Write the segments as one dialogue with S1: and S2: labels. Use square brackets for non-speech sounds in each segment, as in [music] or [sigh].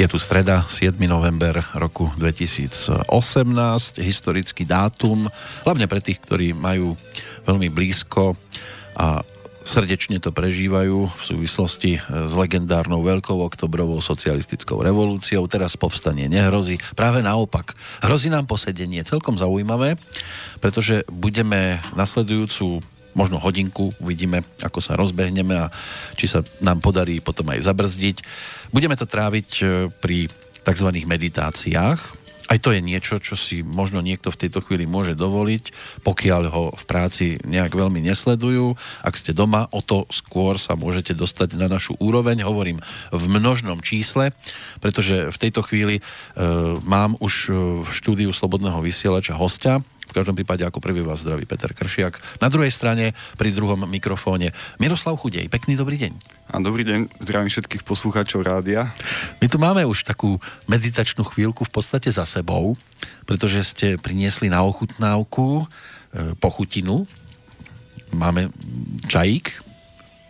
S1: Je tu streda, 7. november roku 2018, historický dátum, hlavne pre tých, ktorí majú veľmi blízko a srdečne to prežívajú v súvislosti s legendárnou veľkou oktobrovou socialistickou revolúciou. Teraz povstanie nehrozí. Práve naopak. Hrozí nám posedenie. Celkom zaujímavé, pretože budeme nasledujúcu možno hodinku, uvidíme, ako sa rozbehneme a či sa nám podarí potom aj zabrzdiť. Budeme to tráviť e, pri tzv. meditáciách. Aj to je niečo, čo si možno niekto v tejto chvíli môže dovoliť, pokiaľ ho v práci nejak veľmi nesledujú. Ak ste doma, o to skôr sa môžete dostať na našu úroveň. Hovorím v množnom čísle, pretože v tejto chvíli e, mám už e, v štúdiu Slobodného vysielača hostia, v každom prípade ako prvý vás zdraví Peter Kršiak. Na druhej strane, pri druhom mikrofóne, Miroslav Chudej. Pekný dobrý deň.
S2: A dobrý deň, zdravím všetkých poslucháčov rádia.
S1: My tu máme už takú meditačnú chvíľku v podstate za sebou, pretože ste priniesli na ochutnávku e, pochutinu. Máme čajík,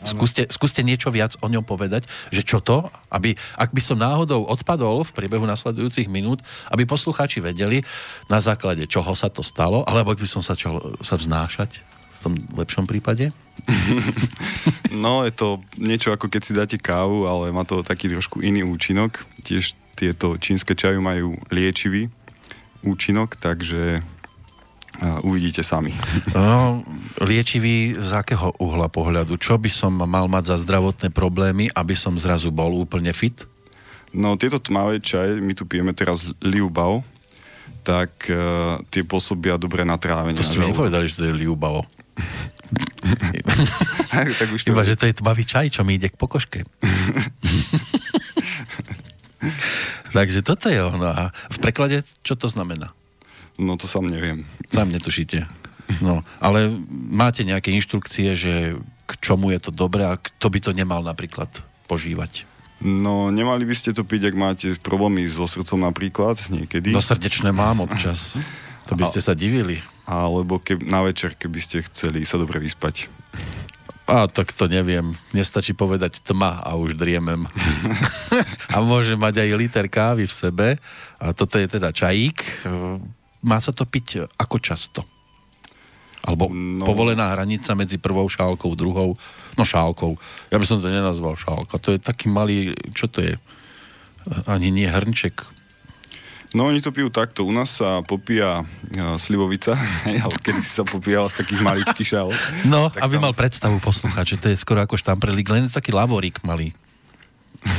S1: Skúste, skúste niečo viac o ňom povedať, že čo to, aby, ak by som náhodou odpadol v priebehu nasledujúcich minút, aby poslucháči vedeli, na základe čoho sa to stalo, alebo ak by som sa začal sa vznášať v tom lepšom prípade? [laughs]
S2: No, je to niečo ako keď si dáte kávu, ale má to taký trošku iný účinok. Tiež tieto čínske čaju majú liečivý účinok, takže uvidíte sami. [laughs]
S1: No, liečivý z akého uhla pohľadu? Čo by som mal mať za zdravotné problémy, aby som zrazu bol úplne fit?
S2: No, tieto tmavé čaje, my tu pijeme teraz Liu Bao, tak uh, tie pôsobia dobre na trávenie.
S1: To ste mi nepovedali, že to je Liu Bao. [laughs]
S2: tak už to [laughs]
S1: Iba, že to je tmavý čaj, čo mi ide k pokožke. Takže toto je ono. A v preklade, čo to znamená?
S2: No to sám neviem.
S1: Sám netušíte. No, ale máte nejaké inštrukcie, že k čomu je to dobré a kto by to nemal napríklad požívať?
S2: No, nemali by ste to piť, ak máte problémy so srdcom napríklad, niekedy.
S1: No srdečné mám občas. [laughs] To by ste sa divili.
S2: Alebo keb, na večer, keby ste chceli sa dobre vyspať.
S1: A tak to neviem. Nestačí povedať tma a už driemem. [laughs] [laughs] a môže mať aj liter kávy v sebe. A toto je teda čajík má sa to piť ako často? Alebo no, povolená hranica medzi prvou šálkou, druhou, no šálkou. Ja by som to nenazval šálka. To je taký malý, čo to je? Ani nie hrnček.
S2: No oni to pijú takto. U nás sa popíja uh, slivovica, [laughs] kedy sa popíjala z takých maličkých šál.
S1: No, tak aby mal sa... predstavu že to je skoro ako štamprelík, len je taký lavorík malý. [laughs]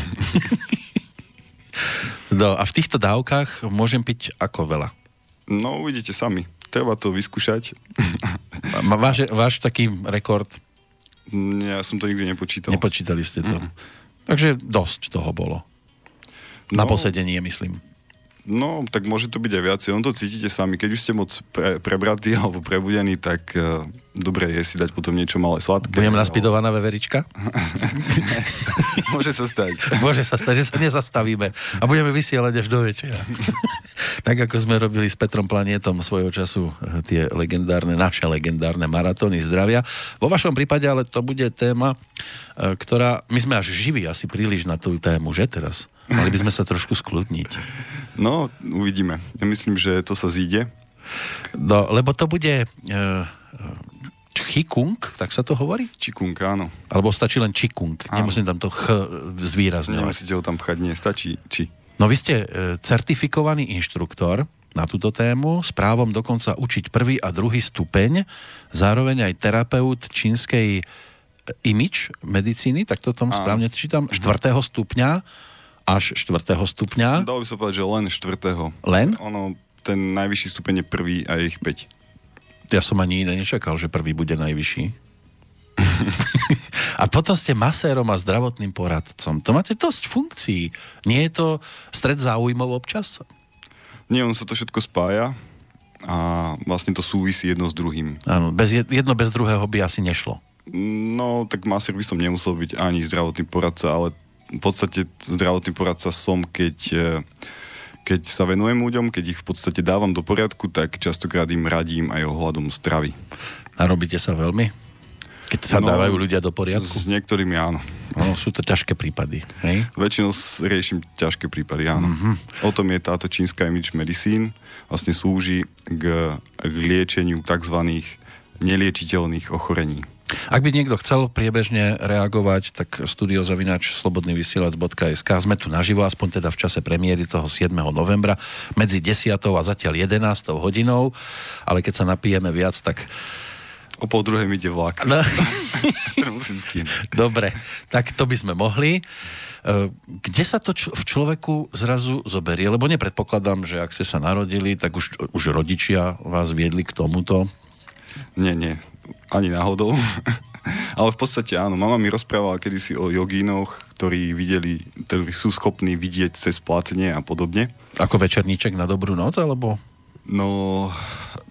S1: no a v týchto dávkach môžem piť ako veľa?
S2: No, uvidíte sami. Treba to vyskúšať. [laughs]
S1: Váš, váš taký rekord?
S2: Ja som to nikdy nepočítal.
S1: Nepočítali ste to. Mm. Takže dosť toho bolo. Na no, posedenie, myslím.
S2: No, tak môže to byť aj viacej. On to cítite sami. Keď už ste moc pre, prebratí [laughs] alebo prebudení, tak uh, dobre je si dať potom niečo malé sladké.
S1: Budem naspidovaná veverička? [laughs]
S2: môže sa stať. [laughs]
S1: môže sa stať, že sa nezastavíme a budeme vysielať až do večera. tak ako sme robili s Petrom Planietom svojho času eh, tie legendárne, naše legendárne maratóny zdravia. Vo vašom prípade ale to bude téma, eh, ktorá, my sme až živí asi príliš na tú tému, že teraz? Mali by sme sa trošku skľudniť.
S2: No, uvidíme. Ja myslím, že to sa zíde.
S1: No, lebo to bude... Uh, Chikung, tak sa to hovorí?
S2: Čikung, áno.
S1: Alebo stačí len čikung. Áno. Nemusím tam to ch zvýrazňovať.
S2: Nemusíte ho tam pchať, nie, stačí či.
S1: No vy ste e, certifikovaný inštruktor na túto tému, s právom dokonca učiť prvý a druhý stupeň, zároveň aj terapeut čínskej e, imič medicíny, tak to tam správne čítam, štvrtého stupňa až 4. stupňa.
S2: Dalo by sa povedať, že len 4.
S1: Len?
S2: Ono, ten najvyšší stupeň je prvý a je ich 5.
S1: Ja som ani iné nečakal, že prvý bude najvyšší. [laughs] a potom ste masérom a zdravotným poradcom. To máte dosť funkcií. Nie je to stred záujmov občas?
S2: Nie, on sa to všetko spája a vlastne to súvisí jedno s druhým.
S1: Áno, bez jedno bez druhého by asi nešlo.
S2: No, tak masér by som nemusel byť ani zdravotný poradca, ale v podstate zdravotný poradca som, keď, e, keď sa venujem ľuďom, keď ich v podstate dávam do poriadku, tak častokrát im radím aj ohľadom stravy.
S1: A robíte sa veľmi? Keď sa no, dávajú ľudia do poriadku?
S2: S niektorými áno.
S1: No, sú to ťažké prípady, hej?
S2: Väčšinou riešim ťažké prípady, áno. Mm-hmm. O tom je táto čínska image medicine. Vlastne slúži k, k liečeniu tzv. Neliečiteľných ochorení.
S1: Ak by niekto chcel priebežne reagovať, tak studiozavinač slobodnyvysielac.sk sme tu naživo, aspoň teda v čase premiéry toho 7. novembra medzi 10. a zatiaľ 11. hodinou, ale keď sa napijeme viac, tak
S2: O pol druhej mi ide vlak. No. [laughs] musím
S1: Dobre, tak to by sme mohli. E, kde sa to v človeku zrazu zoberie? Lebo nepredpokladám, že ak ste sa narodili, tak už, už rodičia vás viedli k tomuto.
S2: Nie, nie. Ani náhodou. [laughs] Ale v podstate áno, mama mi rozprávala kedysi o jogínoch, ktorí videli, ktorí sú schopní vidieť cez platne a podobne.
S1: Ako večerníček na dobrú noc, alebo?
S2: No,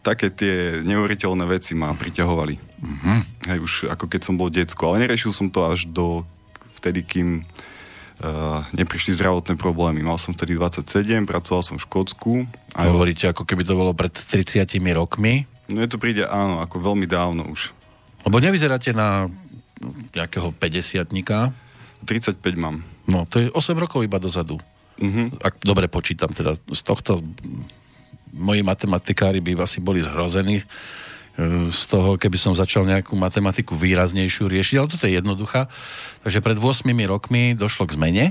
S2: také tie neuveriteľné veci ma priťahovali. Uh-huh. Hej, už ako keď som bol decko, ale neriešil som to až do vtedy, kým uh, neprišli zdravotné problémy. Mal som vtedy 27, pracoval som v Škótsku.
S1: A Hovoríte, ako keby to bolo pred 30 rokmi?
S2: Je to príde, áno, ako veľmi dávno už.
S1: Lebo nevyzeráte na nejakého 50
S2: 35 mám.
S1: No, to je 8 rokov iba dozadu. Uh-huh. Ak dobre počítam, teda z tohto moji matematikári by asi boli zhrození e, z toho, keby som začal nejakú matematiku výraznejšiu riešiť, ale toto je jednoduchá. Takže pred 8 rokmi došlo k zmene.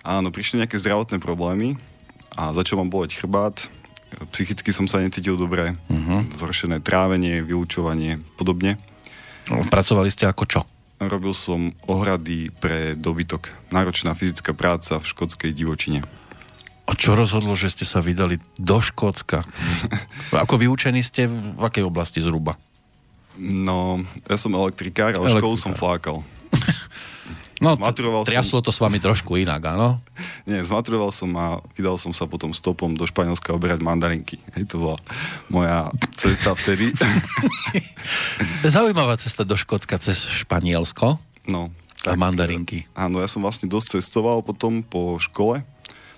S2: Áno, prišli nejaké zdravotné problémy a začal mám boleť chrbát, psychicky som sa necítil dobre, uh-huh. zhoršené trávenie, vyučovanie, podobne.
S1: No, pracovali ste ako čo?
S2: Robil som ohrady pre dobytok. Náročná fyzická práca v škótskej divočine.
S1: A čo rozhodlo, že ste sa vydali do Škótska? [laughs] Ako vyučení ste v akej oblasti zhruba?
S2: No, ja som elektrikár, ale elektrikár. školu som flákal. [laughs]
S1: No, zmaturoval triaslo som... to s vami trošku inak, áno? [laughs]
S2: Nie, zmaturoval som a vydal som sa potom stopom do Španielska oberať mandarinky. Hej, to bola moja cesta vtedy. [laughs]
S1: Zaujímavá cesta do Škótska cez Španielsko.
S2: No.
S1: Tak, a mandarinky.
S2: Áno, ja som vlastne dosť cestoval potom po škole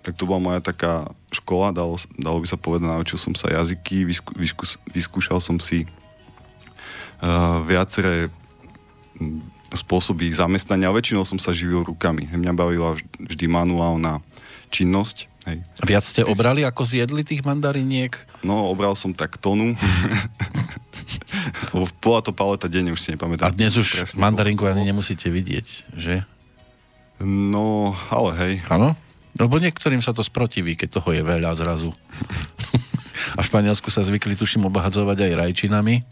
S2: tak to bola moja taká škola, dalo, dalo by sa povedať, naučil som sa jazyky, vyskú, vyskú, vyskúšal som si uh, viaceré spôsoby zamestnania a väčšinou som sa živil rukami. Mňa bavila vždy manuálna činnosť. Hej.
S1: Viac ste obrali, ako zjedli tých mandariniek?
S2: No, obral som tak tonu. [laughs] bola to paleta denne, už si nepamätám.
S1: A dnes už mandarinku ani nemusíte vidieť, že?
S2: No, ale hej.
S1: Áno? Lebo niektorým sa to sprotiví, keď toho je veľa zrazu. [laughs] A v Španielsku sa zvykli, tuším, obahadzovať aj rajčinami.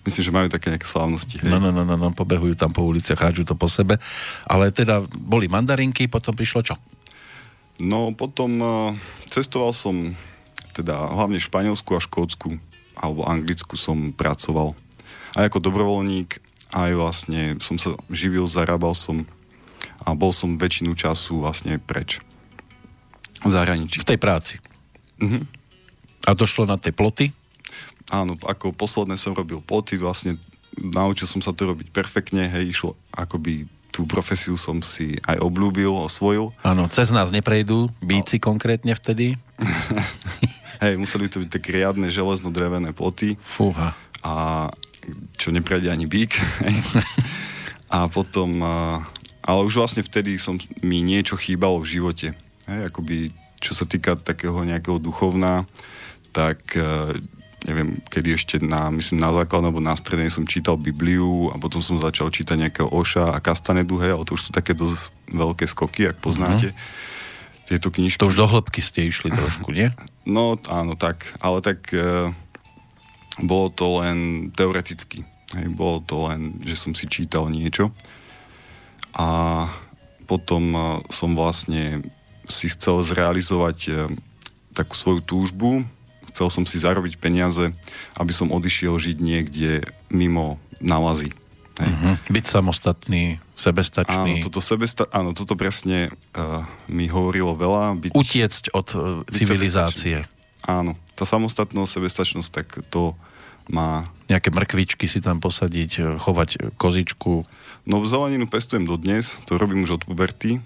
S2: Myslím, že majú také nejaké slávnosti.
S1: Hej. No, no, no, no, no, pobehujú tam po uliciach, hádžu to po sebe. Ale teda boli mandarinky, potom prišlo čo?
S2: No, potom uh, cestoval som teda hlavne Španielsku a Škótsku alebo Anglicku som pracoval. Aj ako dobrovoľník, aj vlastne som sa živil, zarábal som a bol som väčšinu času vlastne preč. V zahraničí.
S1: V tej práci. Uh-huh. A došlo na tej ploty?
S2: Áno, ako posledné som robil ploty, vlastne naučil som sa to robiť perfektne, hej, išlo akoby tú profesiu som si aj obľúbil, osvojil.
S1: Áno, cez nás neprejdú, bíci no. konkrétne vtedy. [laughs]
S2: hej, museli to byť také riadne železno-drevené ploty.
S1: Fúha.
S2: A čo neprejde ani bík. a potom ale už vlastne vtedy som, mi niečo chýbalo v živote. Hej, akoby, čo sa týka takého nejakého duchovná, tak uh, neviem, kedy ešte na, myslím, na základnej alebo na strednej som čítal Bibliu a potom som začal čítať nejakého Oša a Kastanedu, hej, ale to už sú také dosť veľké skoky, ak poznáte. Uh-huh. Tieto knižky.
S1: To už do hĺbky ste išli trošku, nie? [clears throat]
S2: No, áno, tak, ale tak uh, bolo to len teoreticky. Hej, bolo to len, že som si čítal niečo a potom e, som vlastne si chcel zrealizovať e, takú svoju túžbu, chcel som si zarobiť peniaze, aby som odišiel žiť niekde mimo nalazy.
S1: Uh-huh. Byť samostatný, sebestačný.
S2: Áno, toto, sebesta- áno, toto presne uh, mi hovorilo veľa.
S1: Byť, Utiecť od uh, civilizácie.
S2: Áno, tá samostatnosť, sebestačnosť, tak to má...
S1: Nejaké mrkvičky si tam posadiť, chovať kozičku.
S2: No zeleninu pestujem dodnes, to robím už od puberty.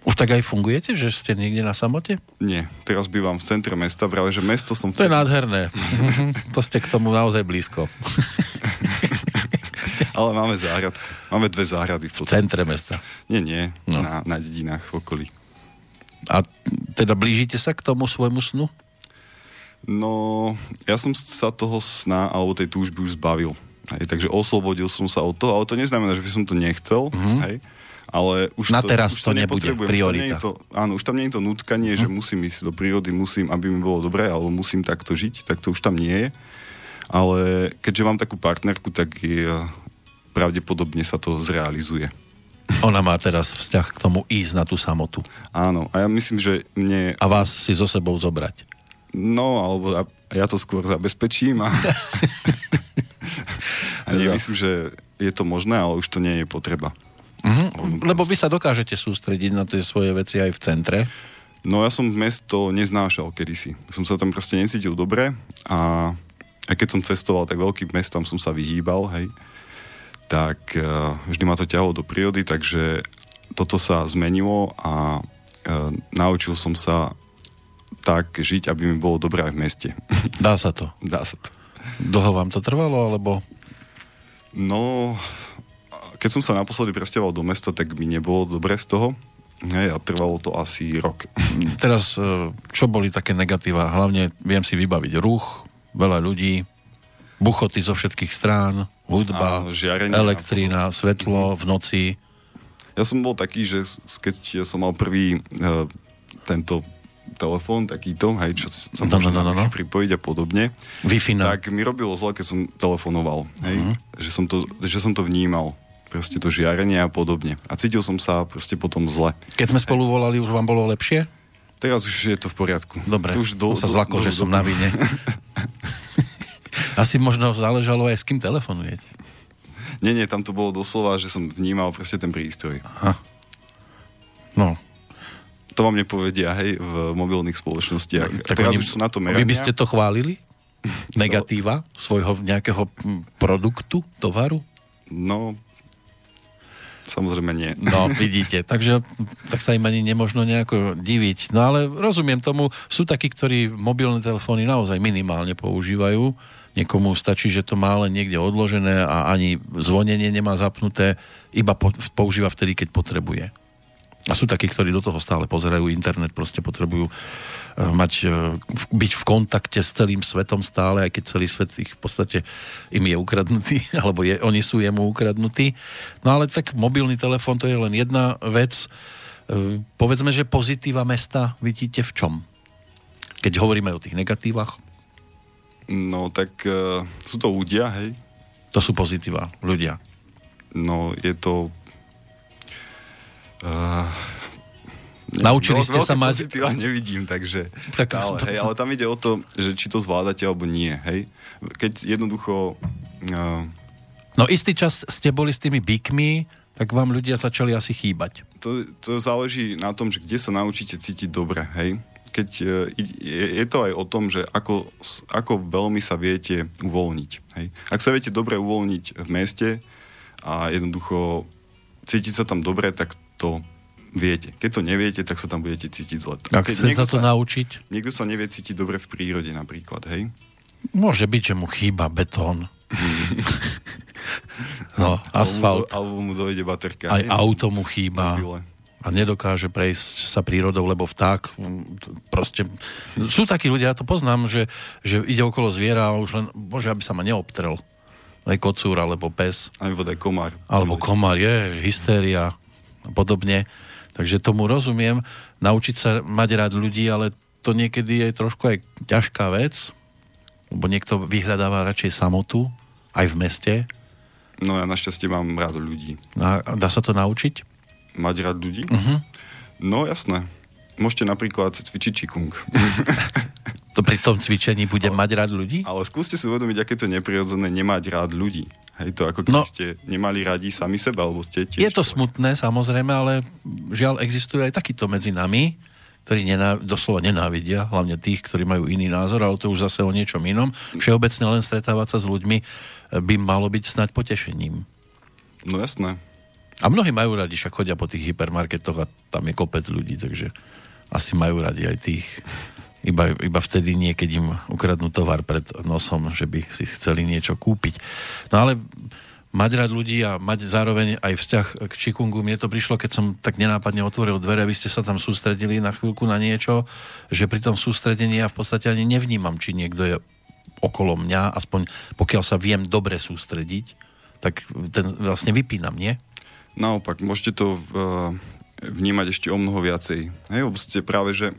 S1: Už tak aj fungujete, že ste niekde na samote?
S2: Nie, teraz bývam v centre mesta, práve že mesto som...
S1: To je nádherné. [laughs] to ste k tomu naozaj blízko. [laughs]
S2: Ale máme záhradku. Máme dve záhrady
S1: v, v centre mesta.
S2: Nie, nie. No. Na, na dedinách v okolí.
S1: A teda blížite sa k tomu svojmu snu?
S2: No, ja som sa toho sna alebo tej túžby už zbavil. Hej, takže oslobodil som sa od toho, ale to neznamená, že by som to nechcel. Mm-hmm. Hej, ale už
S1: Na
S2: to,
S1: teraz
S2: už
S1: to, to nebude priorita.
S2: Už to, áno, už tam nie je to nutkanie, mm-hmm. že musím ísť do prírody, musím, aby mi bolo dobré, alebo musím takto žiť, tak to už tam nie je. Ale keďže mám takú partnerku, tak je, pravdepodobne sa to zrealizuje.
S1: Ona má teraz vzťah k tomu ísť na tú samotu.
S2: Áno, a ja myslím, že mne...
S1: A vás si so sebou zobrať.
S2: No, alebo ja to skôr zabezpečím a... [laughs] a nie, myslím, že je to možné, ale už to nie je potreba.
S1: Mm-hmm, lebo vy sa dokážete sústrediť na tie svoje veci aj v centre.
S2: No ja som mesto neznášal kedysi. Som sa tam proste necítil dobre a aj keď som cestoval tak veľkým mestám som sa vyhýbal, hej tak uh, vždy ma to ťahlo do prírody, takže toto sa zmenilo a uh, naučil som sa tak žiť, aby mi bolo dobré aj v meste.
S1: Dá sa to?
S2: Dá sa to.
S1: Dlho vám to trvalo, alebo?
S2: No, keď som sa naposledy presťahoval do mesta, tak mi nebolo dobre z toho. Hej, a trvalo to asi rok. [laughs]
S1: Teraz, e, čo boli také negatíva? Hlavne viem si vybaviť ruch, veľa ľudí, buchoty zo všetkých strán, hudba, žiarenie, elektrína, svetlo v noci.
S2: Ja som bol taký, že keď som mal prvý uh, tento telefón takýto, hej, čo sa no, no, no, no, no. pripojiť a podobne,
S1: Wi-Fi
S2: tak mi robilo zle, keď som telefonoval, hej, uh-huh. že, som to, že som to vnímal proste to žiarenie a podobne. A cítil som sa proste potom zle.
S1: Keď sme spolu volali, už vám bolo lepšie?
S2: Teraz už je to v poriadku.
S1: Dobre,
S2: už
S1: do, sa zlako, do, že do, som do... na vine. [laughs] Asi možno záležalo aj s kým telefonujete.
S2: Nie, nie, tam to bolo doslova, že som vnímal proste ten prístroj. Aha.
S1: No.
S2: To vám nepovedia, hej, v mobilných spoločnostiach.
S1: Tak Teraz oni, už sú na to merania. Vy by ste to chválili? [laughs] Negatíva svojho nejakého produktu, tovaru?
S2: No, Samozrejme nie.
S1: No, vidíte. [laughs] Takže tak sa im ani nemožno nejako diviť. No ale rozumiem tomu, sú takí, ktorí mobilné telefóny naozaj minimálne používajú Niekomu stačí, že to má len niekde odložené a ani zvonenie nemá zapnuté, iba po, používa vtedy, keď potrebuje. A sú takí, ktorí do toho stále pozerajú internet, proste potrebujú uh, mať, uh, byť v kontakte s celým svetom stále, aj keď celý svet ich v podstate im je ukradnutý, [laughs] alebo je, oni sú jemu ukradnutí. No ale tak mobilný telefón to je len jedna vec. Uh, povedzme, že pozitíva mesta vidíte v čom? Keď hovoríme o tých negatívach?
S2: No tak uh, sú to ľudia, hej.
S1: To sú pozitíva, ľudia.
S2: No je to... Uh,
S1: Naučili ste sa mať...
S2: Pozitíva nevidím, takže... Tak, ale, hej, ale tam ide o to, že či to zvládate alebo nie, hej. Keď jednoducho... Uh,
S1: no istý čas ste boli s tými bykmi, tak vám ľudia začali asi chýbať.
S2: To, to záleží na tom, že kde sa naučíte cítiť dobre, hej keď e, je, je to aj o tom, že ako, ako veľmi sa viete uvoľniť. Hej. Ak sa viete dobre uvoľniť v meste a jednoducho cítiť sa tam dobre, tak to viete. Keď to neviete, tak sa tam budete cítiť zle.
S1: A keď sa to sa, naučiť?
S2: Niekto sa nevie cítiť dobre v prírode napríklad, hej?
S1: Môže byť, že mu chýba betón. no, asfalt.
S2: Alebo mu, alebo mu dojde baterka.
S1: Aj auto mu chýba. Mobile a nedokáže prejsť sa prírodou, lebo vták proste... Sú takí ľudia, ja to poznám, že, že ide okolo zviera a už len, bože, aby sa ma neobtrel. Aj kocúr, alebo pes.
S2: Aj komár.
S1: Alebo komár, je, hystéria a podobne. Takže tomu rozumiem. Naučiť sa mať rád ľudí, ale to niekedy je trošku aj ťažká vec, lebo niekto vyhľadáva radšej samotu, aj v meste.
S2: No ja našťastie mám rád ľudí.
S1: A dá sa to naučiť?
S2: mať rád ľudí? Uh-huh. No jasné. Môžete napríklad cvičiť čikung. [laughs]
S1: To pri tom cvičení bude ale, mať rád ľudí?
S2: Ale skúste si uvedomiť, aké to neprirodzené nemať rád ľudí. Hej, to ako keď no, ste nemali radi sami seba, alebo ste tiež...
S1: Je to človek. smutné, samozrejme, ale žiaľ, existuje aj takýto medzi nami, ktorí nená, doslova nenávidia, hlavne tých, ktorí majú iný názor, ale to už zase o niečom inom. Všeobecne len stretávať sa s ľuďmi by malo byť snať potešením.
S2: No jasné.
S1: A mnohí majú radi, však chodia po tých hypermarketoch a tam je kopec ľudí, takže asi majú radi aj tých. Iba, iba vtedy niekedy im ukradnú tovar pred nosom, že by si chceli niečo kúpiť. No ale mať rád ľudí a mať zároveň aj vzťah k Čikungu. Mne to prišlo, keď som tak nenápadne otvoril dvere, vy ste sa tam sústredili na chvíľku na niečo, že pri tom sústredení ja v podstate ani nevnímam, či niekto je okolo mňa, aspoň pokiaľ sa viem dobre sústrediť, tak ten vlastne vypínam, nie?
S2: Naopak, môžete to v, vnímať ešte o mnoho viacej. Hej, práve, že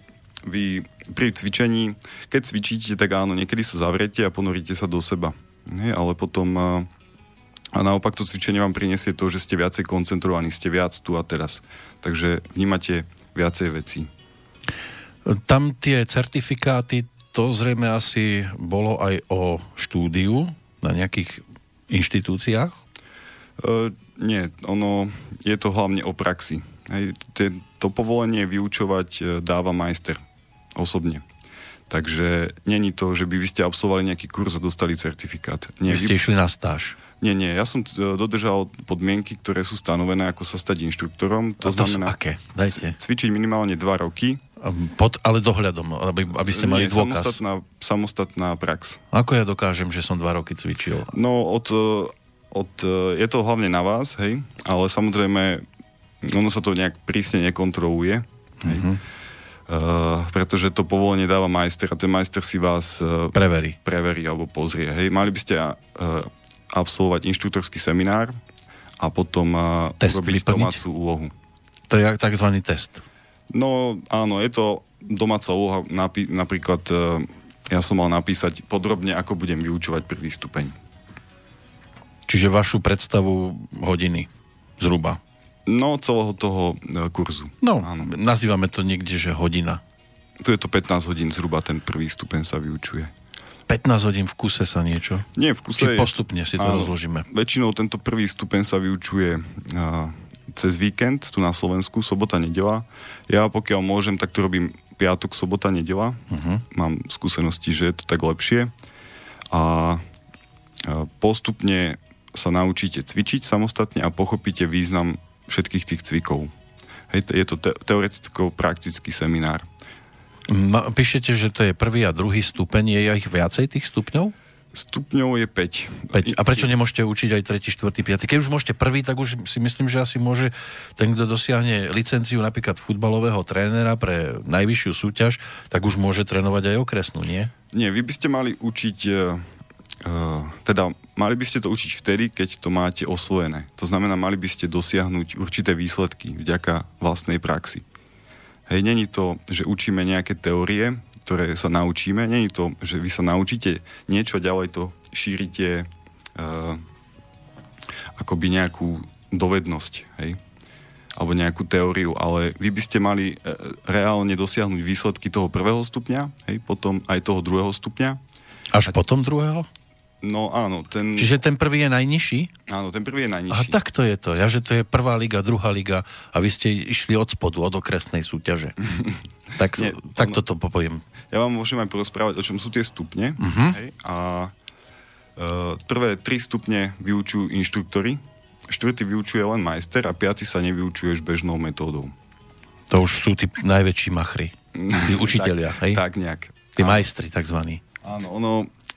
S2: vy pri cvičení, keď cvičíte, tak áno, niekedy sa zavriete a ponoríte sa do seba. Hej, ale potom a naopak to cvičenie vám prinesie to, že ste viacej koncentrovaní, ste viac tu a teraz. Takže vnímate viacej veci.
S1: Tam tie certifikáty, to zrejme asi bolo aj o štúdiu na nejakých inštitúciách?
S2: Uh, nie, ono je to hlavne o praxi. Hej, to povolenie vyučovať e, dáva majster osobne. Takže není to, že by vy ste absolvovali nejaký kurz a dostali certifikát.
S1: Nie, vy ste išli na stáž.
S2: Nie, nie, ja som e, dodržal podmienky, ktoré sú stanovené, ako sa stať inštruktorom.
S1: To, to znamená, aké? Dajte.
S2: cvičiť minimálne 2 roky.
S1: Pod, ale dohľadom, aby, aby ste mali nie, dôkaz.
S2: Samostatná, samostatná prax.
S1: Ako ja dokážem, že som 2 roky cvičil?
S2: No, od, e, od, e, je to hlavne na vás, hej, ale samozrejme, ono sa to nejak prísne nekontroluje. Hej. Uh-huh. Uh, pretože to povolenie dáva majster a ten majster si vás uh,
S1: preverí.
S2: preverí alebo pozrie. Hej. Mali by ste uh, absolvovať inštruktorský seminár a potom
S1: test
S2: urobiť vyplniť? domácu úlohu.
S1: To je tzv. test.
S2: No áno, je to domáca úloha, napí- napríklad e, ja som mal napísať podrobne, ako budem vyučovať prvý stupeň.
S1: Čiže vašu predstavu hodiny zhruba?
S2: No, celého toho e, kurzu.
S1: No, áno. nazývame to niekde, že hodina.
S2: Tu je to 15 hodín zhruba, ten prvý stupeň sa vyučuje.
S1: 15 hodín v kuse sa niečo?
S2: Nie, v kuse
S1: Či postupne si to áno, rozložíme?
S2: Väčšinou tento prvý stupeň sa vyučuje a, cez víkend, tu na Slovensku, sobota, nedela. Ja pokiaľ môžem, tak to robím piatok, sobota, nedela. Uh-huh. Mám skúsenosti, že je to tak lepšie. A, a postupne sa naučíte cvičiť samostatne a pochopíte význam všetkých tých cvikov. Hej, je to te- teoreticko-praktický seminár.
S1: Ma, píšete, že to je prvý a druhý stupeň. Je ich viacej tých stupňov?
S2: Stupňov je 5.
S1: 5. A prečo nemôžete učiť aj 3., 4., 5.? Keď už môžete prvý, tak už si myslím, že asi môže ten, kto dosiahne licenciu napríklad futbalového trénera pre najvyššiu súťaž, tak už môže trénovať aj okresnú, nie?
S2: Nie, vy by ste mali učiť Uh, teda mali by ste to učiť vtedy, keď to máte osvojené. To znamená, mali by ste dosiahnuť určité výsledky vďaka vlastnej praxi. Hej, není to, že učíme nejaké teórie, ktoré sa naučíme, není to, že vy sa naučíte niečo, ďalej to šírite uh, akoby nejakú dovednosť, hej, alebo nejakú teóriu, ale vy by ste mali uh, reálne dosiahnuť výsledky toho prvého stupňa, hej, potom aj toho druhého stupňa.
S1: Až a... potom druhého?
S2: No áno. Ten...
S1: Čiže ten prvý je najnižší?
S2: Áno, ten prvý je najnižší.
S1: A tak to je to. Ja, že to je prvá liga, druhá liga a vy ste išli od spodu, od okresnej súťaže. [laughs] tak, Nie, tak to, toto popoviem.
S2: Ja vám môžem aj porozprávať, o čom sú tie stupne. Uh-huh. Hej, a uh, prvé tri stupne vyučujú inštruktory, štvrtý vyučuje len majster a piaty sa nevyučuješ bežnou metódou.
S1: To už sú tí najväčší machry. [laughs] Tí učiteľia,
S2: tak,
S1: hej?
S2: Tak nejak.
S1: Tí majstri, takzvaní.
S2: Áno, ono,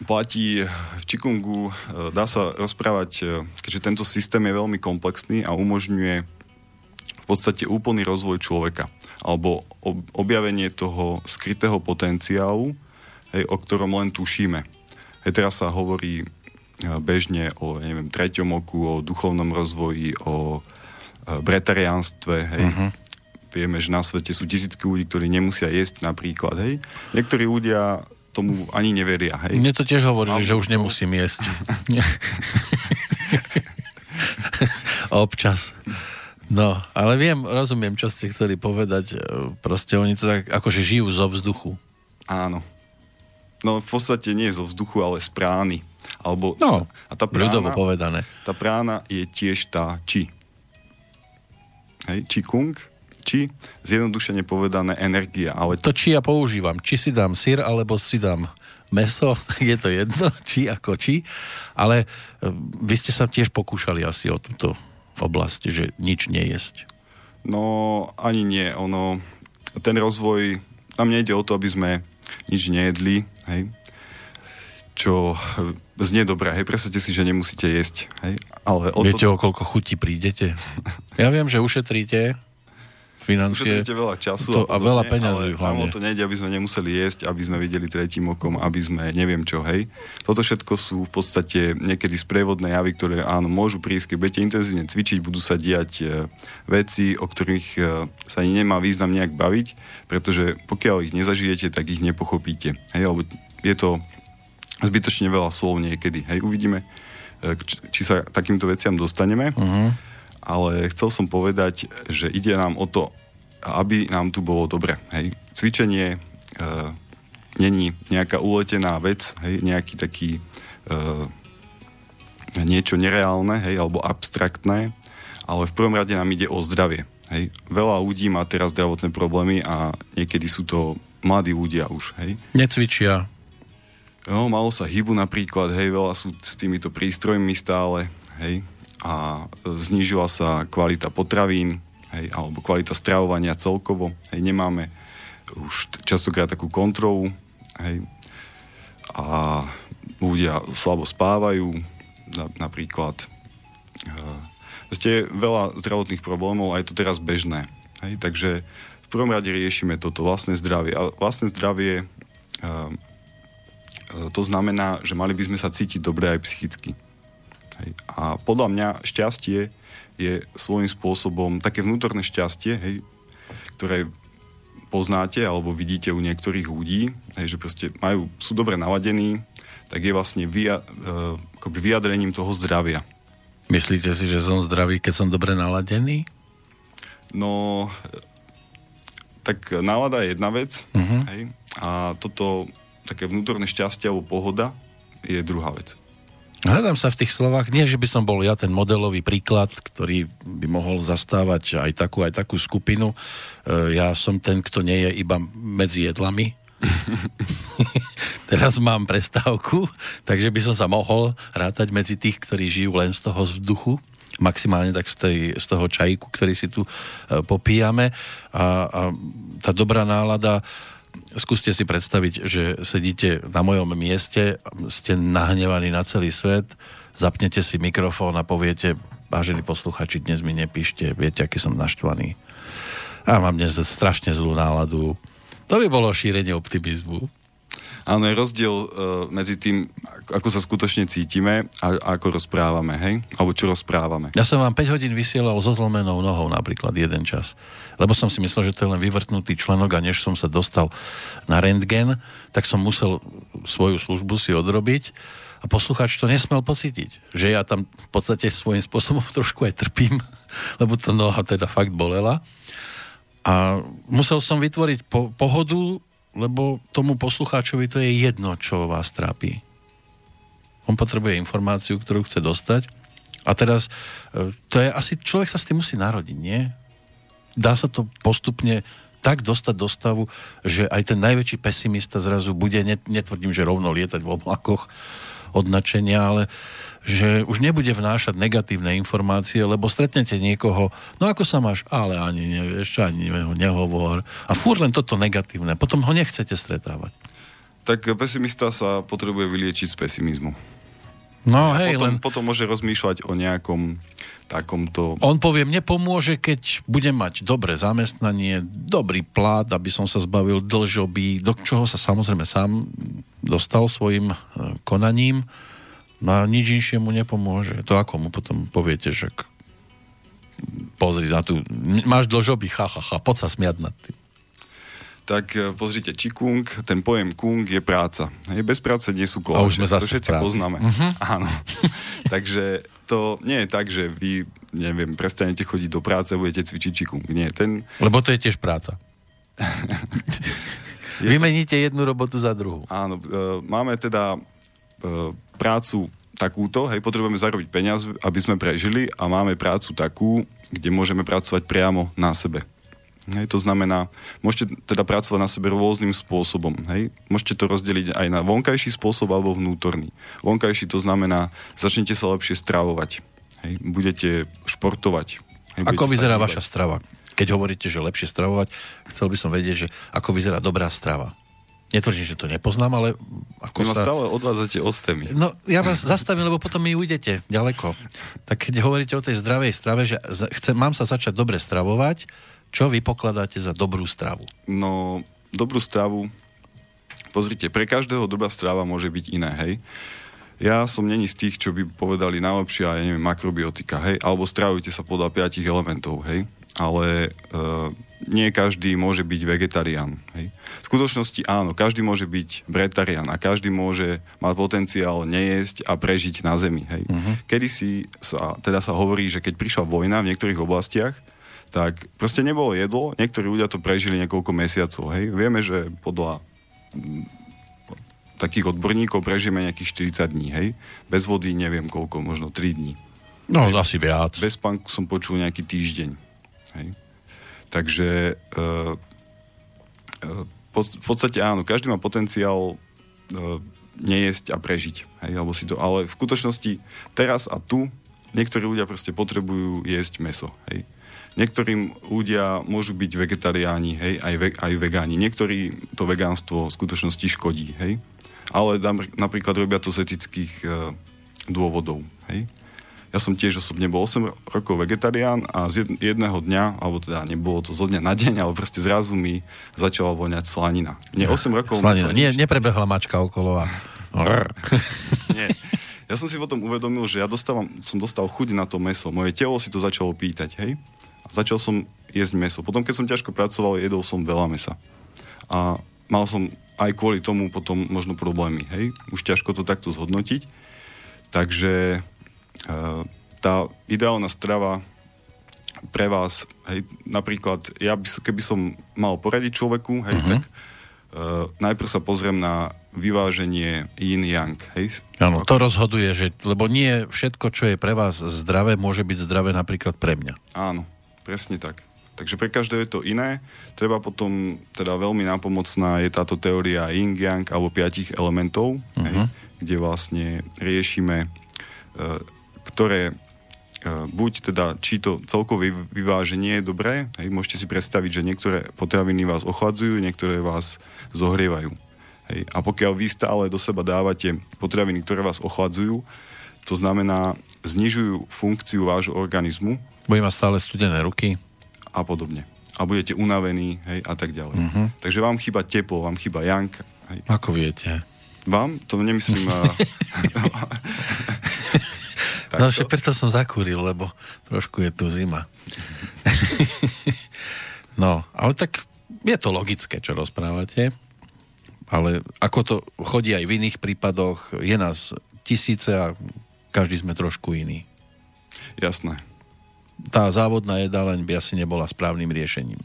S2: platí v Čikungu, e, dá sa rozprávať, e, keďže tento systém je veľmi komplexný a umožňuje v podstate úplný rozvoj človeka alebo objavenie toho skrytého potenciálu, hej, o ktorom len tušíme. Hej, teraz sa hovorí e, bežne o neviem, treťom oku, o duchovnom rozvoji, o bretariánstve, hej. Uh-huh. Vieme, že na svete sú tisícky ľudí, ktorí nemusia jesť napríklad, hej. Niektorí ľudia tomu ani neveria. Hej.
S1: Mne to tiež hovorili, Mám že už nemusím jesť. [laughs] Občas. No, ale viem, rozumiem, čo ste chceli povedať. Proste oni to tak akože žijú zo vzduchu.
S2: Áno. No v podstate nie zo vzduchu, ale z prány. Alebo,
S1: no, a tá prána, ľudovo povedané.
S2: Tá prána je tiež tá či. Hej, či kung či, zjednodušene povedané, energia. Ale...
S1: To či ja používam. Či si dám syr, alebo si dám meso, [laughs] je to jedno, [laughs] či ako či. Ale e, vy ste sa tiež pokúšali asi o túto oblasti, že nič nejesť.
S2: No, ani nie. Ono, ten rozvoj, nám nejde o to, aby sme nič nejedli, hej? čo znie dobré, hej, predstavte si, že nemusíte jesť, hej, ale...
S1: O Viete, to... o koľko chutí prídete? [laughs] ja viem, že ušetríte, financie.
S2: Ušetríte veľa času
S1: to, a, a veľa peňazí hlavne.
S2: to nejde, aby sme nemuseli jesť, aby sme videli tretím okom, aby sme neviem čo, hej. Toto všetko sú v podstate niekedy sprievodné javy, ktoré áno, môžu prísť, keď budete intenzívne cvičiť, budú sa diať e, veci, o ktorých e, sa nemá význam nejak baviť, pretože pokiaľ ich nezažijete, tak ich nepochopíte. Hej, alebo je to zbytočne veľa slov niekedy. Hej, uvidíme, e, či sa takýmto veciam dostaneme. Uh-huh ale chcel som povedať, že ide nám o to, aby nám tu bolo dobre. Hej. Cvičenie e, není nejaká uletená vec, hej, nejaký taký e, niečo nereálne, hej, alebo abstraktné, ale v prvom rade nám ide o zdravie. Hej. Veľa ľudí má teraz zdravotné problémy a niekedy sú to mladí ľudia už. Hej.
S1: Necvičia.
S2: No, malo sa hybu napríklad, hej, veľa sú s týmito prístrojmi stále, hej a znížila sa kvalita potravín, hej, alebo kvalita stravovania celkovo. Hej, nemáme už častokrát takú kontrolu, hej, a ľudia slabo spávajú, na, napríklad. Ste veľa zdravotných problémov a je to teraz bežné. Hej, takže v prvom rade riešime toto vlastné zdravie. A vlastné zdravie to znamená, že mali by sme sa cítiť dobre aj psychicky. Hej. A podľa mňa šťastie je svojím spôsobom také vnútorné šťastie, hej, ktoré poznáte alebo vidíte u niektorých ľudí, hej, že proste majú, sú dobre naladení, tak je vlastne via, uh, vyjadrením toho zdravia.
S1: Myslíte si, že som zdravý, keď som dobre naladený?
S2: No, tak nálada je jedna vec uh-huh. hej, a toto také vnútorné šťastie alebo pohoda je druhá vec.
S1: Hľadám sa v tých slovách, nie že by som bol ja ten modelový príklad, ktorý by mohol zastávať aj takú, aj takú skupinu. E, ja som ten, kto nie je iba medzi jedlami. [laughs] Teraz mám prestávku, takže by som sa mohol rátať medzi tých, ktorí žijú len z toho vzduchu maximálne tak z, tej, z toho čajku, ktorý si tu e, popíjame a, a tá dobrá nálada skúste si predstaviť, že sedíte na mojom mieste, ste nahnevaní na celý svet, zapnete si mikrofón a poviete, vážení posluchači, dnes mi nepíšte, viete, aký som naštvaný. A mám dnes strašne zlú náladu. To by bolo šírenie optimizmu.
S2: Áno, je rozdiel uh, medzi tým, ako sa skutočne cítime a, a ako rozprávame, hej? Alebo čo rozprávame.
S1: Ja som vám 5 hodín vysielal so zlomenou nohou napríklad jeden čas. Lebo som si myslel, že to je len vyvrtnutý členok a než som sa dostal na rentgen, tak som musel svoju službu si odrobiť a poslucháč to nesmel pocítiť. Že ja tam v podstate svojím spôsobom [laughs] trošku aj trpím, [laughs] lebo to noha teda fakt bolela. A musel som vytvoriť po- pohodu lebo tomu poslucháčovi to je jedno, čo vás trápi. On potrebuje informáciu, ktorú chce dostať. A teraz, e, to je asi, človek sa s tým musí narodiť, nie? Dá sa to postupne tak dostať do stavu, že aj ten najväčší pesimista zrazu bude, netvrdím, že rovno lietať v oblakoch od načenia, ale že už nebude vnášať negatívne informácie, lebo stretnete niekoho, no ako sa máš, ale ani nevieš, ani nehovor. A fúr len toto negatívne, potom ho nechcete stretávať.
S2: Tak pesimista sa potrebuje vyliečiť z pesimizmu.
S1: No hej,
S2: potom,
S1: len...
S2: potom môže rozmýšľať o nejakom takomto...
S1: On povie, mne pomôže, keď budem mať dobré zamestnanie, dobrý plát, aby som sa zbavil dlžoby, do čoho sa samozrejme sám dostal svojim e, konaním No a nič inšie mu nepomôže. To ako mu potom poviete, že pozri na tú, máš dlžoby, ha, ha, ha, poď sa smiať nad tým.
S2: Tak e, pozrite, Qigong, ten pojem kung je práca. Hej, bez práce nie sú
S1: zase
S2: to všetci práci. poznáme. Uh-huh. [laughs] Áno. [laughs] Takže to nie je tak, že vy, neviem, prestanete chodiť do práce a budete cvičiť Qigong. Nie, ten...
S1: Lebo to je tiež práca. [laughs] Vymeníte jednu robotu za druhú.
S2: Áno, e, máme teda prácu takúto, hej, potrebujeme zarobiť peniaze, aby sme prežili a máme prácu takú, kde môžeme pracovať priamo na sebe. Hej, to znamená, môžete teda pracovať na sebe rôznym spôsobom. Hej. Môžete to rozdeliť aj na vonkajší spôsob alebo vnútorný. Vonkajší to znamená, začnete sa lepšie stravovať. Hej. Budete športovať.
S1: Hej, ako vyzerá vaša strava? Keď hovoríte, že lepšie stravovať, chcel by som vedieť, že ako vyzerá dobrá strava. Netvrdím, že to nepoznám, ale
S2: ako Vy sa... stále odvádzate od témy.
S1: No, ja vás [laughs] zastavím, lebo potom mi ujdete ďaleko. Tak keď hovoríte o tej zdravej strave, že chcem, mám sa začať dobre stravovať, čo vy pokladáte za dobrú stravu?
S2: No, dobrú stravu, pozrite, pre každého dobrá strava môže byť iné, hej. Ja som není z tých, čo by povedali najlepšia, ja neviem, makrobiotika, hej, alebo stravujte sa podľa piatich elementov, hej, ale uh, nie každý môže byť vegetarián. Hej. V skutočnosti áno, každý môže byť bretarián a každý môže mať potenciál nejesť a prežiť na Zemi. Hej. Uh-huh. Kedy si sa, teda sa hovorí, že keď prišla vojna v niektorých oblastiach, tak proste nebolo jedlo, niektorí ľudia to prežili niekoľko mesiacov. Hej. Vieme, že podľa mm, takých odborníkov prežijeme nejakých 40 dní, hej. Bez vody neviem koľko, možno 3 dní.
S1: No, hej. asi viac.
S2: Bez spánku som počul nejaký týždeň, hej. Takže e, e, v podstate áno, každý má potenciál e, nejesť a prežiť. Hej, alebo si to, ale v skutočnosti teraz a tu niektorí ľudia proste potrebujú jesť meso. Hej. Niektorým ľudia môžu byť vegetariáni, hej, aj, ve, aj vegáni. Niektorí to vegánstvo v skutočnosti škodí, hej. Ale napríklad robia to z etických e, dôvodov, hej. Ja som tiež osobne bol 8 rokov vegetarián a z jedného dňa, alebo teda nebolo to zo dňa na deň, ale proste zrazu mi začala voňať slanina.
S1: Nie, 8 [laughs] rokov... Slanina. Nie, neprebehla mačka okolo a... [laughs]
S2: Nie. Ja som si potom uvedomil, že ja dostávam, som dostal chuť na to meso. Moje telo si to začalo pýtať, hej? A začal som jesť meso. Potom, keď som ťažko pracoval, jedol som veľa mesa. A mal som aj kvôli tomu potom možno problémy, hej? Už ťažko to takto zhodnotiť. Takže tá ideálna strava pre vás, hej, napríklad, ja by, keby som mal poradiť človeku, hej, uh-huh. tak uh, najprv sa pozriem na vyváženie yin-yang, hej?
S1: Áno, to rozhoduje, že, lebo nie všetko, čo je pre vás zdravé, môže byť zdravé napríklad pre mňa.
S2: Áno, presne tak. Takže pre každého je to iné. Treba potom, teda veľmi nápomocná je táto teória yin-yang alebo piatich elementov, uh-huh. hej, mhm. kde vlastne riešime uh, ktoré e, buď teda, či to celkové vyváženie je dobré, hej, môžete si predstaviť, že niektoré potraviny vás ochladzujú, niektoré vás zohrievajú. Hej. A pokiaľ vy stále do seba dávate potraviny, ktoré vás ochladzujú, to znamená, znižujú funkciu vášho organizmu.
S1: Bude mať stále studené ruky.
S2: A podobne. A budete unavení, hej, a tak ďalej. Uh-huh. Takže vám chýba teplo, vám chýba jank. Hej.
S1: Ako viete?
S2: Vám? To nemyslím... [laughs]
S1: No, že preto som zakúril, lebo trošku je tu zima. [laughs] no, ale tak je to logické, čo rozprávate. Ale ako to chodí aj v iných prípadoch, je nás tisíce a každý sme trošku iný.
S2: Jasné.
S1: Tá závodná jedáleň by asi nebola správnym riešením.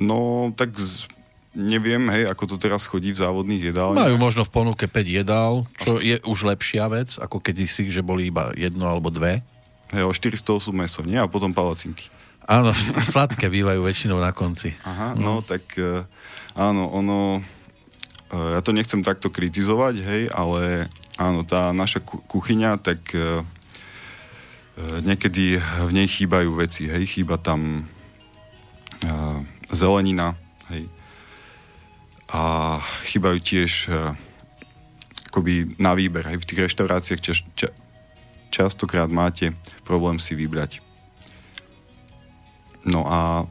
S2: No, tak z, neviem, hej, ako to teraz chodí v závodných jedálniach.
S1: Majú možno v ponuke 5 jedál, čo je už lepšia vec, ako kedysi, že boli iba jedno alebo dve.
S2: Hej, o 400 sú meso, nie? A potom palacinky.
S1: Áno, [laughs] sladké bývajú väčšinou na konci.
S2: Aha, no, no tak uh, áno, ono, uh, ja to nechcem takto kritizovať, hej, ale áno, tá naša kuchyňa, tak uh, niekedy v nej chýbajú veci, hej, chýba tam zelenina, a chýbajú tiež uh, akoby na výber. Aj v tých reštauráciách ča, ča, častokrát máte problém si vybrať. No a...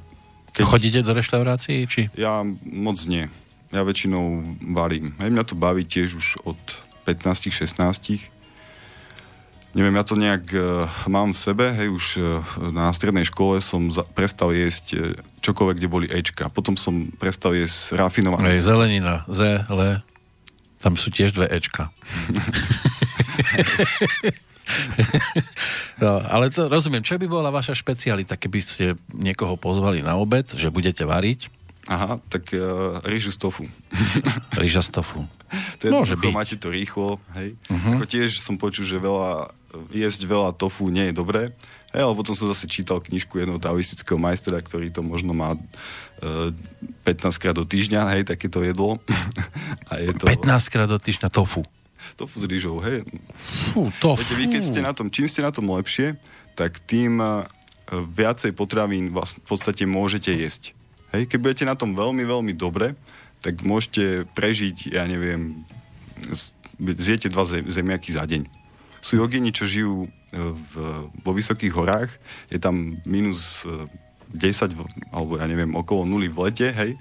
S1: Keď... Chodíte do reštaurácií? Či?
S2: Ja moc nie. Ja väčšinou varím. Aj mňa to baví tiež už od 15-16 neviem, ja to nejak uh, mám v sebe, hej, už uh, na strednej škole som za, prestal jesť uh, čokoľvek, kde boli Ečka. Potom som prestal jesť rafinované.
S1: Hej, zelenina, Z, L, tam sú tiež dve Ečka. [laughs] no, ale to rozumiem. Čo by bola vaša špecialita, keby ste niekoho pozvali na obed, že budete variť?
S2: Aha, tak uh, rýžu z tofu.
S1: Rýža z tofu.
S2: To je Môže byť. máte to rýchlo, hej. Uh-huh. Ako tiež som počul, že veľa jesť veľa tofu nie je dobré. Hej, ale potom som zase čítal knižku jedného taoistického majstra, ktorý to možno má e, 15 krát do týždňa, hej, takéto jedlo. [laughs]
S1: A je to... 15 krát do týždňa tofu.
S2: Tofu s rýžou, hej.
S1: Fú, tofu.
S2: Viete, vy keď ste na tom, čím ste na tom lepšie, tak tým e, viacej potravín vás v podstate môžete jesť. Hej, keď budete na tom veľmi, veľmi dobre, tak môžete prežiť, ja neviem, zjete dva zemiaky za deň. Sú jogini, čo žijú e, v, vo vysokých horách, je tam minus 10, e, alebo ja neviem, okolo nuly v lete, hej,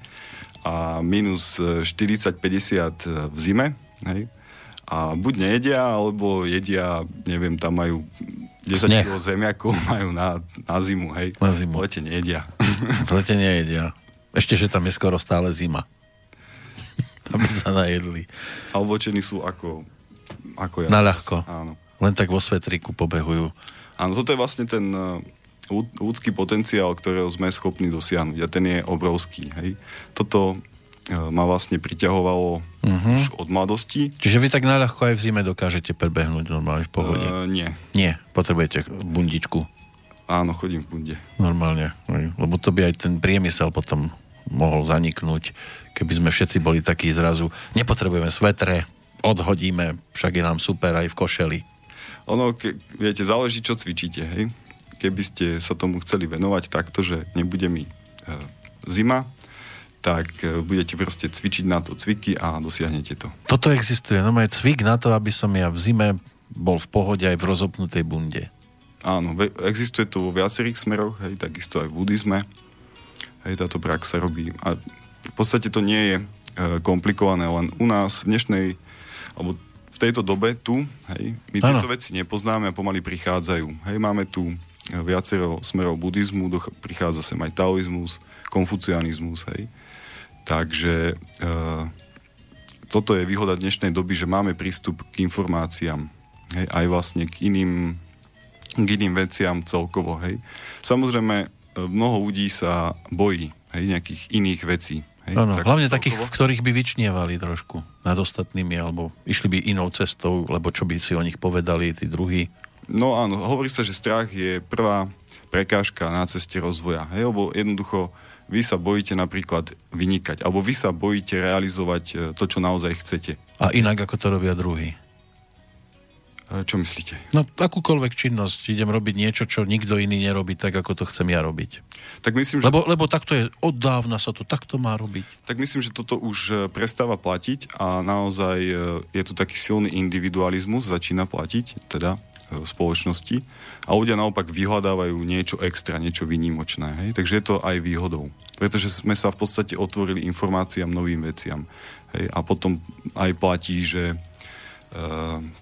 S2: a minus 40-50 e, v zime, hej, a buď nejedia, alebo jedia, neviem, tam majú 10 kg zemiakov [laughs] majú na, na zimu, hej.
S1: Na zimu.
S2: V lete nejedia. [laughs]
S1: V lete nejedia. Ešte, že tam je skoro stále zima. [laughs] Aby sa najedli.
S2: A oblečení sú ako, ako
S1: ja. Na ľahko.
S2: Áno.
S1: Len tak vo svetriku pobehujú.
S2: Áno, toto je vlastne ten ľudský potenciál, ktorého sme schopní dosiahnuť a ten je obrovský. Hej. Toto uh, ma vlastne priťahovalo uh-huh. už od mladosti.
S1: Čiže vy tak naľahko aj v zime dokážete prebehnúť normálne v pohode? Uh,
S2: nie.
S1: Nie, potrebujete bundičku.
S2: Áno, chodím v bunde.
S1: Normálne, lebo to by aj ten priemysel potom mohol zaniknúť, keby sme všetci boli takí zrazu, nepotrebujeme svetre, odhodíme, však je nám super aj v košeli.
S2: Ono, ke, viete, záleží, čo cvičíte, hej. Keby ste sa tomu chceli venovať takto, že nebude mi e, zima, tak e, budete proste cvičiť na to cviky a dosiahnete to.
S1: Toto existuje, no je cvik na to, aby som ja v zime bol v pohode aj v rozopnutej bunde.
S2: Áno, existuje to vo viacerých smeroch, hej, takisto aj v buddhizme. Hej, táto prax sa robí. A v podstate to nie je e, komplikované, len u nás v dnešnej, alebo tejto dobe tu, hej, my ano. tieto veci nepoznáme a pomaly prichádzajú. Hej, máme tu viacero smerov buddhizmu, doch, prichádza sem aj taoizmus, konfucianizmus, hej. Takže e, toto je výhoda dnešnej doby, že máme prístup k informáciám, hej, aj vlastne k iným, k iným veciam celkovo, hej. Samozrejme, e, mnoho ľudí sa bojí, hej, nejakých iných vecí,
S1: Tak hlavne celkovo. takých, v ktorých by vyčnievali trošku nad ostatnými, alebo išli by inou cestou, lebo čo by si o nich povedali tí druhí.
S2: No áno, hovorí sa, že strach je prvá prekážka na ceste rozvoja. Hej, lebo jednoducho vy sa bojíte napríklad vynikať, alebo vy sa bojíte realizovať e, to, čo naozaj chcete.
S1: A inak, ako to robia druhí.
S2: Čo myslíte?
S1: No, akúkoľvek činnosť. Idem robiť niečo, čo nikto iný nerobí tak, ako to chcem ja robiť.
S2: Tak myslím, že...
S1: lebo, lebo takto je, od dávna sa to takto má robiť.
S2: Tak myslím, že toto už e, prestáva platiť a naozaj e, je tu taký silný individualizmus, začína platiť, teda e, v spoločnosti a ľudia naopak vyhľadávajú niečo extra, niečo výnimočné. Hej? Takže je to aj výhodou. Pretože sme sa v podstate otvorili informáciám, novým veciam. Hej? A potom aj platí, že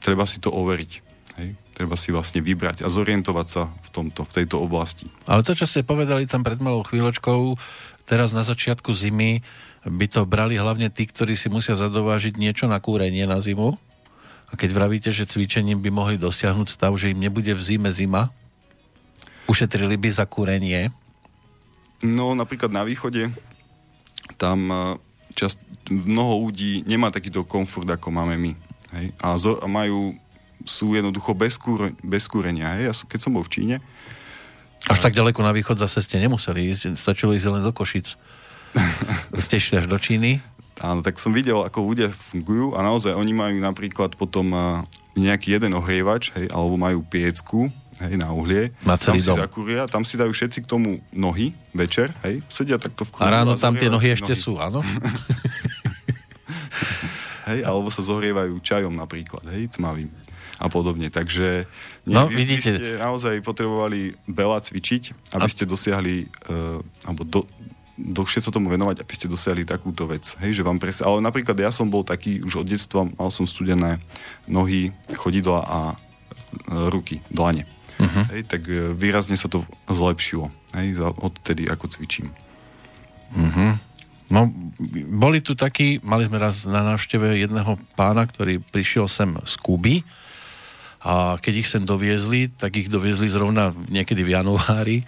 S2: treba si to overiť. Hej? Treba si vlastne vybrať a zorientovať sa v tomto, v tejto oblasti.
S1: Ale to, čo ste povedali tam pred malou chvíľočkou, teraz na začiatku zimy by to brali hlavne tí, ktorí si musia zadovážiť niečo na kúrenie na zimu. A keď vravíte, že cvičením by mohli dosiahnuť stav, že im nebude v zime zima, ušetrili by za kúrenie?
S2: No, napríklad na východe, tam eh, čas, mnoho ľudí nemá takýto komfort, ako máme my. Hej? A, zo, a majú, sú jednoducho bez, kúr, bez kúrenia. Hej? Ja, keď som bol v Číne...
S1: Až tak ďaleko na východ zase ste nemuseli ísť, stačilo ísť len do Košic. [laughs] ste išli až do Číny?
S2: Áno, tak som videl, ako ľudia fungujú a naozaj oni majú napríklad potom nejaký jeden ohrievač, hej, alebo majú piecku, hej, na uhlie.
S1: Na celý
S2: tam
S1: dom.
S2: si zakúria, tam si dajú všetci k tomu nohy večer, hej, sedia takto v kúru.
S1: A ráno tam tie nohy ešte nohy. sú, áno? [laughs]
S2: hej, alebo sa zohrievajú čajom napríklad, hej, tmavým a podobne. Takže
S1: nie, no, vy, vidíte.
S2: vy ste naozaj potrebovali veľa cvičiť, aby a... ste dosiahli, uh, alebo do, dlhšie sa tomu venovať, aby ste dosiahli takúto vec. Hej, že vám pres... Ale napríklad ja som bol taký už od detstva, mal som studené nohy, chodidla a uh, ruky, dlane. Uh-huh. Hej, tak uh, výrazne sa to zlepšilo. Hej, odtedy ako cvičím.
S1: Uh-huh. No, boli tu takí, mali sme raz na návšteve jedného pána, ktorý prišiel sem z Kuby a keď ich sem doviezli, tak ich doviezli zrovna niekedy v januári.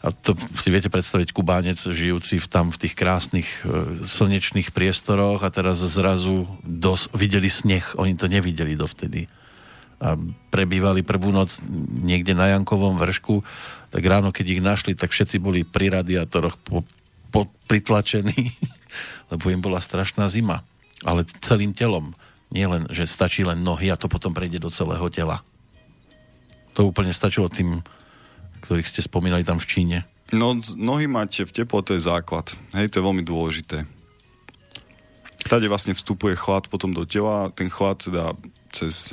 S1: A to si viete predstaviť Kubánec žijúci v, tam v tých krásnych e, slnečných priestoroch a teraz zrazu dos, videli sneh, oni to nevideli dovtedy. A prebývali prvú noc niekde na Jankovom vršku, tak ráno, keď ich našli, tak všetci boli pri radiátoroch po, pritlačení, [laughs] lebo im bola strašná zima. Ale celým telom. Nie len, že stačí len nohy a to potom prejde do celého tela. To úplne stačilo tým, ktorých ste spomínali tam v Číne.
S2: No, nohy mať v teplote je základ. Hej, to je veľmi dôležité. Tade vlastne vstupuje chlad potom do tela, ten chlad teda cez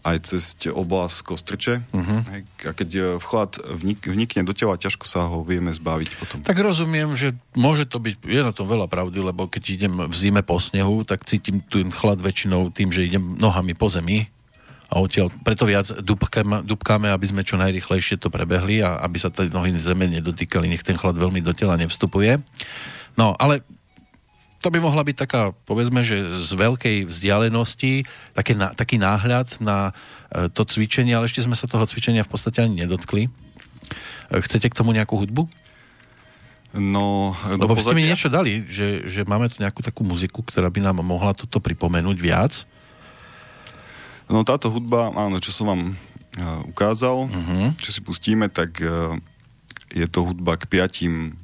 S2: aj cez oblasť kostrče. Uh-huh. A keď e, vchlad vnik, vnikne do tela, ťažko sa ho vieme zbaviť potom.
S1: Tak rozumiem, že môže to byť, je na tom veľa pravdy, lebo keď idem v zime po snehu, tak cítim ten chlad väčšinou tým, že idem nohami po zemi a odtiaľ preto viac dubkáme, dubkáme, aby sme čo najrychlejšie to prebehli a aby sa tie nohy zeme nedotýkali, nech ten chlad veľmi do tela nevstupuje. No, ale to by mohla byť taká, povedzme, že z veľkej vzdialenosti také, na, taký náhľad na e, to cvičenie, ale ešte sme sa toho cvičenia v podstate ani nedotkli. E, chcete k tomu nejakú hudbu?
S2: No,
S1: Lebo ste mi niečo dali, že, že máme tu nejakú takú muziku, ktorá by nám mohla toto pripomenúť viac.
S2: No táto hudba, áno, čo som vám uh, ukázal, uh-huh. čo si pustíme, tak uh, je to hudba k piatim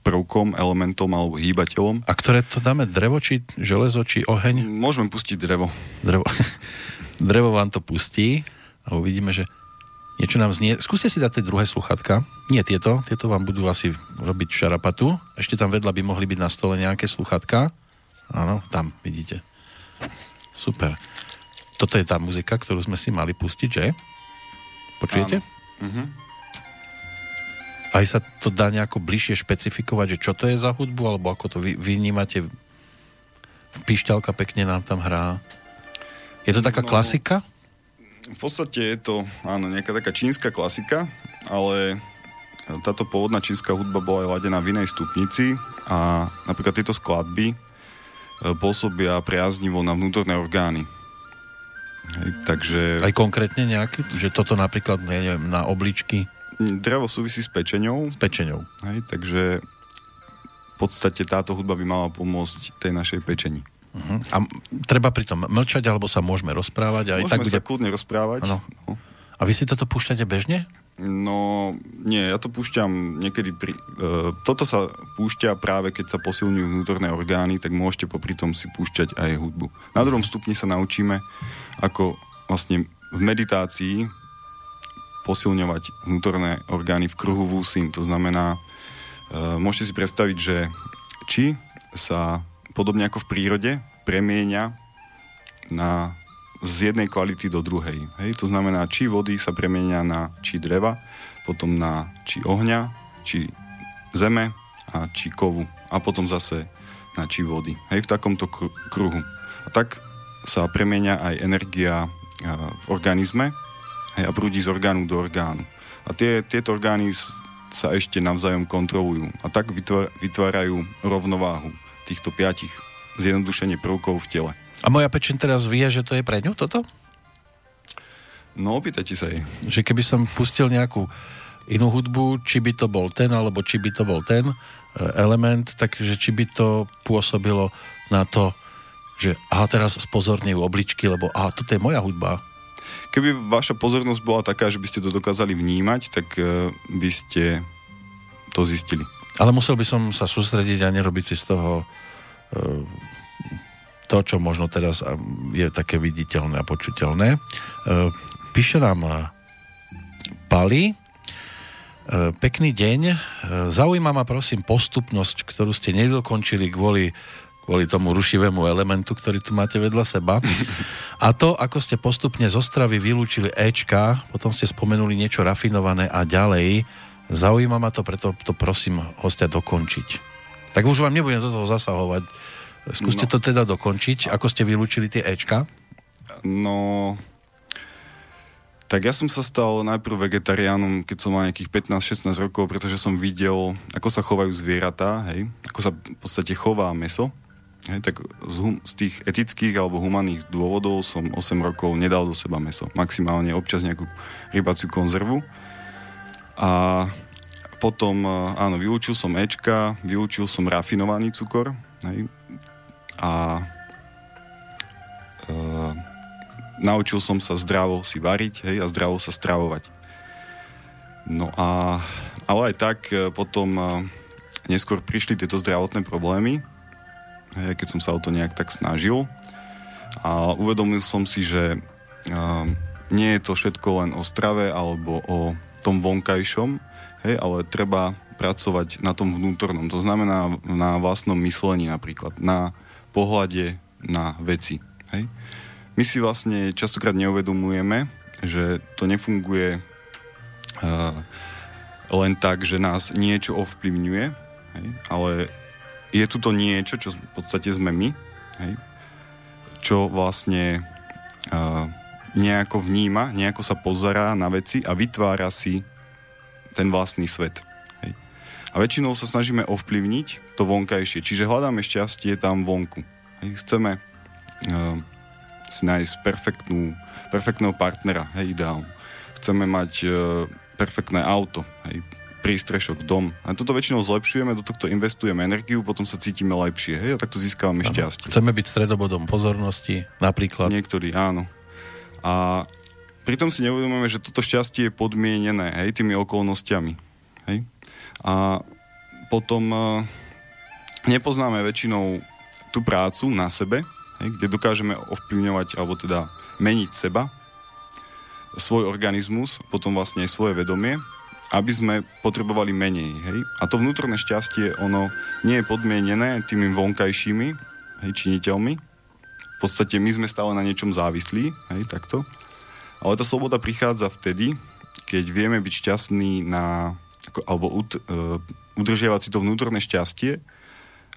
S2: prvkom, elementom alebo hýbateľom.
S1: A ktoré to dáme? Drevo, či železo, či oheň?
S2: Môžeme pustiť drevo.
S1: Drevo, [laughs] drevo vám to pustí a uvidíme, že niečo nám znie. Skúste si dať tie druhé sluchatka. Nie tieto, tieto vám budú asi robiť šarapatu. Ešte tam vedľa by mohli byť na stole nejaké sluchatka. Áno, tam, vidíte. Super. Toto je tá muzika, ktorú sme si mali pustiť, že? Počujete? Áno. Uh-huh. Aj sa to dá nejako bližšie špecifikovať, že čo to je za hudbu, alebo ako to vy, vnímate? Pišťalka pekne nám tam hrá. Je to taká no, klasika?
S2: V podstate je to, áno, nejaká taká čínska klasika, ale táto pôvodná čínska hudba bola aj ladená v inej stupnici a napríklad tieto skladby e, pôsobia priaznivo na vnútorné orgány. Hej, takže...
S1: Aj konkrétne nejaký? Že toto napríklad, neviem, na obličky?
S2: Drevo súvisí s pečenou.
S1: S pečenou.
S2: Hej, takže v podstate táto hudba by mala pomôcť tej našej pečení.
S1: Uh-huh. A treba pritom mlčať, alebo sa môžeme rozprávať?
S2: Aj môžeme tak bude... sa kľudne rozprávať. Ano. No.
S1: A vy si toto púšťate bežne?
S2: No, nie, ja to púšťam niekedy pri... Uh, toto sa púšťa práve, keď sa posilňujú vnútorné orgány, tak môžete popri tom si púšťať aj hudbu. Na druhom stupni sa naučíme, ako vlastne v meditácii posilňovať vnútorné orgány v kruhu vúsin. To znamená, e, môžete si predstaviť, že či sa podobne ako v prírode premieňa na, z jednej kvality do druhej. Hej? To znamená, či vody sa premieňa na či dreva, potom na či ohňa, či zeme a či kovu. A potom zase na či vody. Hej? V takomto kruhu. A tak sa premieňa aj energia e, v organizme, hej, a prúdi z orgánu do orgánu. A tie, tieto orgány sa ešte navzájom kontrolujú a tak vytvárajú rovnováhu týchto piatich zjednodušenie prvkov v tele.
S1: A moja pečen teraz vie, že to je pre ňu toto?
S2: No, opýtajte sa jej.
S1: Že keby som pustil nejakú inú hudbu, či by to bol ten, alebo či by to bol ten e, element, takže či by to pôsobilo na to, že aha, teraz spozornejú obličky, lebo aha, toto je moja hudba,
S2: Keby vaša pozornosť bola taká, že by ste to dokázali vnímať, tak uh, by ste to zistili.
S1: Ale musel by som sa sústrediť a nerobiť si z toho uh, to, čo možno teraz je také viditeľné a počuteľné. Uh, píše nám Pali, Pekný deň. Zaujíma ma prosím postupnosť, ktorú ste nedokončili kvôli kvôli tomu rušivému elementu, ktorý tu máte vedľa seba. A to, ako ste postupne zo stravy vylúčili Ečka, potom ste spomenuli niečo rafinované a ďalej. Zaujíma ma to, preto to prosím hostia dokončiť. Tak už vám nebudem do toho zasahovať. Skúste no. to teda dokončiť. Ako ste vylúčili tie Ečka?
S2: No, tak ja som sa stal najprv vegetariánom, keď som mal nejakých 15-16 rokov, pretože som videl, ako sa chovajú zvieratá, hej, ako sa v podstate chová meso. Hej, tak z, hum, z tých etických alebo humanných dôvodov som 8 rokov nedal do seba meso. Maximálne občas nejakú rybaciu konzervu. A potom, e, áno, vyučil som Ečka, vyučil som rafinovaný cukor. Hej, a e, naučil som sa zdravo si variť hej, a zdravo sa stravovať. No a, ale aj tak e, potom e, neskôr prišli tieto zdravotné problémy hej, keď som sa o to nejak tak snažil. A uvedomil som si, že uh, nie je to všetko len o strave alebo o tom vonkajšom, hej, ale treba pracovať na tom vnútornom. To znamená na vlastnom myslení napríklad, na pohľade na veci. Hej? My si vlastne častokrát neuvedomujeme, že to nefunguje uh, len tak, že nás niečo ovplyvňuje, hej? ale je tu to niečo, čo v podstate sme my, hej? čo vlastne uh, nejako vníma, nejako sa pozerá na veci a vytvára si ten vlastný svet. Hej? A väčšinou sa snažíme ovplyvniť to vonkajšie, čiže hľadáme šťastie tam vonku. Hej? Chceme uh, si nájsť perfektnú, perfektného partnera, hej, ideálne. Chceme mať uh, perfektné auto, hej, prístrešok, dom. A toto väčšinou zlepšujeme, do tohto investujeme energiu, potom sa cítime lepšie, hej, a takto získavame ano. šťastie.
S1: Chceme byť stredobodom pozornosti, napríklad.
S2: Niektorí, áno. A pritom si neuvedomujeme, že toto šťastie je podmienené, hej, tými okolnostiami, hej. A potom uh, nepoznáme väčšinou tú prácu na sebe, kde dokážeme ovplyvňovať, alebo teda meniť seba, svoj organizmus, potom vlastne aj svoje vedomie, aby sme potrebovali menej. Hej? A to vnútorné šťastie, ono nie je podmienené tými vonkajšími hej, činiteľmi. V podstate my sme stále na niečom závislí, hej, takto. Ale tá sloboda prichádza vtedy, keď vieme byť šťastní na, ako, alebo ud, uh, udržiavať si to vnútorné šťastie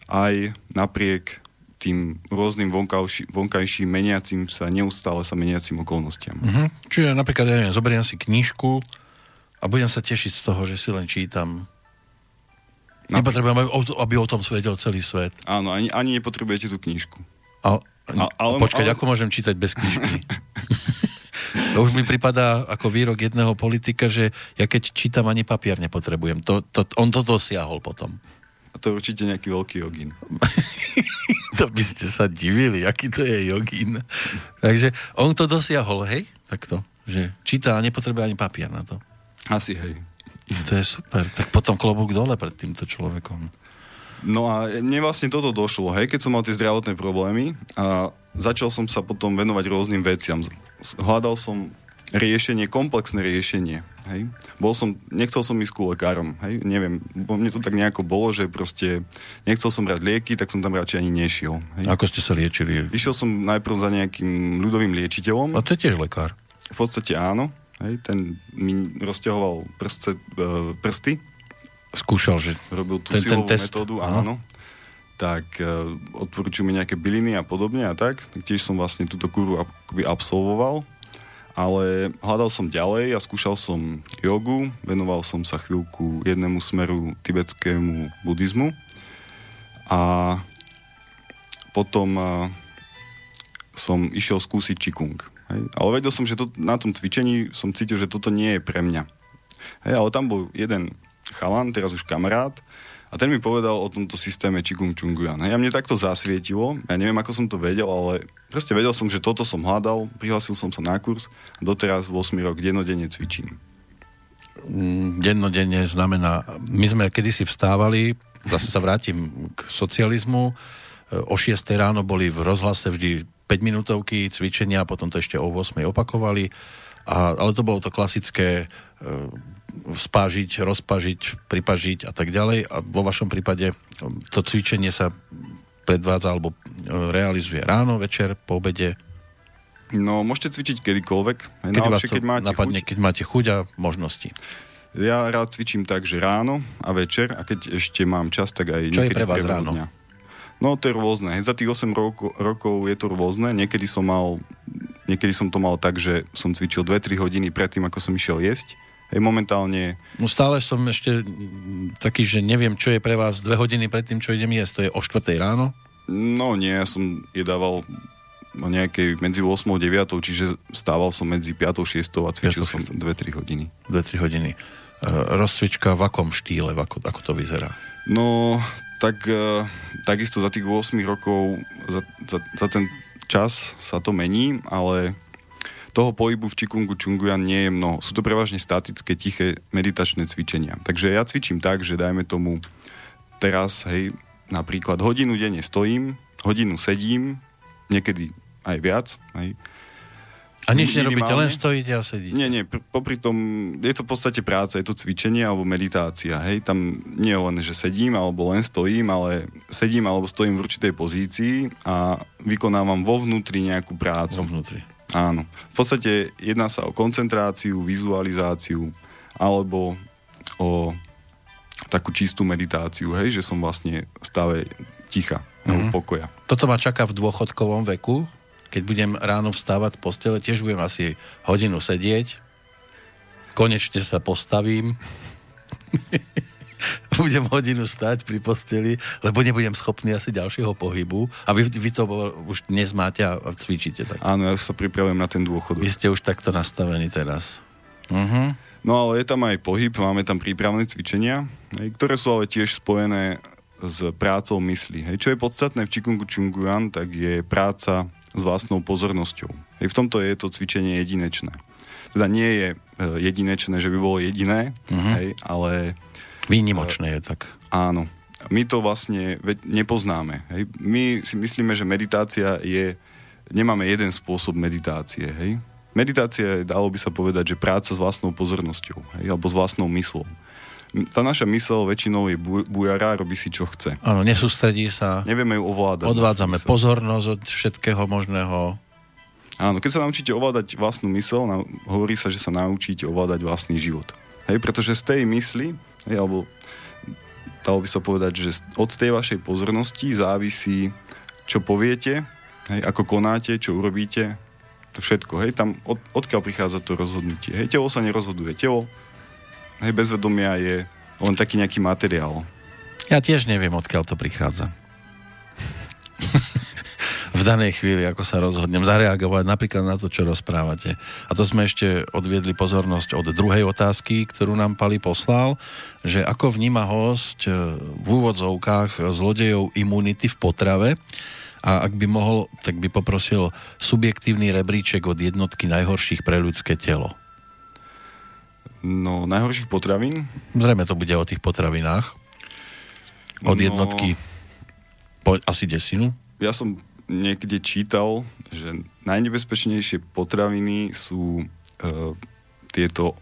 S2: aj napriek tým rôznym vonkajší, vonkajším meniacim sa, neustále sa meniacim okolnostiam.
S1: Uh-huh. Čiže napríklad, ja neviem, zoberiem si knižku a budem sa tešiť z toho, že si len čítam. Nepotrebujem, aby o tom svedel celý svet.
S2: Áno, ani, ani nepotrebujete tú knižku.
S1: A, a, ale, počkať, ale... ako môžem čítať bez knižky? [laughs] to už mi pripadá ako výrok jedného politika, že ja keď čítam, ani papier nepotrebujem. To, to, on to dosiahol potom.
S2: A to je určite nejaký veľký jogín. [laughs]
S1: to by ste sa divili, aký to je jogín. Takže on to dosiahol, hej? Takto. Že číta a nepotrebuje ani papier na to.
S2: Asi, hej.
S1: To je super. Tak potom klobúk dole pred týmto človekom.
S2: No a mne vlastne toto došlo, hej, keď som mal tie zdravotné problémy a začal som sa potom venovať rôznym veciam. Hľadal som riešenie, komplexné riešenie. Hej. Bol som, nechcel som ísť ku lekárom, hej, neviem, bo mne to tak nejako bolo, že proste nechcel som brať lieky, tak som tam radšej ani nešiel. Hej.
S1: Ako ste sa liečili?
S2: Išiel som najprv za nejakým ľudovým liečiteľom.
S1: A to je tiež lekár.
S2: V podstate áno, hej, ten mi rozťahoval prste, e, prsty.
S1: Skúšal, že
S2: Robil tú ten, silovú ten test. metódu, áno. áno tak odporúčujú mi nejaké byliny a podobne a tak. tiež som vlastne túto akoby absolvoval ale hľadal som ďalej a skúšal som jogu, venoval som sa chvíľku jednému smeru tibetskému buddhizmu a potom som išiel skúsiť čikung. Hej. Ale vedel som, že to, na tom cvičení som cítil, že toto nie je pre mňa. Hej, ale tam bol jeden chalan, teraz už kamarát, a ten mi povedal o tomto systéme Chikung Chunguyan. Ja mne takto zasvietilo, ja neviem, ako som to vedel, ale proste vedel som, že toto som hľadal, prihlásil som sa na kurz a doteraz 8 rok dennodenne cvičím.
S1: Mm, dennodenne znamená, my sme kedysi vstávali, zase sa vrátim k socializmu, o 6 ráno boli v rozhlase vždy 5 minútovky cvičenia, a potom to ešte o 8 opakovali, a, ale to bolo to klasické e, spážiť, rozpažiť, pripažiť a tak ďalej. A vo vašom prípade um, to cvičenie sa predvádza alebo uh, realizuje ráno, večer, po obede?
S2: No, môžete cvičiť kedykoľvek.
S1: Vás to keď máte napadne, chuť. keď máte chuť a možnosti.
S2: Ja rád cvičím tak, že ráno a večer a keď ešte mám čas, tak aj
S1: Čo je pre vás ráno? Dňa.
S2: No to je rôzne. Za tých 8 rokov, rokov je to rôzne. Niekedy som mal niekedy som to mal tak, že som cvičil 2-3 hodiny predtým, ako som išiel jesť Hej, momentálne...
S1: No stále som ešte taký, že neviem, čo je pre vás dve hodiny pred tým, čo idem jesť. To je o 4 ráno?
S2: No nie, ja som jedával o nejakej medzi 8 a 9, čiže stával som medzi 5 a 6 a cvičil 5, som 2-3 hodiny.
S1: 2-3 hodiny. Uh, rozcvička v akom štýle, ako, ako to vyzerá?
S2: No, tak uh, takisto za tých 8 rokov, za, za, za ten čas sa to mení, ale toho pohybu v Čikungu Čungujan nie je mnoho. Sú to prevažne statické, tiché meditačné cvičenia. Takže ja cvičím tak, že dajme tomu teraz, hej, napríklad hodinu denne stojím, hodinu sedím, niekedy aj viac, hej.
S1: A nič nerobíte, len stojíte a sedíte?
S2: Nie, nie, popri tom, je to v podstate práca, je to cvičenie alebo meditácia, hej, tam nie len, že sedím alebo len stojím, ale sedím alebo stojím v určitej pozícii a vykonávam vo vnútri nejakú prácu.
S1: Vo vnútri.
S2: Áno. V podstate jedná sa o koncentráciu, vizualizáciu alebo o takú čistú meditáciu, hej, že som vlastne v stave ticha, mm-hmm. pokoja.
S1: Toto ma čaká v dôchodkovom veku, keď budem ráno vstávať z postele, tiež budem asi hodinu sedieť, konečne sa postavím, [laughs] budem hodinu stať pri posteli, lebo nebudem schopný asi ďalšieho pohybu. A vy, vy to už dnes máte a cvičíte tak.
S2: Áno, ja sa pripravujem na ten dôchod.
S1: Vy ste už takto nastavení teraz. Uh-huh.
S2: No ale je tam aj pohyb, máme tam prípravné cvičenia, ktoré sú ale tiež spojené s prácou mysli. Hej, čo je podstatné v Chikungu Chunguan, tak je práca s vlastnou pozornosťou. Hej, v tomto je to cvičenie jedinečné. Teda nie je e, jedinečné, že by bolo jediné, uh-huh. hej, ale...
S1: Výnimočné je tak.
S2: Áno. My to vlastne nepoznáme. Hej. My si myslíme, že meditácia je... Nemáme jeden spôsob meditácie. Hej. Meditácia je, dalo by sa povedať, že práca s vlastnou pozornosťou, hej, alebo s vlastnou myslou tá naša mysel väčšinou je bujará, robí si čo chce.
S1: Áno, nesústredí sa.
S2: Nevieme ju ovládať.
S1: Odvádzame pozornosť od všetkého možného.
S2: Áno, keď sa naučíte ovládať vlastnú mysel, na, hovorí sa, že sa naučíte ovládať vlastný život. Hej, pretože z tej mysli, hej, alebo dalo by sa povedať, že od tej vašej pozornosti závisí, čo poviete, hej, ako konáte, čo urobíte, to všetko. Hej, tam od, odkiaľ prichádza to rozhodnutie. Hej, telo sa nerozhoduje. Telo Hej, bezvedomia je len taký nejaký materiál.
S1: Ja tiež neviem, odkiaľ to prichádza. v danej chvíli, ako sa rozhodnem zareagovať napríklad na to, čo rozprávate. A to sme ešte odviedli pozornosť od druhej otázky, ktorú nám Pali poslal, že ako vníma host e, v úvodzovkách zlodejov imunity v potrave a ak by mohol, tak by poprosil subjektívny rebríček od jednotky najhorších pre ľudské telo.
S2: No, najhorších potravín?
S1: Zrejme to bude o tých potravinách. Od no, jednotky po asi desinu.
S2: Ja som niekde čítal, že najnebezpečnejšie potraviny sú uh, tieto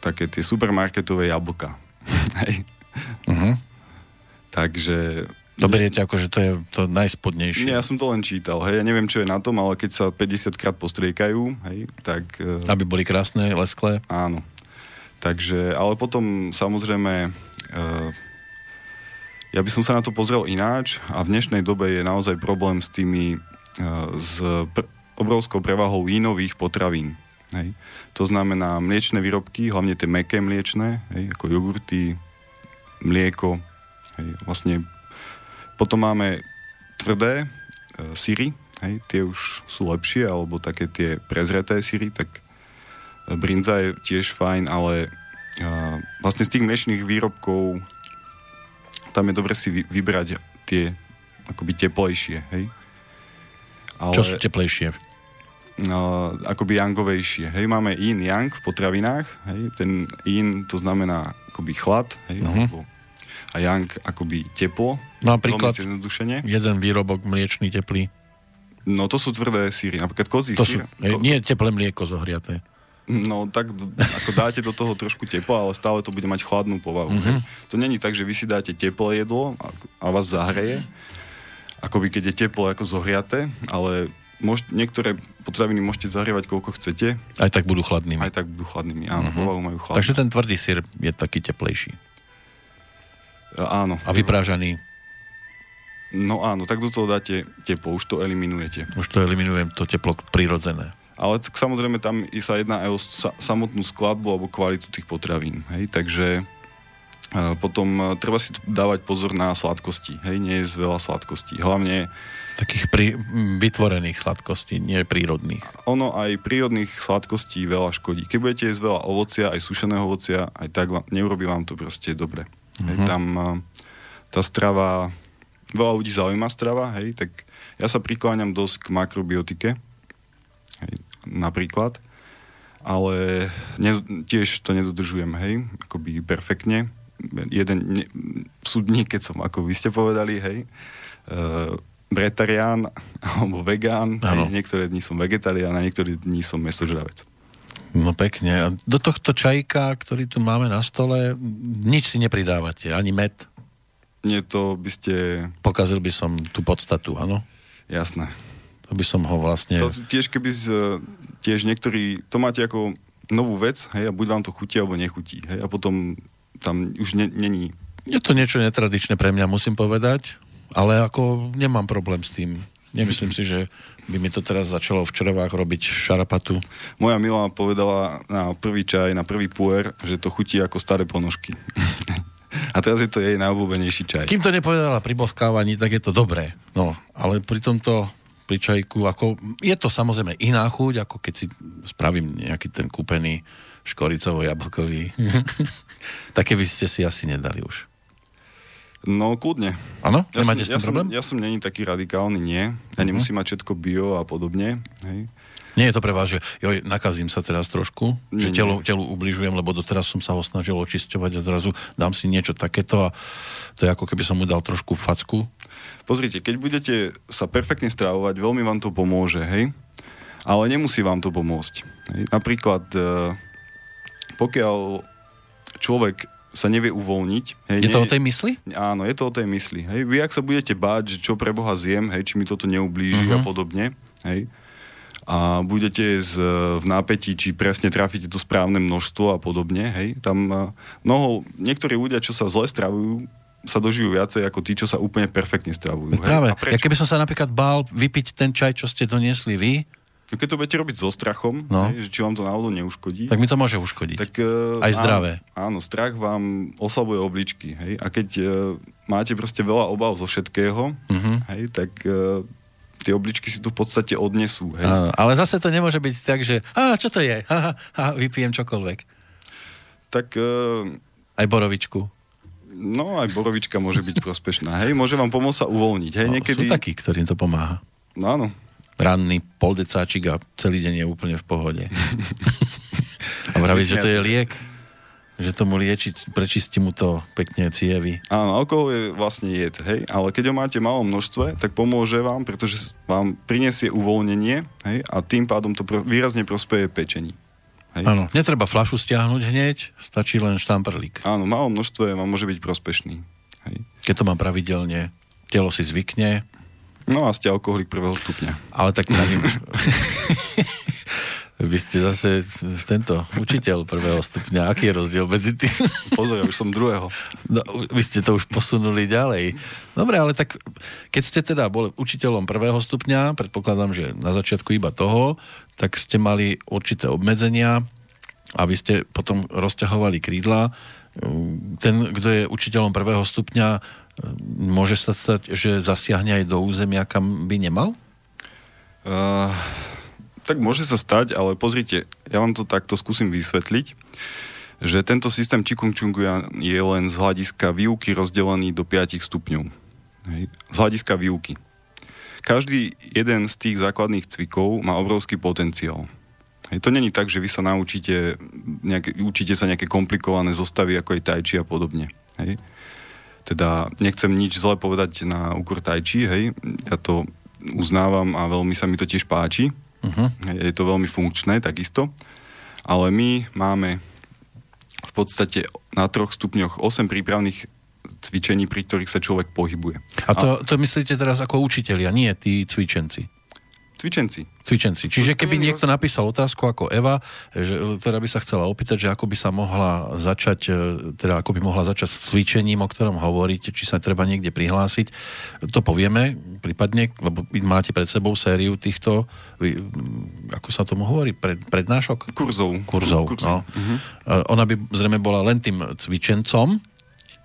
S2: také tie supermarketové jablka. [laughs] Uh-huh. Takže...
S1: To beriete ako, že to je to najspodnejšie.
S2: Nie, ja som to len čítal, hej, ja neviem, čo je na tom, ale keď sa 50 krát postriekajú, hej, tak...
S1: Uh, Aby boli krásne, lesklé.
S2: Áno, Takže, ale potom samozrejme, uh, ja by som sa na to pozrel ináč a v dnešnej dobe je naozaj problém s tými, uh, s pr- obrovskou prevahou inových potravín. Hej. To znamená mliečne výrobky, hlavne tie meké mliečne, hej, ako jogurty, mlieko. Hej, vlastne potom máme tvrdé e, syry, hej, tie už sú lepšie, alebo také tie prezreté syry, tak Brinza je tiež fajn, ale uh, vlastne z tých mliečných výrobkov tam je dobre si vybrať tie akoby teplejšie, hej?
S1: Ale, Čo sú teplejšie?
S2: Uh, akoby yangovejšie. Hej, máme yin yang v potravinách, hej, ten yin to znamená akoby chlad, hej, uh-huh. alebo a yang akoby teplo.
S1: Napríklad jeden výrobok mliečný teplý.
S2: No to sú tvrdé síry, napríklad kozí
S1: to sír. Sú, ko... Nie teplé mlieko zohriaté.
S2: No tak ako dáte do toho trošku teplo, ale stále to bude mať chladnú povahu. Mm-hmm. To není tak, že vy si dáte teplé jedlo a, a vás zahreje, ako by keď je teplo ako zohriaté, ale môž, niektoré potraviny môžete zahrievať koľko chcete.
S1: Aj tak budú chladnými.
S2: Aj tak budú chladnými, áno, mm-hmm. povahu majú chladnú.
S1: Takže ten tvrdý sír je taký teplejší.
S2: A, áno.
S1: A vyprážaný
S2: No áno, tak do toho dáte teplo, už to eliminujete.
S1: Už to eliminujeme, to teplo prirodzené.
S2: Ale tak samozrejme tam sa jedná aj o samotnú skladbu alebo kvalitu tých potravín. Hej? Takže potom e, treba si dávať pozor na sladkosti. Hej? Nie je veľa sladkostí. Hlavne
S1: takých pri, vytvorených sladkostí, nie prírodných.
S2: Ono aj prírodných sladkostí veľa škodí. Keď budete jesť veľa ovocia, aj sušeného ovocia, aj tak vám, neurobí vám to proste dobre. Uh-huh. Hej, mhm. tam e, tá strava, veľa ľudí zaujíma strava, hej, tak ja sa prikláňam dosť k makrobiotike, napríklad, ale ne, tiež to nedodržujem, hej, akoby perfektne. Jeden ne, súdnik, keď som, ako vy ste povedali, hej, uh, bretarián alebo vegán, hej, niektoré dní som vegetarián a niektoré dní som mesožravec.
S1: No pekne. A do tohto čajka, ktorý tu máme na stole, nič si nepridávate, ani med?
S2: Nie, to by ste...
S1: Pokazil by som tú podstatu, áno?
S2: Jasné.
S1: To by som ho vlastne...
S2: To tiež keby z, tiež niektorí, to máte ako novú vec, hej, a buď vám to chutí, alebo nechutí, hej, a potom tam už není...
S1: Je to niečo netradičné pre mňa, musím povedať, ale ako nemám problém s tým. Nemyslím si, že by mi to teraz začalo v črevách robiť šarapatu.
S2: Moja milá povedala na prvý čaj, na prvý puer, že to chutí ako staré ponožky. [laughs] A teraz je to jej najobľúbenejší čaj.
S1: Kým to nepovedala pri boskávaní, tak je to dobré. No, ale pri tomto pri čajku, ako, je to samozrejme iná chuť, ako keď si spravím nejaký ten kúpený škoricovo-jablkový. [laughs] Také by ste si asi nedali už.
S2: No, kľudne.
S1: Áno?
S2: Ja
S1: Nemáte
S2: som,
S1: s tým
S2: ja
S1: problém?
S2: Som, ja som není taký radikálny, nie. Ja
S1: Uh-huh.
S2: nemusím mať všetko bio a podobne. Hej.
S1: Nie je to pre vás, že joj, nakazím sa teraz trošku,
S2: Nie,
S1: že telu, telu ubližujem, lebo doteraz som sa ho snažil očisťovať a zrazu dám si niečo takéto a to je ako keby som mu dal trošku facku.
S2: Pozrite, keď budete sa perfektne stravovať, veľmi vám to pomôže, hej? Ale nemusí vám to pomôcť. Hej? Napríklad, e, pokiaľ človek sa nevie uvoľniť... Hej,
S1: Je to
S2: nie-
S1: o tej mysli?
S2: Áno, je to o tej mysli. Hej. Vy, ak sa budete báť, že čo pre Boha zjem, hej, či mi toto neublíži
S1: Mhm.
S2: a podobne, hej, a budete z, v nápetí, či presne trafíte to správne množstvo a podobne, hej, tam eh, mnoho, niektorí ľudia, čo sa zle stravujú, sa dožijú viacej ako tí, čo sa úplne perfektne stravujú.
S1: Práve, ja keby som sa napríklad bál vypiť ten čaj, čo ste doniesli vy,
S2: No Keď to budete robiť so strachom,
S1: No.
S2: hej, že či vám to náhodou neuškodí,
S1: tak mi to môže uškodiť.
S2: tak, eh,
S1: Aj
S2: áno,
S1: zdravé.
S2: Áno, strach vám oslabuje obličky. Hej? A keď uh, máte proste veľa obav zo všetkého,
S1: Mhm.
S2: hej, tak uh, tie obličky si tu v podstate odnesú. Hej?
S1: Áno, ale zase to nemôže byť tak, že a čo to je? Ha, ha, ha, vypijem čokoľvek.
S2: Tak uh,
S1: Aj borovičku.
S2: No aj borovička môže byť prospešná. Hej? Môže vám pomôcť sa uvoľniť. Hej?
S1: No,
S2: Niekedy...
S1: Sú takí, ktorým to pomáha.
S2: No áno.
S1: Ranný poldecáčik a celý deň je úplne v pohode. [laughs] a vraví, že to je liek, že to mu lieči, prečistí mu to pekne cievy.
S2: Áno, alkohol je vlastne jed, hej, ale keď ho máte v malom množstve, tak pomôže vám, pretože vám prinesie uvoľnenie, hej, a tým pádom to výrazne prospeje pečení. Hej.
S1: Áno, netreba flašu stiahnuť hneď, stačí len štamprlík.
S2: Áno, malom množstve vám môže byť prospešný. Hej.
S1: Keď to mám pravidelne, telo si zvykne,
S2: No a ste alkoholik prvého stupňa.
S1: ale tak pravím... [laughs] Vy ste zase tento učiteľ prvého stupňa. Aký je rozdiel medzi tým? [laughs]
S2: Pozor, ja už som druhého.
S1: No, vy ste to už posunuli ďalej. Dobre, ale tak keď ste teda boli učiteľom prvého stupňa, predpokladám, že na začiatku iba toho, tak ste mali určité obmedzenia a vy ste potom rozťahovali krídla. Ten, kto je učiteľom prvého stupňa, môže sa stať, že zasiahne aj do územia, kam by nemal?
S2: Uh, tak môže sa stať, ale pozrite, ja vám to takto skúsim vysvetliť, že tento systém Chikungunguja je len z hľadiska výuky rozdelený do 5 stupňov. Z hľadiska výuky. Každý jeden z tých základných cvikov má obrovský potenciál. Hej, to není tak, že vy sa naučíte, nejaké, učíte sa nejaké komplikované zostavy ako je tai chi a podobne. Hej. Teda nechcem nič zle povedať na úkor tai chi, hej. Ja to uznávam a veľmi sa mi to tiež páči.
S1: Uh-huh.
S2: Je to veľmi funkčné, takisto. Ale my máme v podstate na troch stupňoch 8 prípravných cvičení, pri ktorých sa človek pohybuje.
S1: A to, to myslíte teraz ako učitelia, nie tí cvičenci?
S2: Cvičenci.
S1: Cvičenci. Čiže keby niekto napísal otázku ako Eva, že, ktorá by sa chcela opýtať, že ako by sa mohla začať, e, teda ako by mohla začať s cvičením, o ktorom hovoríte, či sa treba niekde prihlásiť, to povieme prípadne, lebo máte pred sebou sériu týchto, vy, m, ako sa tomu hovorí, pred, prednášok?
S2: Kurzov.
S1: Kurzov,
S2: Kurzy.
S1: no.
S2: Mhm.
S1: E, Ona by zrejme bola len tým cvičencom,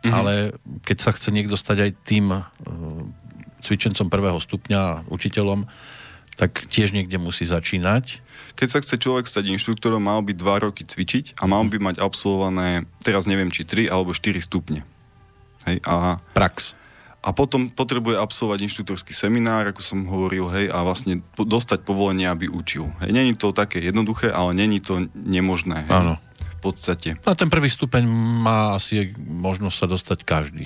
S1: ale keď sa chce niekto stať aj tým e, cvičencom prvého stupňa, učiteľom, tak tiež niekde musí začínať.
S2: Keď sa chce človek stať inštruktorom, mal by 2 roky cvičiť a mal by mať absolvované, teraz neviem, či 3 alebo 4 stupne. Hej, a,
S1: Prax.
S2: a potom potrebuje absolvovať inštruktorský seminár, ako som hovoril, hej, a vlastne dostať povolenie, aby učil. Hej, není to také jednoduché, ale není to nemožné. Hej,
S1: Áno.
S2: Podstate.
S1: Na ten prvý stupeň má asi možnosť sa dostať každý.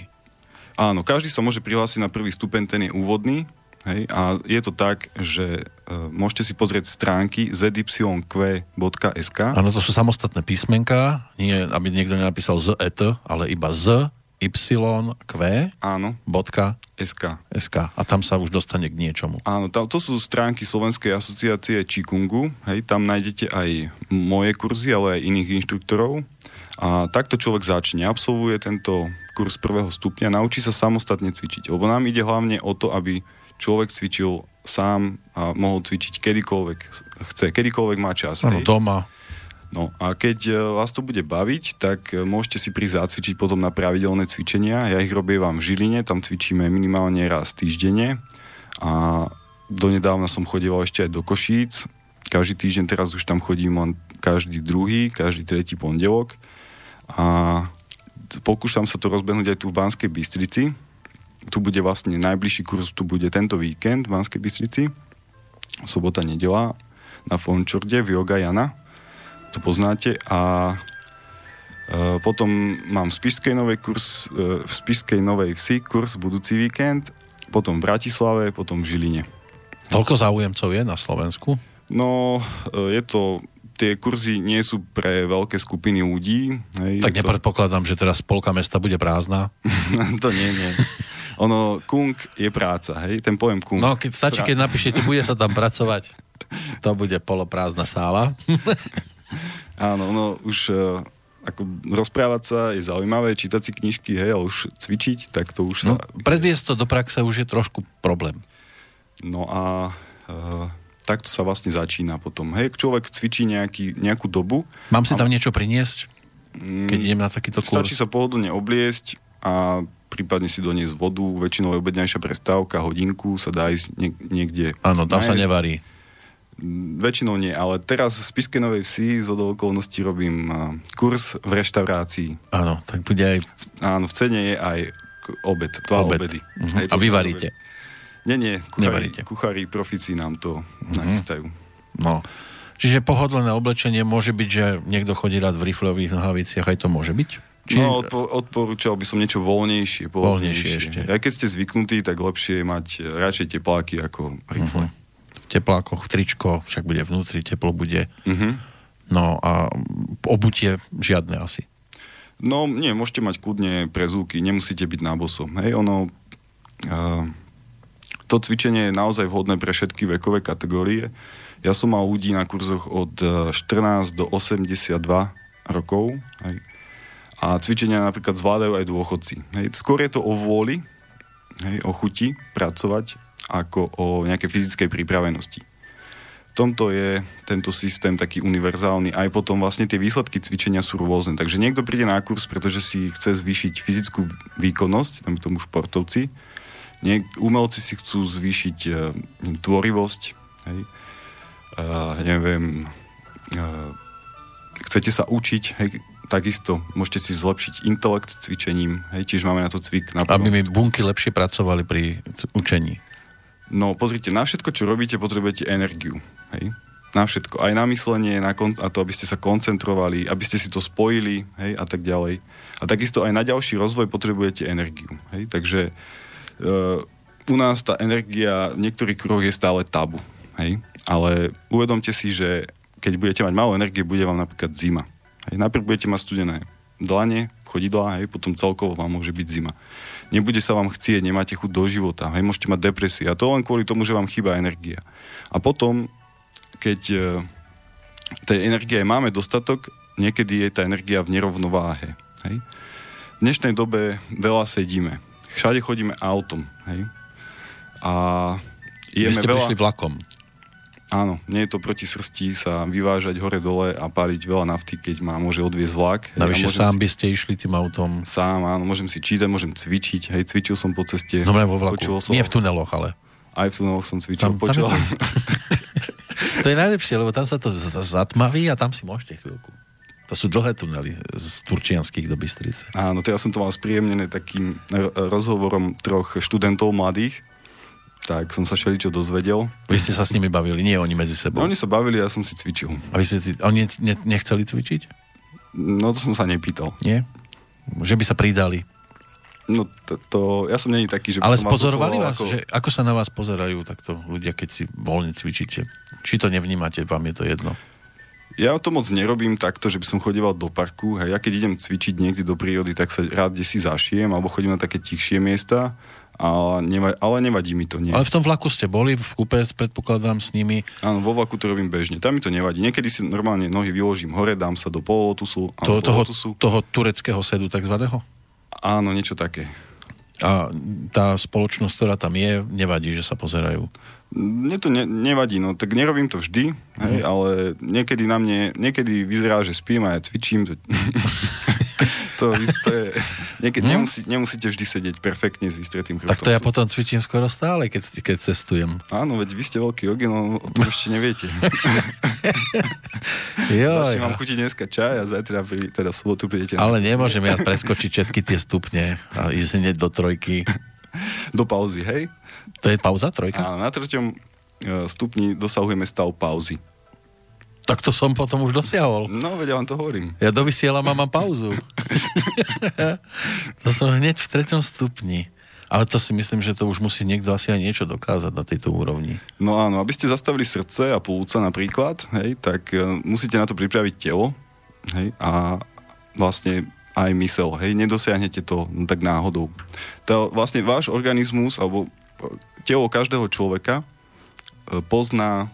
S2: Áno, každý sa môže prihlásiť na prvý stupeň, ten je úvodný, Hej? A je to tak, že uh, môžete si pozrieť stránky zyq.sk.
S1: Áno, to sú samostatné písmenka, nie aby niekto nenapísal z et, ale iba z y, q,
S2: Áno.
S1: bodka,
S2: SK.
S1: SK. A tam sa už dostane k niečomu.
S2: Áno, tam, to sú stránky Slovenskej asociácie Čikungu. Hej, tam nájdete aj moje kurzy, ale aj iných inštruktorov. A takto človek začne, absolvuje tento kurz prvého stupňa, naučí sa samostatne cvičiť. Lebo nám ide hlavne o to, aby človek cvičil sám a mohol cvičiť kedykoľvek chce, kedykoľvek má čas.
S1: Áno, doma.
S2: No a keď e, vás to bude baviť, tak e, môžete si prísť zacvičiť potom na pravidelné cvičenia. Ja ich vám v Žiline, tam cvičíme minimálne raz týždenne a donedávna som chodieval ešte aj do Košíc. Každý týždeň teraz už tam chodím len každý druhý, každý tretí pondelok a pokúšam sa to rozbehnúť aj tu v Banskej Bystrici. Tu bude vlastne najbližší kurz, tu bude tento víkend v Banskej Bystrici, sobota, nedela na Fončorde v Yoga Jana to poznáte. A e, potom mám v Spišskej Novej kurs, e, v Spišskej Novej Vsi kurs budúci víkend, potom v Bratislave, potom v Žiline.
S1: Toľko záujemcov je na Slovensku?
S2: No, e, je to tie kurzy nie sú pre veľké skupiny ľudí.
S1: Hej, tak nepredpokladám, to... že teraz polka mesta bude prázdna. [laughs]
S2: to nie, nie. Ono, kung je práca, hej, ten pojem kung.
S1: No, keď stačí, keď napíšete, bude sa tam pracovať, [laughs] to bude poloprázdna sála. [laughs] [laughs]
S2: Áno, no už uh, ako rozprávať sa je zaujímavé, čítať si knižky, hej, ale už cvičiť, tak to už
S1: no, sa... Predviesť to do praxe už je trošku problém.
S2: No a uh, takto sa vlastne začína potom. Hej, človek cvičí nejaký, nejakú dobu.
S1: Mám si tam a... niečo priniesť, keď mm, idem na takýto kurz?
S2: Stačí sa pohodlne obliesť a prípadne si doniesť vodu, väčšinou je obedňajšia prestávka, hodinku sa dá ísť niekde.
S1: Áno, tam sa nevarí.
S2: Väčšinou nie, ale teraz v Spiske Novej Vsi z okolností robím kurz v reštaurácii.
S1: Áno, tak bude aj...
S2: Áno, v cene je aj obed, dva obed. obedy.
S1: Uh-huh. A vy varíte?
S2: Nie, nie, kuchári, kuchári profici nám to uh-huh. nachystajú.
S1: No, čiže pohodlné oblečenie môže byť, že niekto chodí rád v riflových nohaviciach, aj to môže byť?
S2: Či... No, odpo- odporúčal by som niečo voľnejšie.
S1: Voľnejšie ešte.
S2: Aj keď ste zvyknutí, tak lepšie je mať radšej tepláky ako rifle. Uh-huh
S1: teplákoch, tričko, však bude vnútri, teplo bude. Mm-hmm. No a obutie žiadne asi.
S2: No nie, môžete mať kľudne prezúky, nemusíte byť na bosom. Hej, ono... Uh, to cvičenie je naozaj vhodné pre všetky vekové kategórie. Ja som mal ľudí na kurzoch od 14 do 82 rokov. Hej. A cvičenia napríklad zvládajú aj dôchodci. Hej. Skôr je to o vôli, hej, o chuti pracovať ako o nejakej fyzickej pripravenosti. V tomto je tento systém taký univerzálny. Aj potom vlastne tie výsledky cvičenia sú rôzne. Takže niekto príde na kurz, pretože si chce zvýšiť fyzickú výkonnosť, tam tomu športovci. Niek- umelci si chcú zvýšiť uh, tvorivosť. Hej. Uh, neviem, uh, chcete sa učiť, hej, takisto môžete si zlepšiť intelekt cvičením, hej, tiež máme na to cvik. Na
S1: Aby mi bunky lepšie pracovali pri učení.
S2: No pozrite, na všetko, čo robíte, potrebujete energiu. Hej? Na všetko. Aj na myslenie, na kon- a to, aby ste sa koncentrovali, aby ste si to spojili hej? a tak ďalej. A takisto aj na ďalší rozvoj potrebujete energiu. Hej? Takže uh, u nás tá energia v niektorých kruhoch je stále tabu. Hej? Ale uvedomte si, že keď budete mať málo energie, bude vám napríklad zima. Hej? Najprv budete mať studené dlane, chodidlá, hej? potom celkovo vám môže byť zima nebude sa vám chcieť, nemáte chuť do života, hej, môžete mať depresie a to len kvôli tomu, že vám chýba energia. A potom, keď e, tej energie máme dostatok, niekedy je tá energia v nerovnováhe. Hej. V dnešnej dobe veľa sedíme. Všade chodíme autom. Hej. A
S1: jeme Vy ste veľa... prišli vlakom.
S2: Áno, nie je to proti srsti sa vyvážať hore-dole a páliť veľa nafty, keď ma môže odviezť vlak.
S1: Navyše ja sám si... by ste išli tým autom.
S2: Sám, áno, môžem si čítať, môžem cvičiť. Hej, cvičil som po ceste.
S1: Dobre, vo vlaku. Som... Nie v tuneloch, ale.
S2: Aj v tuneloch som cvičil. Tam, počul... tam
S1: to... [laughs] to je najlepšie, lebo tam sa to zatmaví a tam si môžete chvíľku. To sú dlhé tunely z Turčianských do Bystrice.
S2: Áno, to ja som to mal spríjemnené takým rozhovorom troch študentov mladých, tak som sa všeličo dozvedel.
S1: Vy ste sa s nimi bavili, nie oni medzi sebou?
S2: No, oni sa bavili, ja som si cvičil.
S1: A vy ste si, oni ne, nechceli cvičiť?
S2: No to som sa nepýtal.
S1: Nie? Že by sa pridali?
S2: No to, to, ja som není taký, že by
S1: Ale
S2: som
S1: spozorovali vás,
S2: ako...
S1: že ako sa na vás pozerajú takto ľudia, keď si voľne cvičíte? Či to nevnímate, vám je to jedno?
S2: Ja to moc nerobím takto, že by som chodieval do parku. Hej. Ja keď idem cvičiť niekde do prírody, tak sa rád kde si zašijem, alebo chodím na také tichšie miesta, ale, neva, ale nevadí mi to. Nie.
S1: Ale v tom vlaku ste boli, v kúpe predpokladám s nimi.
S2: Áno, vo vlaku to robím bežne. Tam mi to nevadí. Niekedy si normálne nohy vyložím hore, dám sa do polotusu.
S1: To, toho, toho tureckého sedu takzvaného?
S2: Áno, niečo také.
S1: A tá spoločnosť, ktorá tam je, nevadí, že sa pozerajú?
S2: Mne to ne, nevadí, no tak nerobím to vždy, hej, mm. ale niekedy na mne, niekedy vyzerá, že spím a ja cvičím. To, [laughs] to, to je, niekedy mm. nemusí, nemusíte vždy sedieť perfektne s vystretým chrbtom.
S1: Tak to ja potom cvičím skoro stále, keď, keď cestujem.
S2: Áno, veď vy ste veľký jogi, no o tom ešte neviete.
S1: jo,
S2: ja. mám chutiť dneska čaj a zajtra, pri, teda v sobotu prídete.
S1: Ale nemôžem ja preskočiť všetky tie stupne a ísť hneď do trojky. [laughs]
S2: Do pauzy, hej?
S1: To je pauza, trojka?
S2: Áno, na treťom e, stupni dosahujeme stav pauzy.
S1: Tak to som potom už dosiahol.
S2: No, veď ja vám to hovorím.
S1: Ja dovysielam a mám pauzu. [laughs] to som hneď v treťom stupni. Ale to si myslím, že to už musí niekto asi aj niečo dokázať na tejto úrovni.
S2: No áno, aby ste zastavili srdce a plúca napríklad, hej, tak uh, musíte na to pripraviť telo hej, a vlastne aj mysel. Hej, nedosiahnete to no, tak náhodou. To, vlastne váš organizmus alebo telo každého človeka e, pozná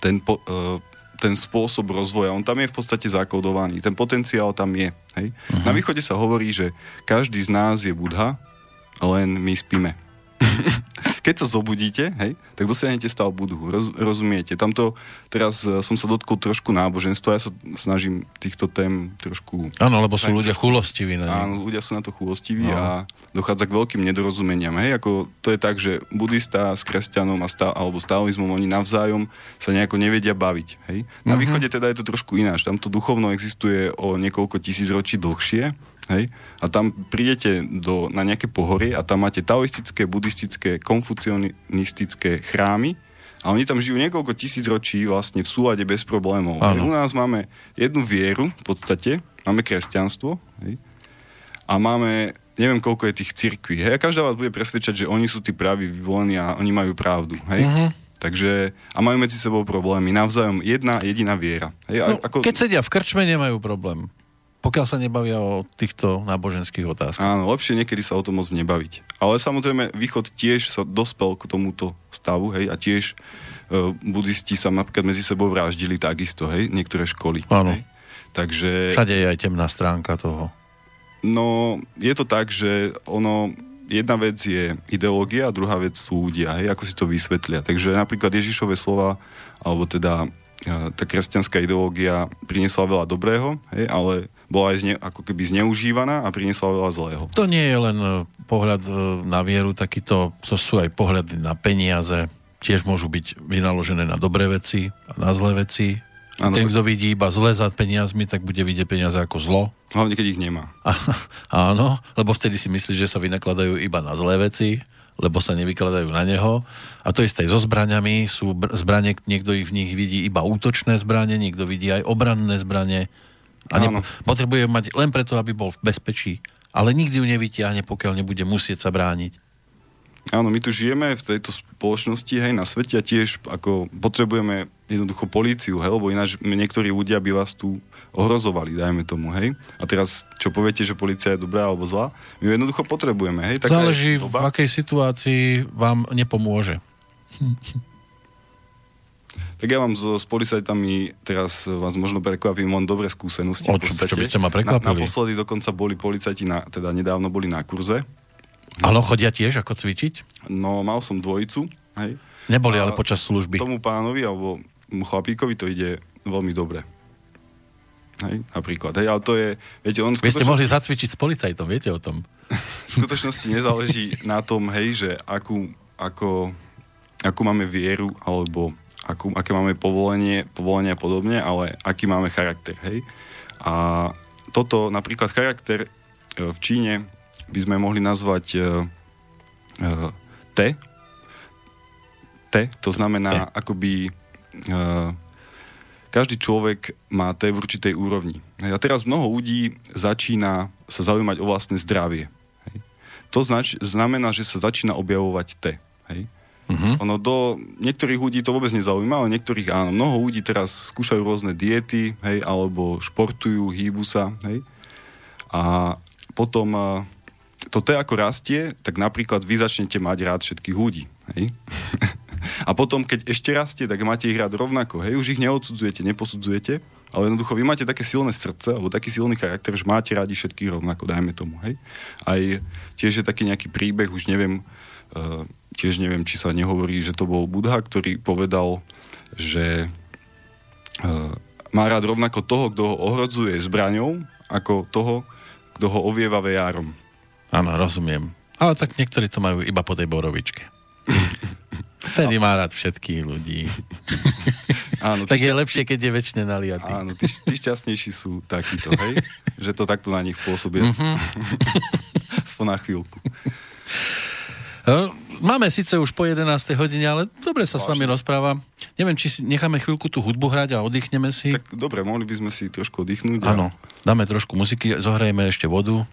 S2: ten, po, e, ten spôsob rozvoja. On tam je v podstate zakodovaný. Ten potenciál tam je. Hej? Uh-huh. Na východe sa hovorí, že každý z nás je budha, len my spíme. [laughs] keď sa zobudíte, hej, tak dosiahnete stav budhu. Roz, rozumiete? Tamto, teraz uh, som sa dotkol trošku náboženstva, ja sa snažím týchto tém trošku...
S1: Áno, lebo sú ľudia chulostiví na
S2: Áno, ľudia sú na to chulostiví no. a dochádza k veľkým nedorozumeniam. Hej, ako to je tak, že budista s kresťanom a stav, alebo stavizmom, oni navzájom sa nejako nevedia baviť. Hej? Na uh-huh. východe teda je to trošku ináč. Tamto duchovno existuje o niekoľko tisíc ročí dlhšie Hej? A tam prídete do, na nejaké pohorie a tam máte taoistické, buddhistické, konfucionistické chrámy a oni tam žijú niekoľko tisíc ročí vlastne v súlade bez problémov. U nás máme jednu vieru v podstate, máme kresťanstvo hej? a máme neviem koľko je tých cirkví. Hej? A každá vás bude presvedčať, že oni sú tí praví vyvolení a oni majú pravdu. Hej? Uh-huh. Takže, a majú medzi sebou problémy. Navzájom jedna jediná viera. Hej,
S1: no, ako... Keď sedia v krčme, nemajú problém pokiaľ sa nebavia o týchto náboženských otázkach.
S2: Áno, lepšie niekedy sa o tom moc nebaviť. Ale samozrejme, východ tiež sa dospel k tomuto stavu, hej, a tiež e, buddhisti sa napríklad medzi sebou vraždili takisto, hej, niektoré školy.
S1: Áno.
S2: Hej. Takže...
S1: Všade je aj temná stránka toho.
S2: No, je to tak, že ono, jedna vec je ideológia a druhá vec sú ľudia, hej, ako si to vysvetlia. Takže napríklad Ježišové slova, alebo teda e, tá kresťanská ideológia priniesla veľa dobrého, hej, ale bola aj zne, ako keby zneužívaná a priniesla veľa zlého.
S1: To nie je len e, pohľad e, na vieru, takýto, to sú aj pohľady na peniaze, tiež môžu byť vynaložené na dobré veci a na zlé veci. Ano, Ten, kto vidí iba zle za peniazmi, tak bude vidieť peniaze ako zlo.
S2: Hlavne, keď ich nemá.
S1: A, [laughs] áno, lebo vtedy si myslí, že sa vynakladajú iba na zlé veci, lebo sa nevykladajú na neho. A to isté so zbraňami. Sú zbranie, niekto ich v nich vidí iba útočné zbranie, niekto vidí aj obranné zbranie. A ne, potrebuje mať len preto, aby bol v bezpečí. Ale nikdy ju nevytiahne, pokiaľ nebude musieť sa brániť.
S2: Áno, my tu žijeme v tejto spoločnosti, hej, na svete a tiež ako potrebujeme jednoducho políciu, hej, lebo ináč niektorí ľudia by vás tu ohrozovali, dajme tomu, hej. A teraz, čo poviete, že policia je dobrá alebo zlá, my ju jednoducho potrebujeme, hej.
S1: Záleží, v akej situácii vám nepomôže. [laughs]
S2: Tak ja mám so, s policajtami, teraz vás možno prekvapím, mám dobré skúsenosti.
S1: O, čo, čo by ste ma prekvapili?
S2: Na, naposledy dokonca boli policajti, na, teda nedávno boli na kurze.
S1: Ale chodia tiež ako cvičiť?
S2: No, mal som dvojicu, hej.
S1: Neboli ale počas služby.
S2: Tomu pánovi, alebo chlapíkovi to ide veľmi dobre. Hej, napríklad. Hej, ale to je, viete, on
S1: Vy ste mohli zacvičiť s policajtom, viete o tom?
S2: v skutočnosti nezáleží na tom, hej, že akú, ako, akú máme vieru, alebo akú, aké máme povolenie, povolenie a podobne, ale aký máme charakter, hej. A toto, napríklad charakter e, v Číne by sme mohli nazvať uh, uh, T. T, to znamená T. akoby uh, každý človek má T v určitej úrovni. A teraz mnoho ľudí začína sa zaujímať o vlastné zdravie. Hej. to znač, znamená, že sa začína objavovať T. Hej? Uh-huh. Ono do niektorých ľudí to vôbec nezaujíma, ale niektorých áno. Mnoho ľudí teraz skúšajú rôzne diety, hej, alebo športujú, hýbu sa, hej. A potom to T ako rastie, tak napríklad vy začnete mať rád všetkých ľudí, hej. [laughs] A potom, keď ešte rastie, tak máte ich rád rovnako, hej. Už ich neodsudzujete, neposudzujete, ale jednoducho vy máte také silné srdce, alebo taký silný charakter, že máte radi všetkých rovnako, dajme tomu, hej. Aj tiež je taký nejaký príbeh, už neviem, tiež neviem, či sa nehovorí, že to bol Budha, ktorý povedal, že uh, má rád rovnako toho, kto ho ohrozuje zbraňou, ako toho, kto ho ovieva vejárom.
S1: Áno, rozumiem. Ale tak niektorí to majú iba po tej borovičke. [laughs] Vtedy má rád všetkých ľudí. [laughs] Áno, tak je šťast... lepšie, keď je väčšine naliatý.
S2: Áno, tí, tí šťastnejší sú takíto, hej? [laughs] Že to takto na nich pôsobí. Mm-hmm. Aspoň na chvíľku.
S1: No, máme síce už po 11. hodine, ale dobre sa Vážne. s vami rozprávam. Neviem, či si necháme chvíľku tú hudbu hrať a oddychneme si.
S2: Tak dobre, mohli by sme si trošku oddychnúť.
S1: Áno, a... dáme trošku muziky, zohrajeme ešte vodu,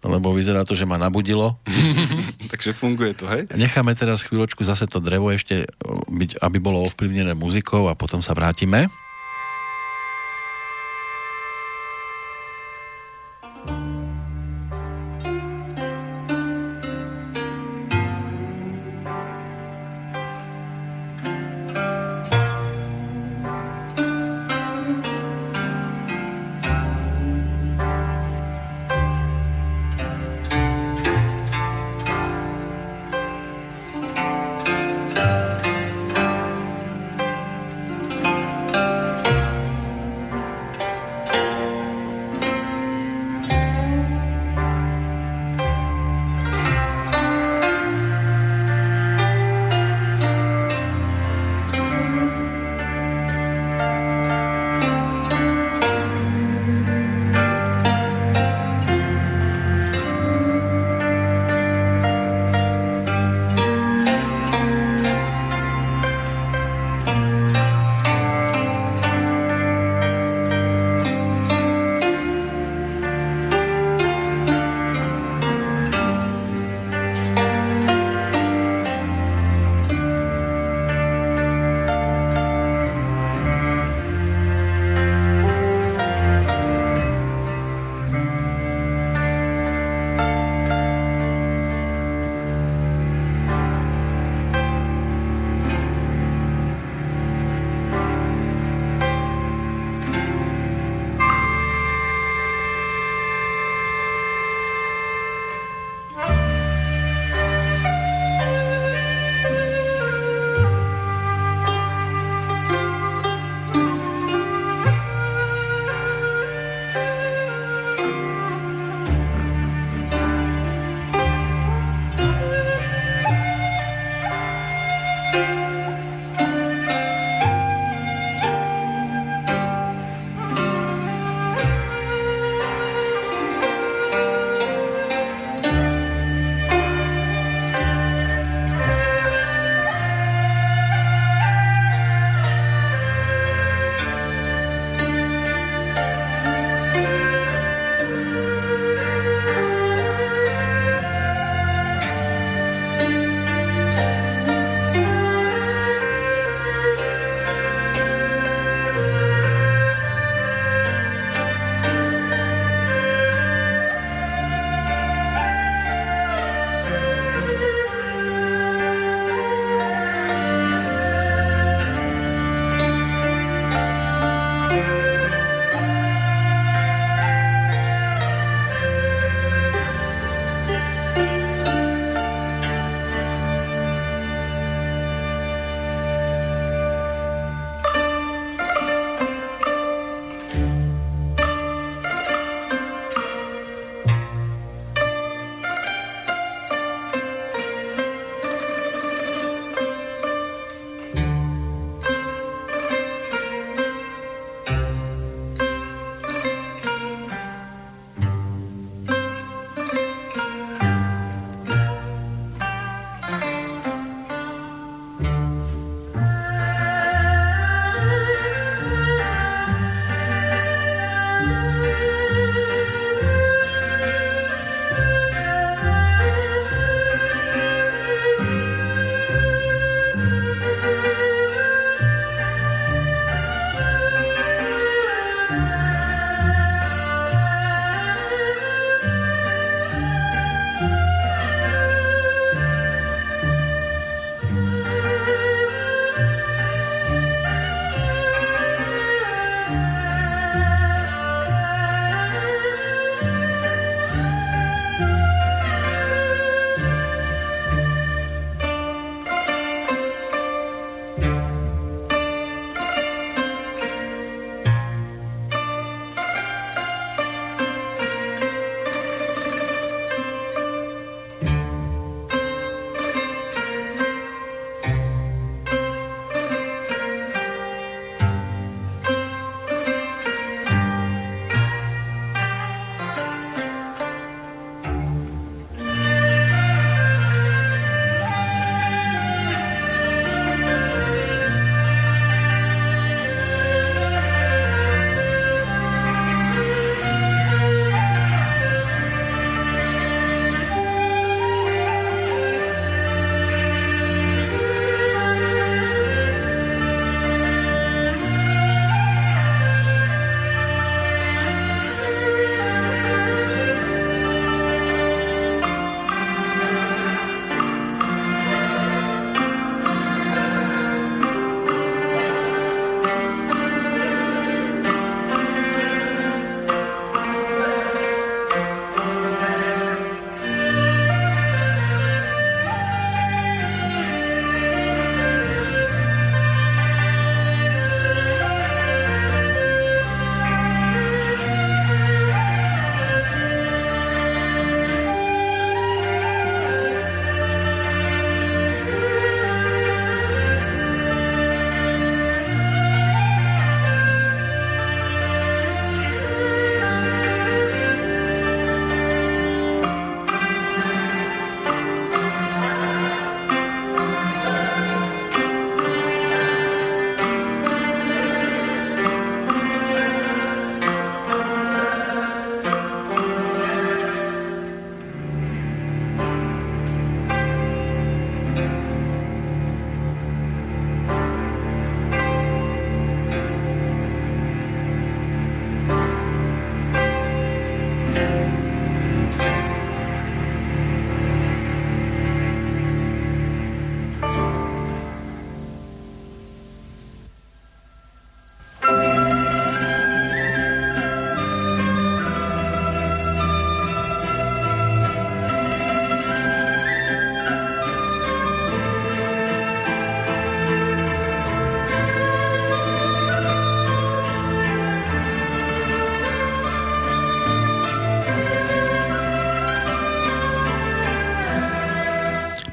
S1: lebo vyzerá to, že ma nabudilo. [laughs]
S2: Takže funguje to, hej?
S1: Necháme teraz chvíľočku zase to drevo ešte, byť, aby bolo ovplyvnené muzikou a potom sa vrátime.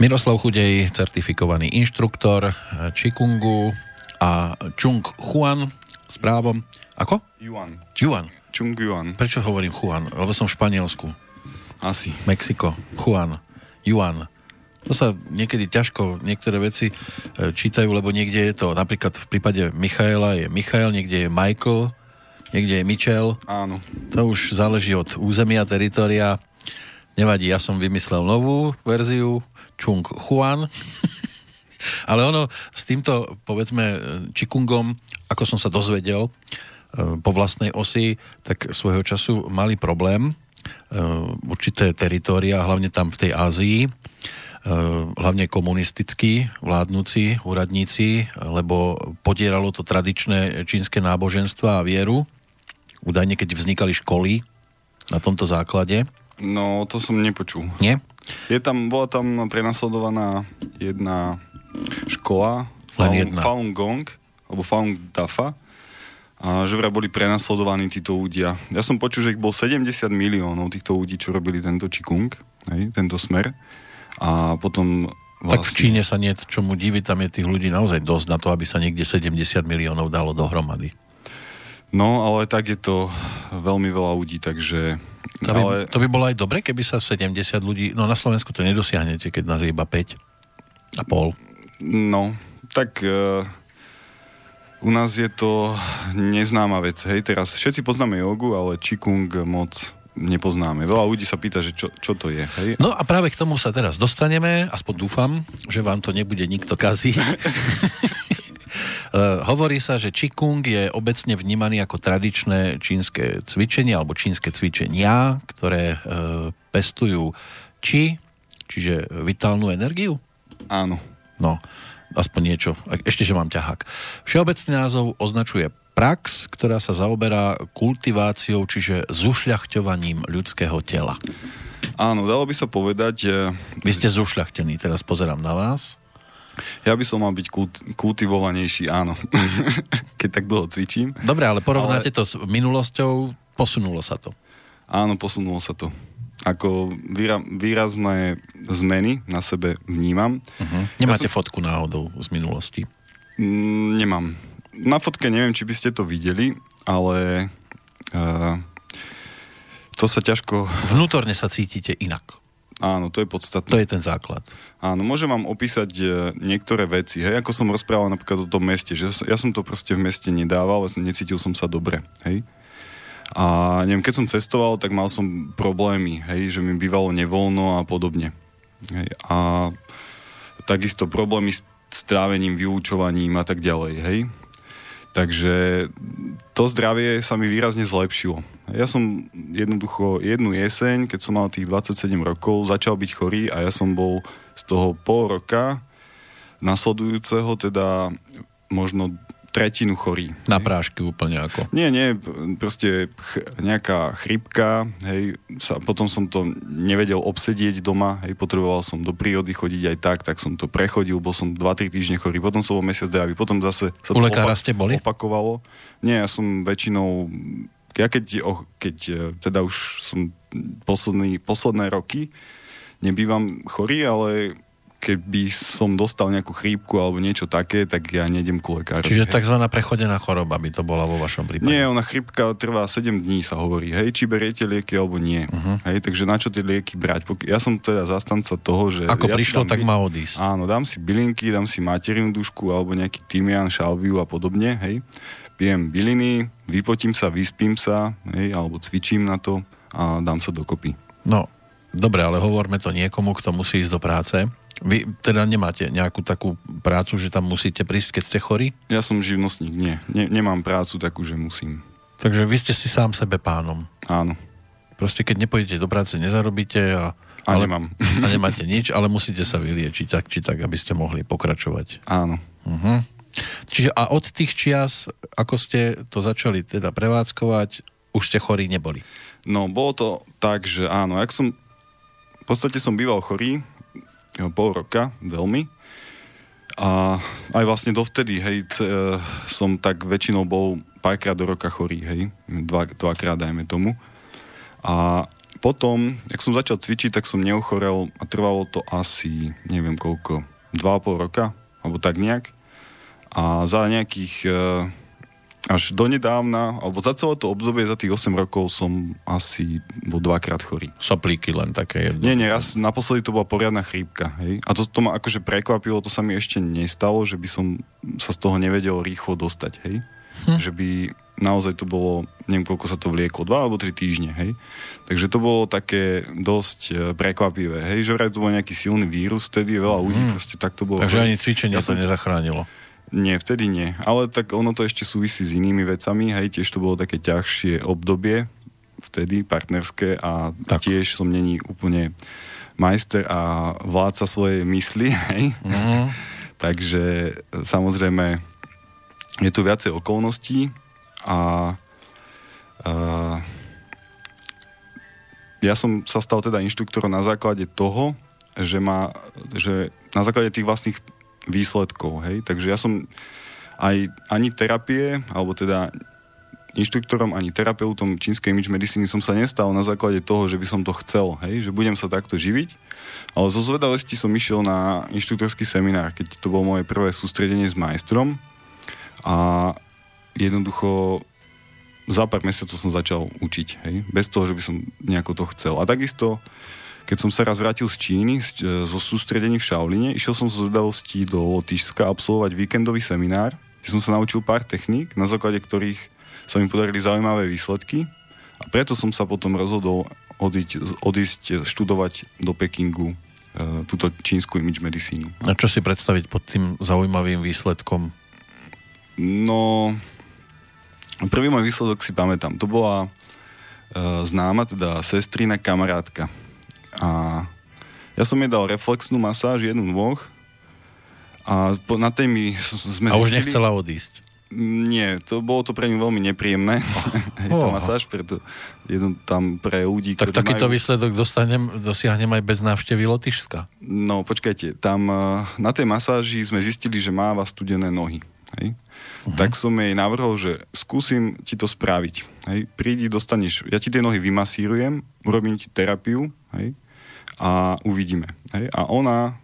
S1: Miroslav Chudej, certifikovaný inštruktor Chikungu a Chung Huan s právom. Ako?
S2: Yuan.
S1: Juan.
S2: Chung Yuan.
S1: Prečo hovorím Juan? Lebo som v Španielsku.
S2: Asi.
S1: Mexiko. Juan. Juan. To sa niekedy ťažko niektoré veci e, čítajú, lebo niekde je to, napríklad v prípade Michaela je Michael, niekde je Michael, niekde je Michel.
S2: Áno.
S1: To už záleží od územia, teritoria. Nevadí, ja som vymyslel novú verziu, Chung Juan. [laughs] Ale ono s týmto, povedzme, Čikungom, ako som sa dozvedel e, po vlastnej osi, tak svojho času mali problém e, určité teritória, hlavne tam v tej Ázii, Eh, hlavne komunistickí vládnúci úradníci, lebo podieralo to tradičné čínske náboženstva a vieru. Údajne, keď vznikali školy na tomto základe.
S2: No, to som nepočul.
S1: Nie?
S2: Je tam, bola tam prenasledovaná jedna škola,
S1: Len
S2: Falun,
S1: jedna.
S2: Falun Gong, alebo Falun Dafa, a že vraj boli prenasledovaní títo ľudia. Ja som počul, že ich bol 70 miliónov týchto ľudí, čo robili tento Qigong, hej, tento smer. A potom
S1: Tak v
S2: vlastne...
S1: Číne sa nie čomu diviť, tam je tých ľudí naozaj dosť na to, aby sa niekde 70 miliónov dalo dohromady.
S2: No, ale tak je to veľmi veľa ľudí, takže...
S1: To by,
S2: ale...
S1: to by bolo aj dobre, keby sa 70 ľudí... No na Slovensku to nedosiahnete, keď nás je iba 5 a pol.
S2: No, tak uh, u nás je to neznáma vec. Hej, teraz všetci poznáme jogu, ale Qigong moc nepoznáme. Veľa ľudí sa pýta, že čo, čo to je. Hej?
S1: No a práve k tomu sa teraz dostaneme, aspoň dúfam, že vám to nebude nikto kaziť. [laughs] Uh, hovorí sa, že Qigong je obecne vnímaný ako tradičné čínske cvičenie alebo čínske cvičenia, ktoré uh, pestujú či, čiže vitálnu energiu.
S2: Áno.
S1: No, aspoň niečo. Ešte, že mám ťahák. Všeobecný názov označuje prax, ktorá sa zaoberá kultiváciou, čiže zušľachťovaním ľudského tela.
S2: Áno, dalo by sa povedať...
S1: Vy ste zušľachtený, teraz pozerám na vás.
S2: Ja by som mal byť kult, kultivovanejší, áno. [laughs] Keď tak dlho cvičím.
S1: Dobre, ale porovnáte ale... to s minulosťou, posunulo sa to.
S2: Áno, posunulo sa to. Ako výra, výrazné zmeny na sebe vnímam.
S1: Uh-huh. Nemáte ja som... fotku náhodou z minulosti?
S2: Mm, nemám. Na fotke neviem, či by ste to videli, ale uh, to sa ťažko...
S1: Vnútorne sa cítite inak.
S2: Áno, to je podstatné.
S1: To je ten základ.
S2: Áno, môžem vám opísať e, niektoré veci, hej, ako som rozprával napríklad o tom meste, že ja som to proste v meste nedával, necítil som sa dobre, hej. A neviem, keď som cestoval, tak mal som problémy, hej, že mi bývalo nevoľno a podobne. Hej. A takisto problémy s strávením, vyučovaním a tak ďalej, hej. Takže to zdravie sa mi výrazne zlepšilo. Ja som jednoducho jednu jeseň, keď som mal tých 27 rokov, začal byť chorý a ja som bol z toho pol roka nasledujúceho teda možno tretinu chorý.
S1: Na prášky úplne ako?
S2: Nie, nie, proste ch- nejaká chrypka, hej, sa, potom som to nevedel obsedieť doma, hej, potreboval som do prírody chodiť aj tak, tak som to prechodil, bol som 2-3 týždne chorý, potom som bol mesiac zdravý, potom zase sa
S1: U
S2: to
S1: lekára ste boli?
S2: opakovalo. Nie, ja som väčšinou, ja keď, oh, keď e, teda už som posledný, posledné roky nebývam chorý, ale keby som dostal nejakú chrípku alebo niečo také, tak ja nejdem ku lekárovi.
S1: Čiže tzv. prechodená choroba by to bola vo vašom prípade?
S2: Nie, ona chrípka trvá 7 dní, sa hovorí. Hej, či beriete lieky alebo nie. Uh-huh. Hej, takže na čo tie lieky brať? Ja som teda zastanca toho, že...
S1: Ako
S2: ja
S1: prišlo, tak
S2: by...
S1: má odísť.
S2: Áno, dám si bylinky, dám si materinú dušku alebo nejaký tymian, šalviu a podobne, hej. Pijem byliny, vypotím sa, vyspím sa, hej, alebo cvičím na to a dám sa dokopy.
S1: No, dobre, ale hovorme to niekomu, kto musí ísť do práce. Vy teda nemáte nejakú takú prácu, že tam musíte prísť, keď ste chorí?
S2: Ja som živnostník, nie. ne nemám prácu takú, že musím.
S1: Takže vy ste si sám sebe pánom.
S2: Áno.
S1: Proste keď nepôjdete do práce, nezarobíte a,
S2: a ale, nemám. [laughs]
S1: a nemáte nič, ale musíte sa vyliečiť tak či tak, aby ste mohli pokračovať.
S2: Áno.
S1: Uh-huh. Čiže a od tých čias, ako ste to začali teda prevádzkovať, už ste chorí neboli?
S2: No, bolo to tak, že áno, ak som v podstate som býval chorý, pol roka, veľmi. A aj vlastne dovtedy, hej, c- e, som tak väčšinou bol párkrát do roka chorý, hej, dva, dvakrát dajme tomu. A potom, ak som začal cvičiť, tak som neuchorel a trvalo to asi, neviem koľko, 2,5 roka, alebo tak nejak. A za nejakých uh, až donedávna, alebo za celé to obdobie, za tých 8 rokov som asi bol dvakrát chorý.
S1: Soplíky len také jedno.
S2: Nie, nie, raz naposledy to bola poriadna chrípka. Hej? A to, to ma akože prekvapilo, to sa mi ešte nestalo, že by som sa z toho nevedel rýchlo dostať. Hej? Hm. Že by naozaj to bolo, neviem koľko sa to vlieklo, dva alebo tri týždne, hej. Takže to bolo také dosť e, prekvapivé, hej, že vraj to bol nejaký silný vírus, vtedy veľa ľudí hm. proste tak to bolo.
S1: Takže ani cvičenie ja to som... nezachránilo.
S2: Nie, vtedy nie. Ale tak ono to ešte súvisí s inými vecami. Hej, tiež to bolo také ťažšie obdobie vtedy, partnerské a tak. tiež som není úplne majster a vládca svojej mysli. [laughs] Hej. Mm-hmm. [laughs] Takže samozrejme je tu viacej okolností a, a ja som sa stal teda inštruktorom na základe toho, že, ma, že na základe tých vlastných výsledkov. Hej? Takže ja som aj ani terapie, alebo teda inštruktorom ani terapeutom čínskej image medicíny som sa nestal na základe toho, že by som to chcel, hej? že budem sa takto živiť. Ale zo zvedavosti som išiel na inštruktorský seminár, keď to bolo moje prvé sústredenie s majstrom a jednoducho za pár mesiacov som začal učiť, hej? bez toho, že by som nejako to chcel. A takisto keď som sa raz vrátil z Číny, e, zo sústredení v Šauline, išiel som z udalosti do Lotyšska absolvovať víkendový seminár, kde som sa naučil pár techník, na základe ktorých sa mi podarili zaujímavé výsledky a preto som sa potom rozhodol odísť, odísť študovať do Pekingu e, túto čínsku image medicínu.
S1: A čo si predstaviť pod tým zaujímavým výsledkom?
S2: No, prvý môj výsledok si pamätám. To bola e, známa, teda sestrina kamarátka a ja som jej dal reflexnú masáž, jednu, dvoch. A po, na tej mi sme
S1: A už zistili, nechcela odísť.
S2: Nie, to bolo to pre ňu veľmi nepríjemné, oh. [laughs] tá masáž, preto jedno tam pre ľudí,
S1: Tak takýto majú... výsledok dostanem, dosiahnem aj bez návštevy Lotyšska.
S2: No, počkajte, tam eh, na tej masáži sme zistili, že máva studené nohy. Hej? Uh-huh. Tak som jej navrhol, že skúsim ti to spraviť. Hej? Prídi, dostaneš, ja ti tie nohy vymasírujem, urobím ti terapiu, hej? A uvidíme. Hej? A ona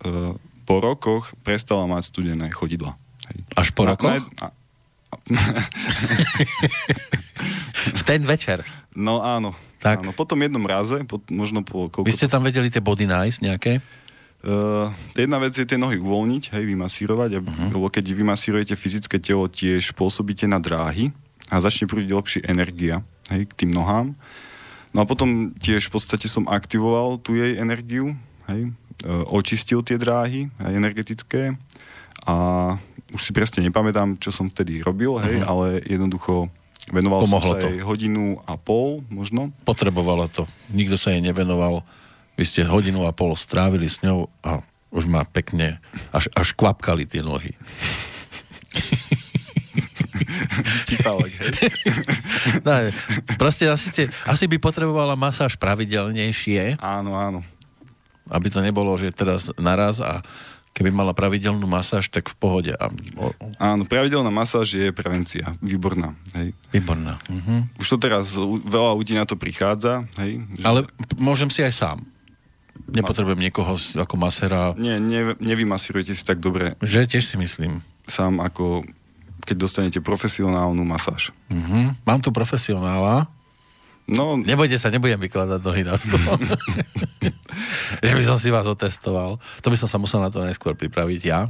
S2: e, po rokoch prestala mať studené chodidla.
S1: Hej. Až po na, rokoch? Na, a, [laughs] v ten večer?
S2: No áno. Tak. áno. Po tom jednom raze, po, možno po...
S1: Koľko Vy ste tam vedeli tie body nice nejaké?
S2: Uh, jedna vec je tie nohy uvoľniť, hej, vymasírovať, uh-huh. lebo keď vymasírujete fyzické telo, tiež pôsobíte na dráhy a začne prúdiť lepšie energia hej, k tým nohám. No a potom tiež v podstate som aktivoval tú jej energiu, hej, e, očistil tie dráhy aj energetické a už si presne nepamätám, čo som vtedy robil, hej, uh-huh. ale jednoducho venoval Pomohlo som sa to. jej hodinu a pol možno.
S1: Potrebovalo to. Nikto sa jej nevenoval. Vy ste hodinu a pol strávili s ňou a už má pekne, až, až kvapkali tie nohy. [laughs] [laughs]
S2: Čipálek, hej? [laughs]
S1: no, proste asi, te, asi by potrebovala masáž pravidelnejšie.
S2: Áno, áno.
S1: Aby to nebolo, že teraz naraz a keby mala pravidelnú masáž, tak v pohode. A.
S2: Áno, pravidelná masáž je prevencia. Výborná. Hej.
S1: Výborná. Uh-huh.
S2: Už to teraz veľa ľudí na to prichádza. Hej,
S1: že... Ale môžem si aj sám. Nepotrebujem niekoho ako masera.
S2: Nie, ne, nevymasírujete si tak dobre.
S1: Že tiež si myslím.
S2: Sám ako keď dostanete profesionálnu masáž.
S1: Mm-hmm. Mám tu profesionála. No... Nebojte sa, nebudem vykladať nohy na stôl. [laughs] že by som si vás otestoval. To by som sa musel na to najskôr pripraviť ja.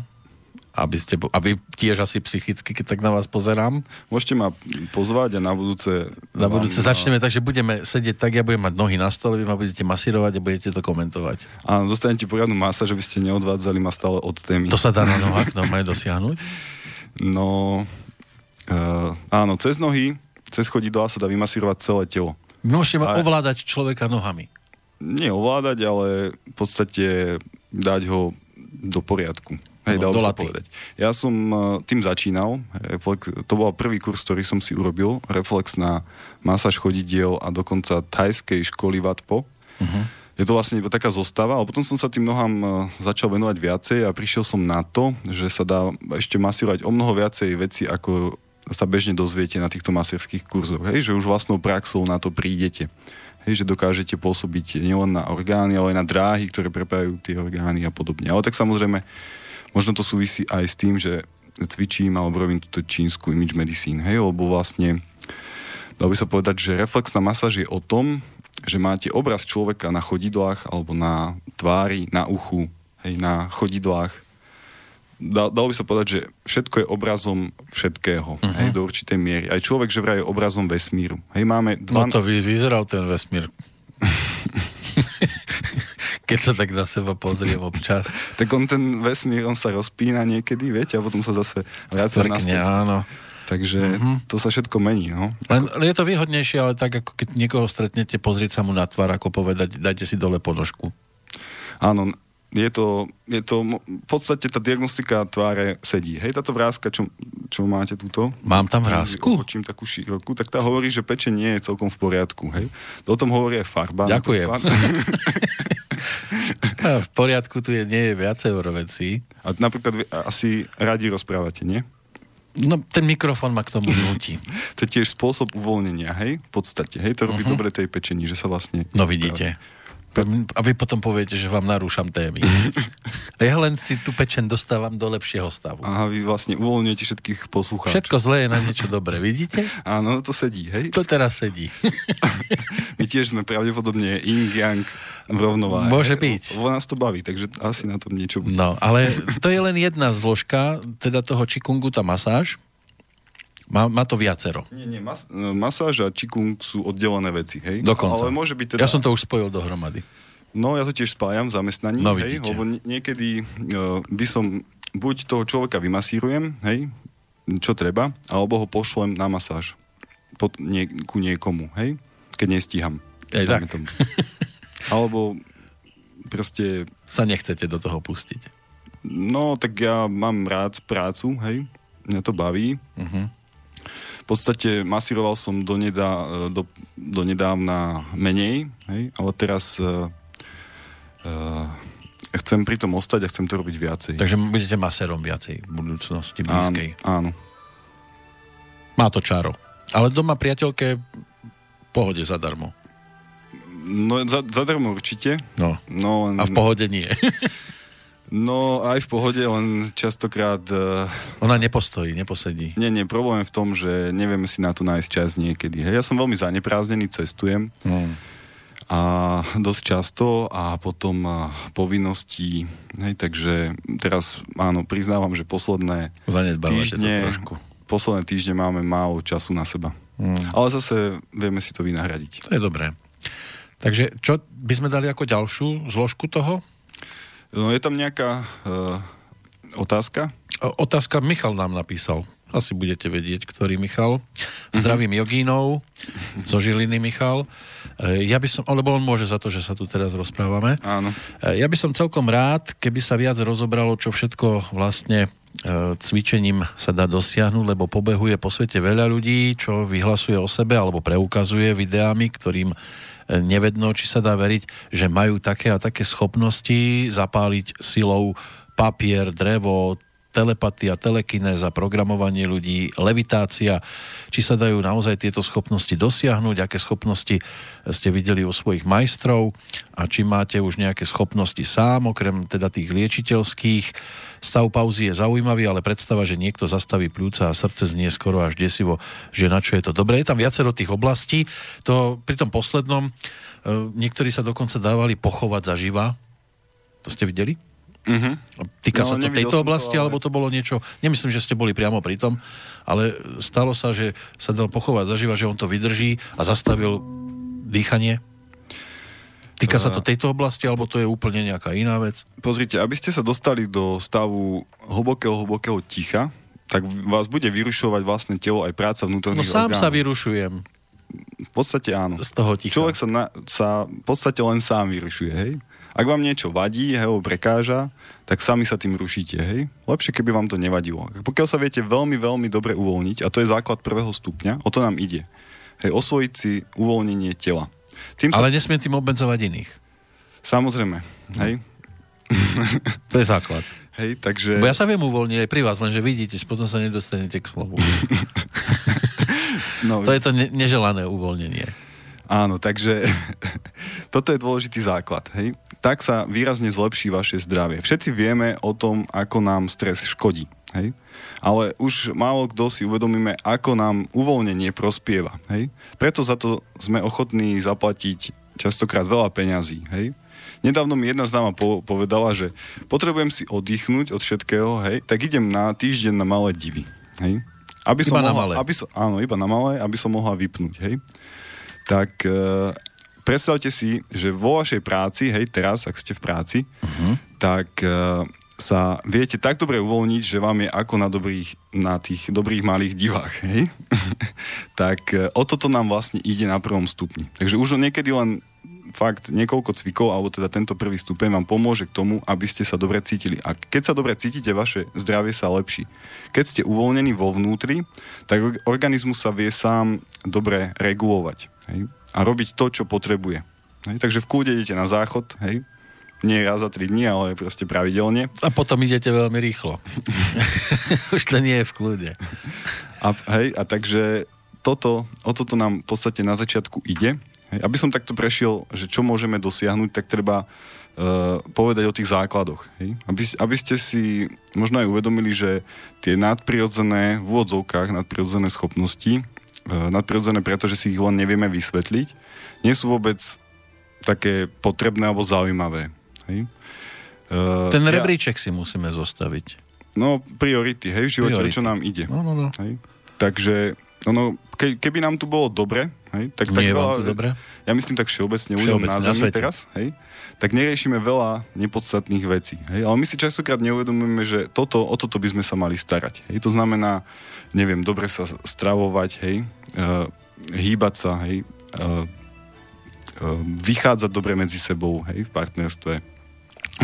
S1: Aby, ste, aby tiež asi psychicky, keď tak na vás pozerám.
S2: Môžete ma pozvať a na budúce...
S1: Na budúce vám, začneme, takže budeme sedieť tak, ja budem mať nohy na stole, vy ma budete masírovať a budete to komentovať.
S2: A dostanete poriadnu masáž, aby ste neodvádzali ma stále od témy.
S1: To sa dá na nohách normálne dosiahnuť? [laughs]
S2: No, uh, áno, cez nohy, cez chodidlá sa dá vymasírovať celé telo.
S1: Môžete A... ovládať človeka nohami.
S2: Nie ovládať, ale v podstate dať ho do poriadku. Hej, no, dalo sa povedať. Ja som uh, tým začínal. Reflex, to bol prvý kurz, ktorý som si urobil. Reflexná masáž chodidiel a dokonca thajskej školy VATPO. Uh-huh je to vlastne taká zostava, ale potom som sa tým nohám e, začal venovať viacej a prišiel som na to, že sa dá ešte masírovať o mnoho viacej veci, ako sa bežne dozviete na týchto masérských kurzoch. Hej, že už vlastnou praxou na to prídete. Hej, že dokážete pôsobiť nielen na orgány, ale aj na dráhy, ktoré prepájajú tie orgány a podobne. Ale tak samozrejme, možno to súvisí aj s tým, že cvičím alebo robím túto čínsku image medicine, hej, lebo vlastne dal by sa povedať, že reflexná masáž je o tom, že máte obraz človeka na chodidlách alebo na tvári, na uchu, hej, na chodidlách. Dal, dalo by sa povedať, že všetko je obrazom všetkého, uh-huh. hej, do určitej miery. Aj človek, že vraj je obrazom vesmíru. Hej, máme
S1: dva... No to vy, vyzeral ten vesmír. [laughs] Keď sa tak na seba pozriem občas.
S2: tak on ten vesmír, on sa rozpína niekedy, viete, a potom sa zase vracia
S1: naspäť. áno.
S2: Takže uh-huh. to sa všetko mení. No.
S1: Len, ako... je to výhodnejšie, ale tak, ako keď niekoho stretnete, pozrieť sa mu na tvár, ako povedať, dajte si dole ponožku.
S2: Áno, je to, je to, v podstate tá diagnostika tváre sedí. Hej, táto vrázka, čo, čo máte túto?
S1: Mám tam vrázku?
S2: Očím takú širokú, tak tá hovorí, že pečenie nie je celkom v poriadku. Hej. O tom hovorí aj farba.
S1: Ďakujem. [laughs] v poriadku tu je, nie je viacej vecí.
S2: A napríklad asi radi rozprávate, nie?
S1: No, ten mikrofón ma k tomu nutí. [laughs]
S2: to je tiež spôsob uvoľnenia, hej? V podstate, hej? To robí uh-huh. dobre tej pečení, že sa vlastne...
S1: No vidíte. A vy potom poviete, že vám narúšam témy. [laughs] A ja len si tú pečen dostávam do lepšieho stavu.
S2: Aha, vy vlastne uvoľňujete všetkých poslucháčov.
S1: Všetko zlé je na niečo dobré, vidíte? [laughs]
S2: Áno, to sedí, hej?
S1: To teraz sedí. [laughs]
S2: My tiež sme pravdepodobne yin yang v rovnováhe.
S1: Môže byť.
S2: Vo nás to baví, takže asi na tom niečo bude.
S1: No, ale to je len jedna zložka, teda toho čikungu, tá masáž. Má, má to viacero.
S2: Nie, nie, mas, masáž a čikung sú oddelené veci, hej?
S1: Dokonca.
S2: Ale môže byť teda...
S1: Ja som to už spojil dohromady.
S2: No, ja to tiež spájam v zamestnaní,
S1: no,
S2: hej? Lebo niekedy uh, by som buď toho človeka vymasírujem, hej? Čo treba, alebo ho pošlem na masáž pod, nie, ku niekomu, hej? Keď nestíham.
S1: Aj tak. Tomu.
S2: alebo proste...
S1: Sa nechcete do toho pustiť.
S2: No, tak ja mám rád prácu, hej? Mňa to baví. Uh-huh. V podstate masíroval som do, nedá, do, do nedávna menej, hej, ale teraz uh, uh, chcem pri tom ostať a chcem to robiť viacej.
S1: Takže budete masérom viacej v budúcnosti blízkej.
S2: Áno, áno.
S1: Má to čaro. Ale doma priateľke pohode zadarmo.
S2: No, za, zadarmo určite.
S1: No. no len... A v pohode nie. [laughs]
S2: No aj v pohode, len častokrát... Uh...
S1: Ona nepostojí, neposedí.
S2: Nie, nie, problém je v tom, že nevieme si na to nájsť čas niekedy. Hej, ja som veľmi zanepráznený, cestujem. Hmm. A dosť často a potom uh, povinnosti. Hej, takže teraz áno, priznávam, že posledné týždne, posledné týždne máme málo času na seba. Hmm. Ale zase vieme si to vynahradiť.
S1: To je dobré. Takže čo by sme dali ako ďalšiu zložku toho?
S2: No je tam nejaká uh, otázka?
S1: O, otázka Michal nám napísal. Asi budete vedieť, ktorý Michal. Zdravím jogínov, zo Žiliny Michal. E, ja by som, alebo on môže za to, že sa tu teraz rozprávame.
S2: Áno.
S1: E, ja by som celkom rád, keby sa viac rozobralo, čo všetko vlastne cvičením sa dá dosiahnuť, lebo pobehuje po svete veľa ľudí, čo vyhlasuje o sebe alebo preukazuje videami, ktorým nevedno, či sa dá veriť, že majú také a také schopnosti zapáliť silou papier, drevo, telepatia, telekinéza, programovanie ľudí, levitácia, či sa dajú naozaj tieto schopnosti dosiahnuť, aké schopnosti ste videli u svojich majstrov a či máte už nejaké schopnosti sám, okrem teda tých liečiteľských. Stav pauzy je zaujímavý, ale predstava, že niekto zastaví pľúca a srdce znie skoro až desivo, že na čo je to dobré. Je tam viacero tých oblastí. To pri tom poslednom, e, niektorí sa dokonca dávali pochovať zaživa. To ste videli? Uh-huh. Týka no, sa to tejto oblasti, to, ale... alebo to bolo niečo, nemyslím, že ste boli priamo pri tom, ale stalo sa, že sa dal pochovať zažíva, že on to vydrží a zastavil dýchanie? Týka sa to tejto oblasti, alebo to je úplne nejaká iná vec?
S2: Pozrite, aby ste sa dostali do stavu hlbokého, hlbokého ticha, tak vás bude vyrušovať vlastne telo aj práca vnútorných
S1: No sám
S2: orgánov.
S1: sa vyrušujem.
S2: V podstate áno.
S1: Z toho ticha.
S2: Človek sa, na, sa v podstate len sám vyrušuje, hej? Ak vám niečo vadí, hej, prekáža, tak sami sa tým rušíte, hej. Lepšie, keby vám to nevadilo. Pokiaľ sa viete veľmi, veľmi dobre uvoľniť, a to je základ prvého stupňa, o to nám ide. Hej, osvojiť si uvoľnenie tela.
S1: Tým sa... Ale nesmie tým obmedzovať iných.
S2: Samozrejme, hej. [laughs]
S1: To je základ.
S2: Hej, takže...
S1: Bo ja sa viem uvoľniť aj pri vás, lenže vidíte, potom sa nedostanete k slovu. [laughs] no, to je to ne- neželané uvoľnenie.
S2: Áno, takže [laughs] toto je dôležitý základ. Hej? Tak sa výrazne zlepší vaše zdravie. Všetci vieme o tom, ako nám stres škodí. Hej? Ale už málo kto si uvedomíme, ako nám uvoľnenie prospieva. Hej? Preto za to sme ochotní zaplatiť častokrát veľa peňazí. Hej? Nedávno mi jedna známa po- povedala, že potrebujem si oddychnúť od všetkého, hej, tak idem na týždeň na malé divy. Hej?
S1: Aby som iba mohla, na malé.
S2: Aby som, áno, iba na malé, aby som mohla vypnúť. Hej? Tak e, predstavte si, že vo vašej práci, hej, teraz, ak ste v práci, uh-huh. tak e, sa viete tak dobre uvoľniť, že vám je ako na, dobrých, na tých dobrých malých divách. Hej? [laughs] tak e, o toto nám vlastne ide na prvom stupni. Takže už niekedy len fakt niekoľko cvikov, alebo teda tento prvý stupeň vám pomôže k tomu, aby ste sa dobre cítili. A keď sa dobre cítite, vaše zdravie sa lepší. Keď ste uvoľnení vo vnútri, tak organizmus sa vie sám dobre regulovať. Hej? A robiť to, čo potrebuje. Hej? Takže v kľude idete na záchod, hej? Nie raz za 3 dní, ale proste pravidelne.
S1: A potom idete veľmi rýchlo. [laughs] Už to nie je v kľude.
S2: A, hej, a takže toto, o toto nám v podstate na začiatku ide. Hej, aby som takto prešiel, že čo môžeme dosiahnuť, tak treba uh, povedať o tých základoch. Hej? Aby, aby ste si možno aj uvedomili, že tie nadprirodzené, v úvodzovkách nadprirodzené schopnosti, uh, nadprirodzené preto, že si ich len nevieme vysvetliť, nie sú vôbec také potrebné alebo zaujímavé. Hej?
S1: Uh, Ten rebríček ja, si musíme zostaviť.
S2: No, priority, hej, v živote, priority. čo nám ide.
S1: No, no, no.
S2: Hej? Takže, ono, ke, keby nám tu bolo dobre, Hej? Tak,
S1: Nie tak veľa, to dobré?
S2: Ja myslím tak všeobecne, všeobecne na Zemi na teraz, hej? tak neriešime veľa nepodstatných vecí. Hej? Ale my si častokrát neuvedomujeme, že toto, o toto by sme sa mali starať. Hej? To znamená, neviem, dobre sa stravovať, hej? Uh, hýbať sa, hej? Uh, uh, vychádzať dobre medzi sebou hej? v partnerstve.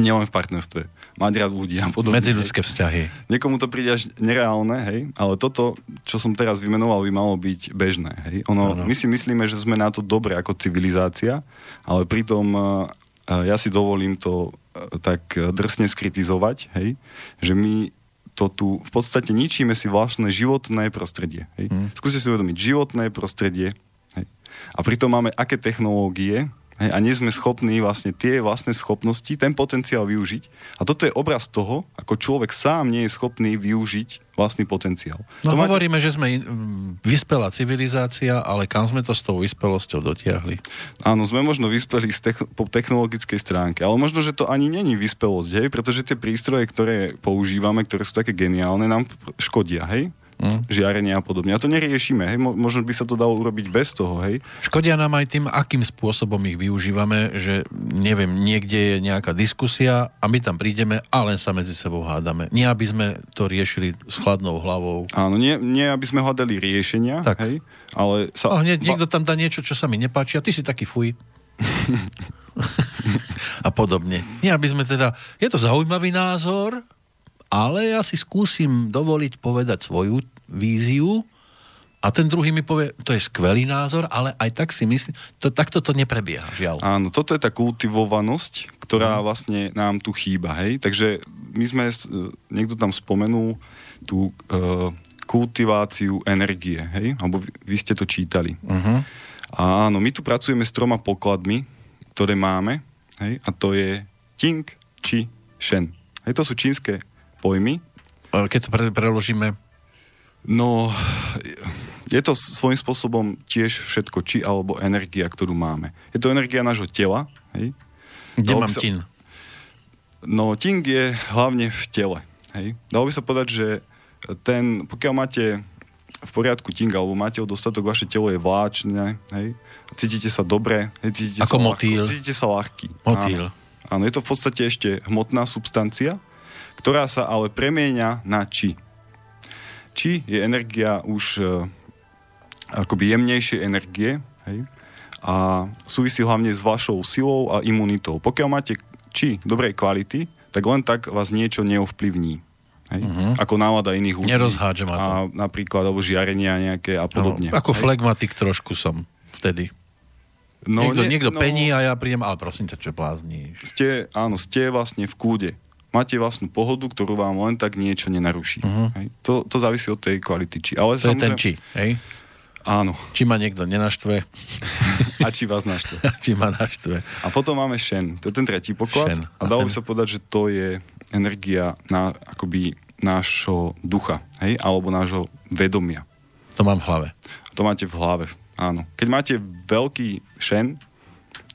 S2: Nielen v partnerstve mať rád ľudí a podobne.
S1: Medziludské vzťahy.
S2: Niekomu to príde až nereálne, hej, ale toto, čo som teraz vymenoval, by malo byť bežné, hej. Ono, my si myslíme, že sme na to dobre ako civilizácia, ale pritom uh, ja si dovolím to uh, tak drsne skritizovať, hej, že my to tu v podstate ničíme si vlastné životné prostredie. Hej. Hmm. Skúste si uvedomiť, životné prostredie. Hej. A pritom máme aké technológie, Hej, a nie sme schopní vlastne tie vlastné schopnosti, ten potenciál využiť. A toto je obraz toho, ako človek sám nie je schopný využiť vlastný potenciál.
S1: No to hovoríme, máte... že sme vyspelá civilizácia, ale kam sme to s tou vyspelosťou dotiahli?
S2: Áno, sme možno vyspeli z te- po technologickej stránke, ale možno, že to ani není vyspelosť, hej, pretože tie prístroje, ktoré používame, ktoré sú také geniálne, nám škodia, hej? Mm. žiarenia a podobne. A to neriešime, hej? možno by sa to dalo urobiť bez toho, hej?
S1: Škodia nám aj tým, akým spôsobom ich využívame, že neviem, niekde je nejaká diskusia a my tam prídeme a len sa medzi sebou hádame. Nie, aby sme to riešili s chladnou hlavou.
S2: Áno, nie, nie aby sme hľadali riešenia, tak. hej? Ale
S1: sa... A hneď niekto tam dá niečo, čo sa mi nepáči a ty si taký fuj. [laughs] a podobne. Nie, aby sme teda... Je to zaujímavý názor, ale ja si skúsim dovoliť povedať svoju víziu a ten druhý mi povie, to je skvelý názor, ale aj tak si myslím, to, takto to neprebieha, žiaľ.
S2: Áno, toto je tá kultivovanosť, ktorá mm. vlastne nám tu chýba, hej. Takže my sme, e, niekto tam spomenul tú uh, kultiváciu energie, hej, alebo vy, vy ste to čítali. Uh-huh. A áno, my tu pracujeme s troma pokladmi, ktoré máme, hej, a to je Ting, Chi, Shen. Hej, to sú čínske pojmy.
S1: Keď to pre, preložíme?
S2: No, je to svojím spôsobom tiež všetko, či alebo energia, ktorú máme. Je to energia nášho tela. Hej?
S1: Kde Dalo mám sa... tin?
S2: No, ting je hlavne v tele. Hej? Dalo by sa povedať, že ten, pokiaľ máte v poriadku ting, alebo máte ho dostatok, vaše telo je vláčne, hej? cítite sa dobre, hej? cítite
S1: Ako
S2: sa
S1: motýl.
S2: Ľahko, cítite sa ľahký.
S1: Motýl.
S2: Áno. Áno, je to v podstate ešte hmotná substancia, ktorá sa ale premieňa na či. Či je energia už e, akoby jemnejšie energie hej? a súvisí hlavne s vašou silou a imunitou. Pokiaľ máte či dobrej kvality, tak len tak vás niečo neovplyvní. Hej? Uh-huh. Ako nálada iných ľudí.
S1: Nerozhádže ma to.
S2: A napríklad, alebo žiarenia nejaké a podobne.
S1: No, ako hej? flegmatik trošku som vtedy. No, niekto, nie, niekto no, pení a ja prídem, ale prosím ťa, čo blázníš.
S2: Ste, áno, ste vlastne v kúde máte vlastnú pohodu, ktorú vám len tak niečo nenaruší. Uh-huh. Hej? To, to závisí od tej kvality či.
S1: Ale to je ten či, hej?
S2: Áno.
S1: Či ma niekto nenaštve. [laughs]
S2: A či vás naštve. [laughs]
S1: či ma naštve.
S2: A potom máme Shen. To je ten tretí poklad.
S1: Shen.
S2: A,
S1: A
S2: dalo
S1: ten-
S2: by sa povedať, že to je energia na, akoby nášho ducha, hej? Alebo nášho vedomia.
S1: To mám v hlave.
S2: To máte v hlave, áno. Keď máte veľký šen,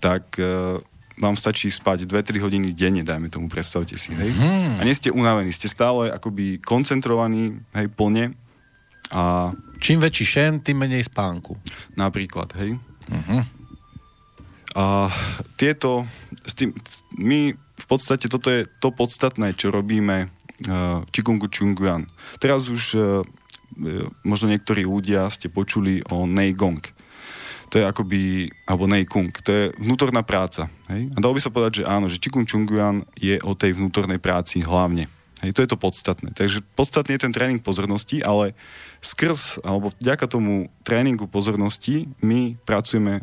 S2: tak uh, vám stačí spať 2-3 hodiny denne, dajme tomu, predstavte si, hej?
S1: Hmm.
S2: A nie ste unavení, ste stále akoby koncentrovaní, hej, plne a
S1: Čím väčší šen, tým menej spánku.
S2: napríklad, hej?
S1: Uh-huh.
S2: A tieto, s tým, my v podstate, toto je to podstatné, čo robíme uh, Chikungu Chunguan. Teraz už uh, možno niektorí ľudia ste počuli o Neigong. To je akoby, alebo Neikung, to je vnútorná práca. Hej? A dalo by sa povedať, že áno, že Chikung Chunguan je o tej vnútornej práci hlavne. Hej, to je to podstatné. Takže podstatný je ten tréning pozornosti, ale skrz, alebo vďaka tomu tréningu pozornosti my pracujeme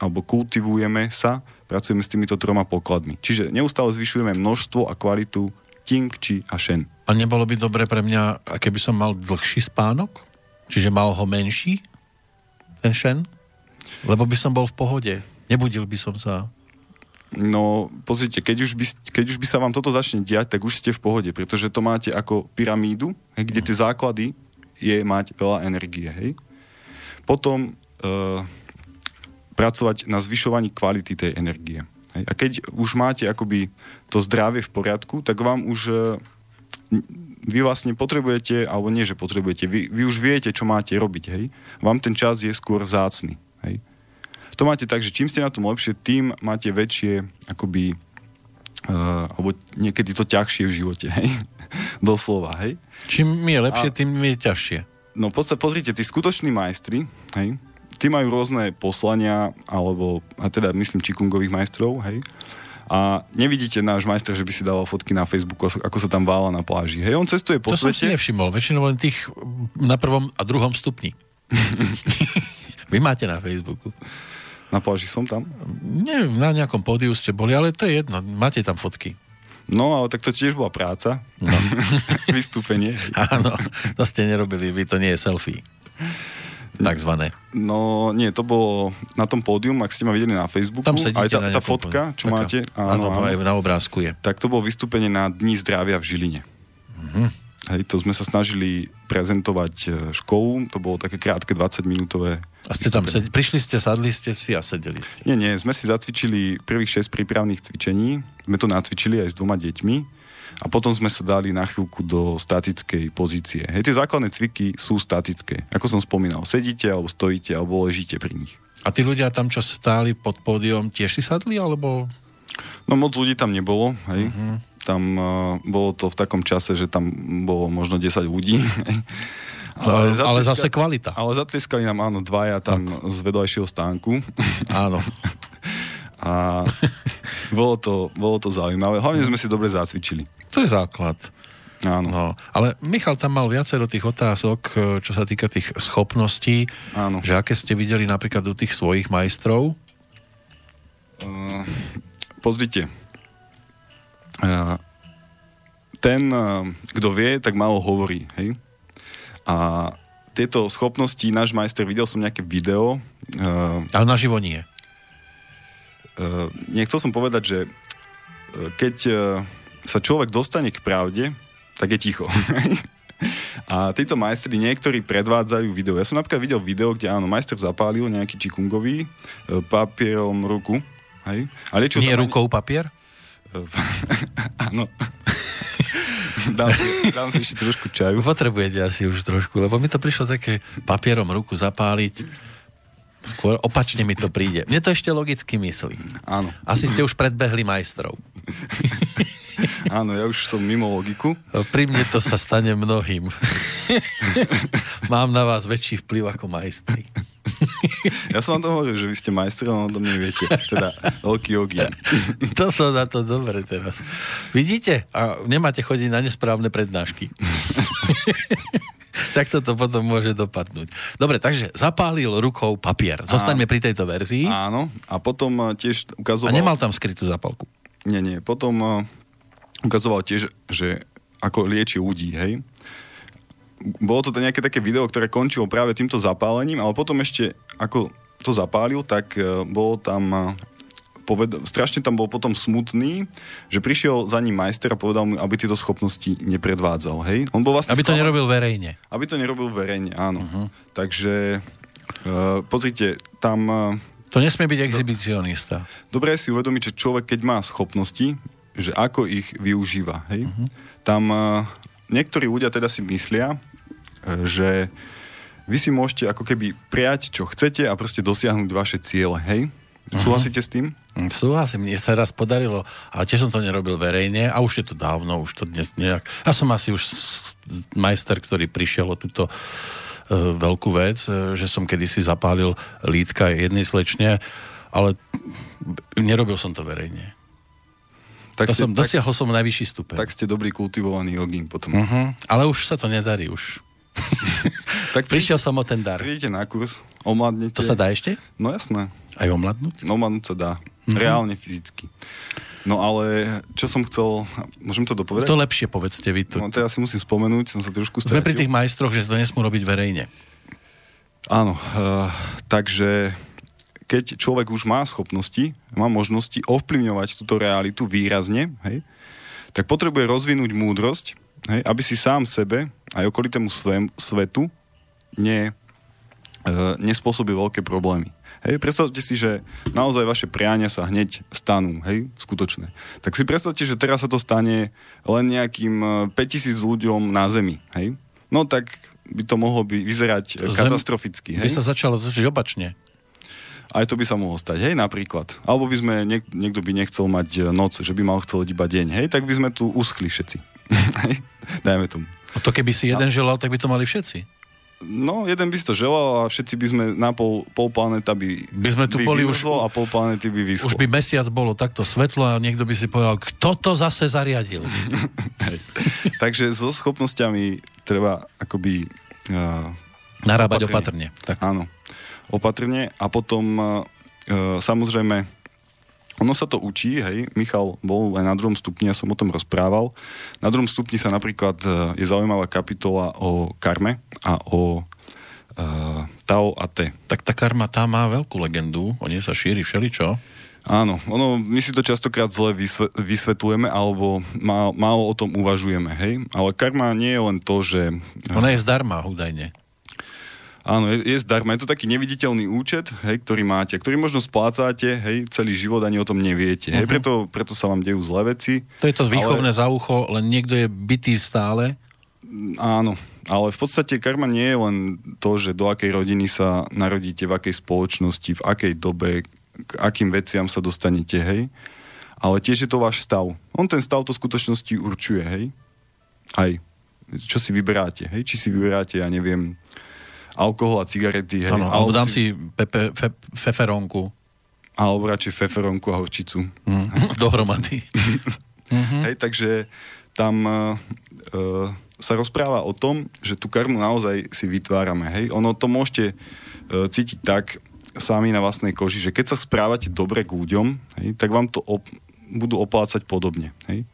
S2: alebo kultivujeme sa, pracujeme s týmito troma pokladmi. Čiže neustále zvyšujeme množstvo a kvalitu Ting, Chi a Shen.
S1: A nebolo by dobre pre mňa, keby som mal dlhší spánok? Čiže mal ho menší, ten šen? Lebo by som bol v pohode. Nebudil by som sa.
S2: No, pozrite, keď už, by, keď už by sa vám toto začne diať, tak už ste v pohode, pretože to máte ako pyramídu, hej, kde tie základy je mať veľa energie. Hej. Potom uh, pracovať na zvyšovaní kvality tej energie. Hej. A keď už máte akoby to zdravie v poriadku, tak vám už uh, vy vlastne potrebujete, alebo nie, že potrebujete, vy, vy už viete, čo máte robiť, hej. Vám ten čas je skôr vzácny, hej. To máte tak, že čím ste na tom lepšie, tým máte väčšie, akoby, uh, alebo niekedy to ťažšie v živote, hej. [laughs] Doslova, hej.
S1: Čím je lepšie,
S2: A-
S1: tým je ťažšie.
S2: No podstate, pozrite, tí skutoční majstri, hej, tí majú rôzne poslania, alebo, a teda myslím čikungových majstrov, hej, a nevidíte náš majster, že by si dával fotky na Facebooku, ako- sa tam vála na pláži. Hej, on cestuje po
S1: To som si
S2: svete.
S1: nevšimol. Väčšinou len tých na prvom a druhom stupni. [laughs] [laughs] Vy máte na Facebooku.
S2: Na pláži som tam.
S1: Neviem, na nejakom pódiu ste boli, ale to je jedno. Máte tam fotky.
S2: No, ale tak to tiež bola práca.
S1: No. [laughs]
S2: Vystúpenie.
S1: Áno, to ste nerobili, vy to nie je selfie. Takzvané.
S2: No, nie, to bolo na tom pódium, ak ste ma videli na Facebooku.
S1: Tam sedíte
S2: aj tá, tá fotka, čo
S1: Taká.
S2: máte,
S1: Áno,
S2: áno,
S1: to aj
S2: áno,
S1: na obrázku je.
S2: tak to bolo vystúpenie na Dní zdravia v Žiline.
S1: Mhm.
S2: Hej, to sme sa snažili prezentovať e, školu, to bolo také krátke 20-minútové.
S1: A ste tam sedeli, prišli ste, sadli ste si a sedeli ste.
S2: Nie, nie, sme si zacvičili prvých 6 prípravných cvičení, sme to nacvičili aj s dvoma deťmi a potom sme sa dali na chvíľku do statickej pozície. Hej, tie základné cviky sú statické. Ako som spomínal, sedíte alebo stojíte alebo ležíte pri nich.
S1: A tí ľudia tam, čo stáli pod pódium, tiež si sadli, alebo...
S2: No moc ľudí tam nebolo, hej.
S1: Mhm.
S2: Tam uh, bolo to v takom čase, že tam bolo možno 10 ľudí. [laughs] hej.
S1: Ale, ale
S2: zatleska-
S1: zase kvalita.
S2: Ale zatleskali nám áno dvaja tam z vedľajšieho stánku.
S1: Áno. [laughs]
S2: A bolo to, bolo to zaujímavé. Hlavne sme si dobre zacvičili.
S1: To je základ.
S2: Áno.
S1: No, ale Michal tam mal viacero tých otázok, e, čo sa týka tých schopností,
S2: Áno.
S1: že aké ste videli napríklad u tých svojich majstrov.
S2: Uh, pozrite. Uh, ten, uh, kto vie, tak málo hovorí. Hej? A tieto schopnosti, náš majster, videl som nejaké video. Uh,
S1: Ale naživo nie.
S2: uh, nechcel som povedať, že uh, keď uh, sa človek dostane k pravde, tak je ticho. [laughs] A títo majstri niektorí predvádzajú video. Ja som napríklad videl video, kde áno, majster zapálil nejaký čikungový papierom ruku. Hej? A liečil
S1: Nie
S2: tam
S1: rukou papier? [laughs]
S2: Áno. [laughs] dám, si, dám si ešte trošku čaju.
S1: Potrebujete asi už trošku, lebo mi to prišlo také papierom ruku zapáliť. Skôr opačne mi to príde. Mne to ešte logicky myslí.
S2: Áno,
S1: Asi ste už predbehli majstrov. [laughs]
S2: áno, ja už som mimo logiku.
S1: Pri mne to sa stane mnohým. [laughs] Mám na vás väčší vplyv ako majstri. [laughs]
S2: Ja som vám to hovoril, že vy ste majster, ale do mňa viete. Teda veľký ogień. [laughs]
S1: To som na to dobre teraz. Vidíte? A nemáte chodiť na nesprávne prednášky. [laughs] tak to potom môže dopadnúť. Dobre, takže zapálil rukou papier. Zostaňme pri tejto verzii.
S2: Áno, a potom eh, tiež
S1: A
S2: ukazoval...
S1: nemal tam skrytú zapálku.
S2: Nie, nie. Potom uh, ukazoval tiež, že ako lieči ľudí, hej. Bolo to nejaké také video, ktoré končilo práve týmto zapálením, ale potom ešte, ako to zapálil, tak uh, bolo tam uh, poved- strašne tam bol potom smutný, že prišiel za ním majster a povedal mu, aby tieto schopnosti nepredvádzal. Hej?
S1: On bol vlastne aby to sklav... nerobil verejne.
S2: Aby to nerobil verejne, áno. Uh-huh. Takže uh, pozrite, tam... Uh,
S1: to nesmie byť exhibicionista.
S2: Dobre si uvedomiť, že človek, keď má schopnosti, že ako ich využíva. Hej? Uh-huh. Tam uh, niektorí ľudia teda si myslia, že vy si môžete ako keby prijať, čo chcete a proste dosiahnuť vaše ciele, hej? Uh-huh. Súhlasíte s tým?
S1: Mm, súhlasím, mne sa raz podarilo, ale tiež som to nerobil verejne a už je to dávno, už to dnes nejak... Ja som asi už majster, ktorý prišiel o túto uh, veľkú vec, uh, že som kedysi zapálil lítka jednej slečne, ale nerobil som to verejne. Tak to ste, som, tak, dosiahol som najvyšší stupeň.
S2: Tak ste dobrý kultivovaný ogín potom.
S1: Uh-huh. Ale už sa to nedarí, už. [laughs] tak Prišiel som o ten dar.
S2: Prídete na kurz, omladnete.
S1: To sa dá ešte?
S2: No jasné.
S1: Aj omladnúť?
S2: Omladnúť sa dá. Mm-hmm. Reálne, fyzicky. No ale, čo som chcel, môžem to dopovedať?
S1: To lepšie povedzte vy. To...
S2: No to ja si musím spomenúť, som sa trošku
S1: stratil. Sme pri tých majstroch, že to nesmú robiť verejne.
S2: Áno, uh, takže keď človek už má schopnosti, má možnosti ovplyvňovať túto realitu výrazne, hej, tak potrebuje rozvinúť múdrosť, hej, aby si sám sebe aj okolitému svetu ne, uh, nespôsobil veľké problémy. Hej, predstavte si, že naozaj vaše priania sa hneď stanú, hej, skutočné. Tak si predstavte, že teraz sa to stane len nejakým 5000 e, ľuďom na Zemi, hej. No tak by to mohlo by vyzerať Zem katastroficky, hej.
S1: By sa začalo točiť opačne.
S2: Aj to by sa mohlo stať, hej, napríklad. Alebo by sme, niek- niekto by nechcel mať e, noc, že by mal chcel iba deň, hej, tak by sme tu uschli všetci. [laughs] dajme tomu.
S1: A to keby si jeden a... želal, tak by to mali všetci.
S2: No, jeden by si to želal a všetci by sme na pol, pol planeta by,
S1: by sme tu
S2: by
S1: boli už,
S2: a pol planety by vyschlo.
S1: Už by mesiac bolo takto svetlo a niekto by si povedal, kto to zase zariadil. [laughs]
S2: Takže so schopnosťami treba akoby... Uh,
S1: Narábať opatrne. opatrne.
S2: Tak. Áno, opatrne a potom uh, samozrejme ono sa to učí, hej, Michal bol aj na druhom stupni, ja som o tom rozprával. Na druhom stupni sa napríklad e, je zaujímavá kapitola o karme a o uh, Tao a Te.
S1: Tak tá karma tá má veľkú legendu, o nej sa šíri všeličo.
S2: Áno, ono, my si to častokrát zle vysvetľujeme, alebo málo o tom uvažujeme, hej? Ale karma nie je len to, že...
S1: Ona je zdarma, údajne.
S2: Áno, je, je zdarma. Je to taký neviditeľný účet, hej, ktorý máte, ktorý možno splácate, hej, celý život ani o tom neviete. Uh-huh. Hej, preto, preto sa vám dejú zlé veci.
S1: To je to výchovné ale... za ucho, len niekto je bytý stále.
S2: Áno, ale v podstate karma nie je len to, že do akej rodiny sa narodíte, v akej spoločnosti, v akej dobe, k akým veciam sa dostanete, hej. Ale tiež je to váš stav. On ten stav to v skutočnosti určuje, hej. Aj. Čo si vyberáte, hej. Či si vyberáte, ja neviem, alkohol a cigarety. Hej.
S1: Ano, alebo dám si pepe, fe, feferonku.
S2: Alebo radšej feferonku a horčicu.
S1: Mm, [laughs] dohromady.
S2: mm-hmm. [laughs] Hej, takže tam uh, uh, sa rozpráva o tom, že tú karmu naozaj si vytvárame. Hej. Ono to môžete uh, cítiť tak sami na vlastnej koži, že keď sa správate dobre k ľuďom, hej, tak vám to op- budú oplácať podobne. Hej.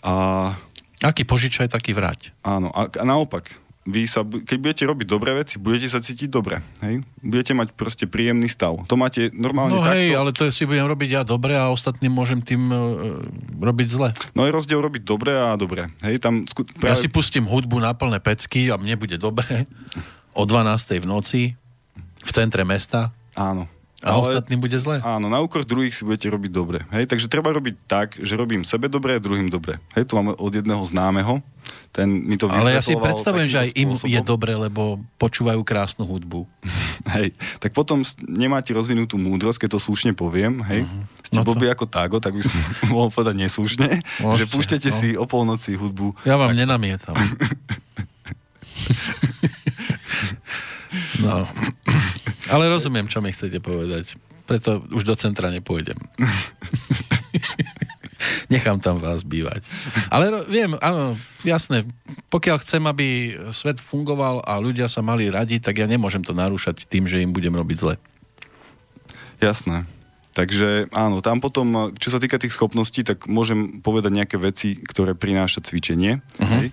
S2: A
S1: Aký požičaj, taký vrať.
S2: Áno, a, a naopak, vy sa, keď budete robiť dobré veci, budete sa cítiť dobre. Hej? Budete mať proste príjemný stav. To máte normálne
S1: no
S2: takto.
S1: hej, ale to si budem robiť ja dobre a ostatní môžem tým uh, robiť zle.
S2: No je rozdiel robiť dobre a dobre. Hej, tam sku-
S1: práve... Ja si pustím hudbu na plné pecky a mne bude dobre [laughs] o 12. v noci v centre mesta.
S2: Áno.
S1: A ale, ostatným bude zle?
S2: Áno, na úkor druhých si budete robiť dobre. Hej, takže treba robiť tak, že robím sebe dobre a druhým dobre. Hej, to mám od jedného známeho. Ten mi to
S1: Ale ja si predstavujem, že aj im je dobre, lebo počúvajú krásnu hudbu. [laughs]
S2: hej, tak potom nemáte rozvinutú múdrosť, keď to slušne poviem, hej. Uh-huh. Ste no blbý to... ako tágo, tak by som [laughs] mohol povedať neslušne, Môžete, že púšťate no. si o polnoci hudbu.
S1: Ja vám tak... nenamietam. [laughs] no. Ale rozumiem, čo mi chcete povedať. Preto už do centra nepôjdem. [laughs] Nechám tam vás bývať. Ale viem, áno, jasné, pokiaľ chcem, aby svet fungoval a ľudia sa mali radi, tak ja nemôžem to narúšať tým, že im budem robiť zle.
S2: Jasné. Takže áno, tam potom, čo sa týka tých schopností, tak môžem povedať nejaké veci, ktoré prináša cvičenie. Uh-huh. Hej?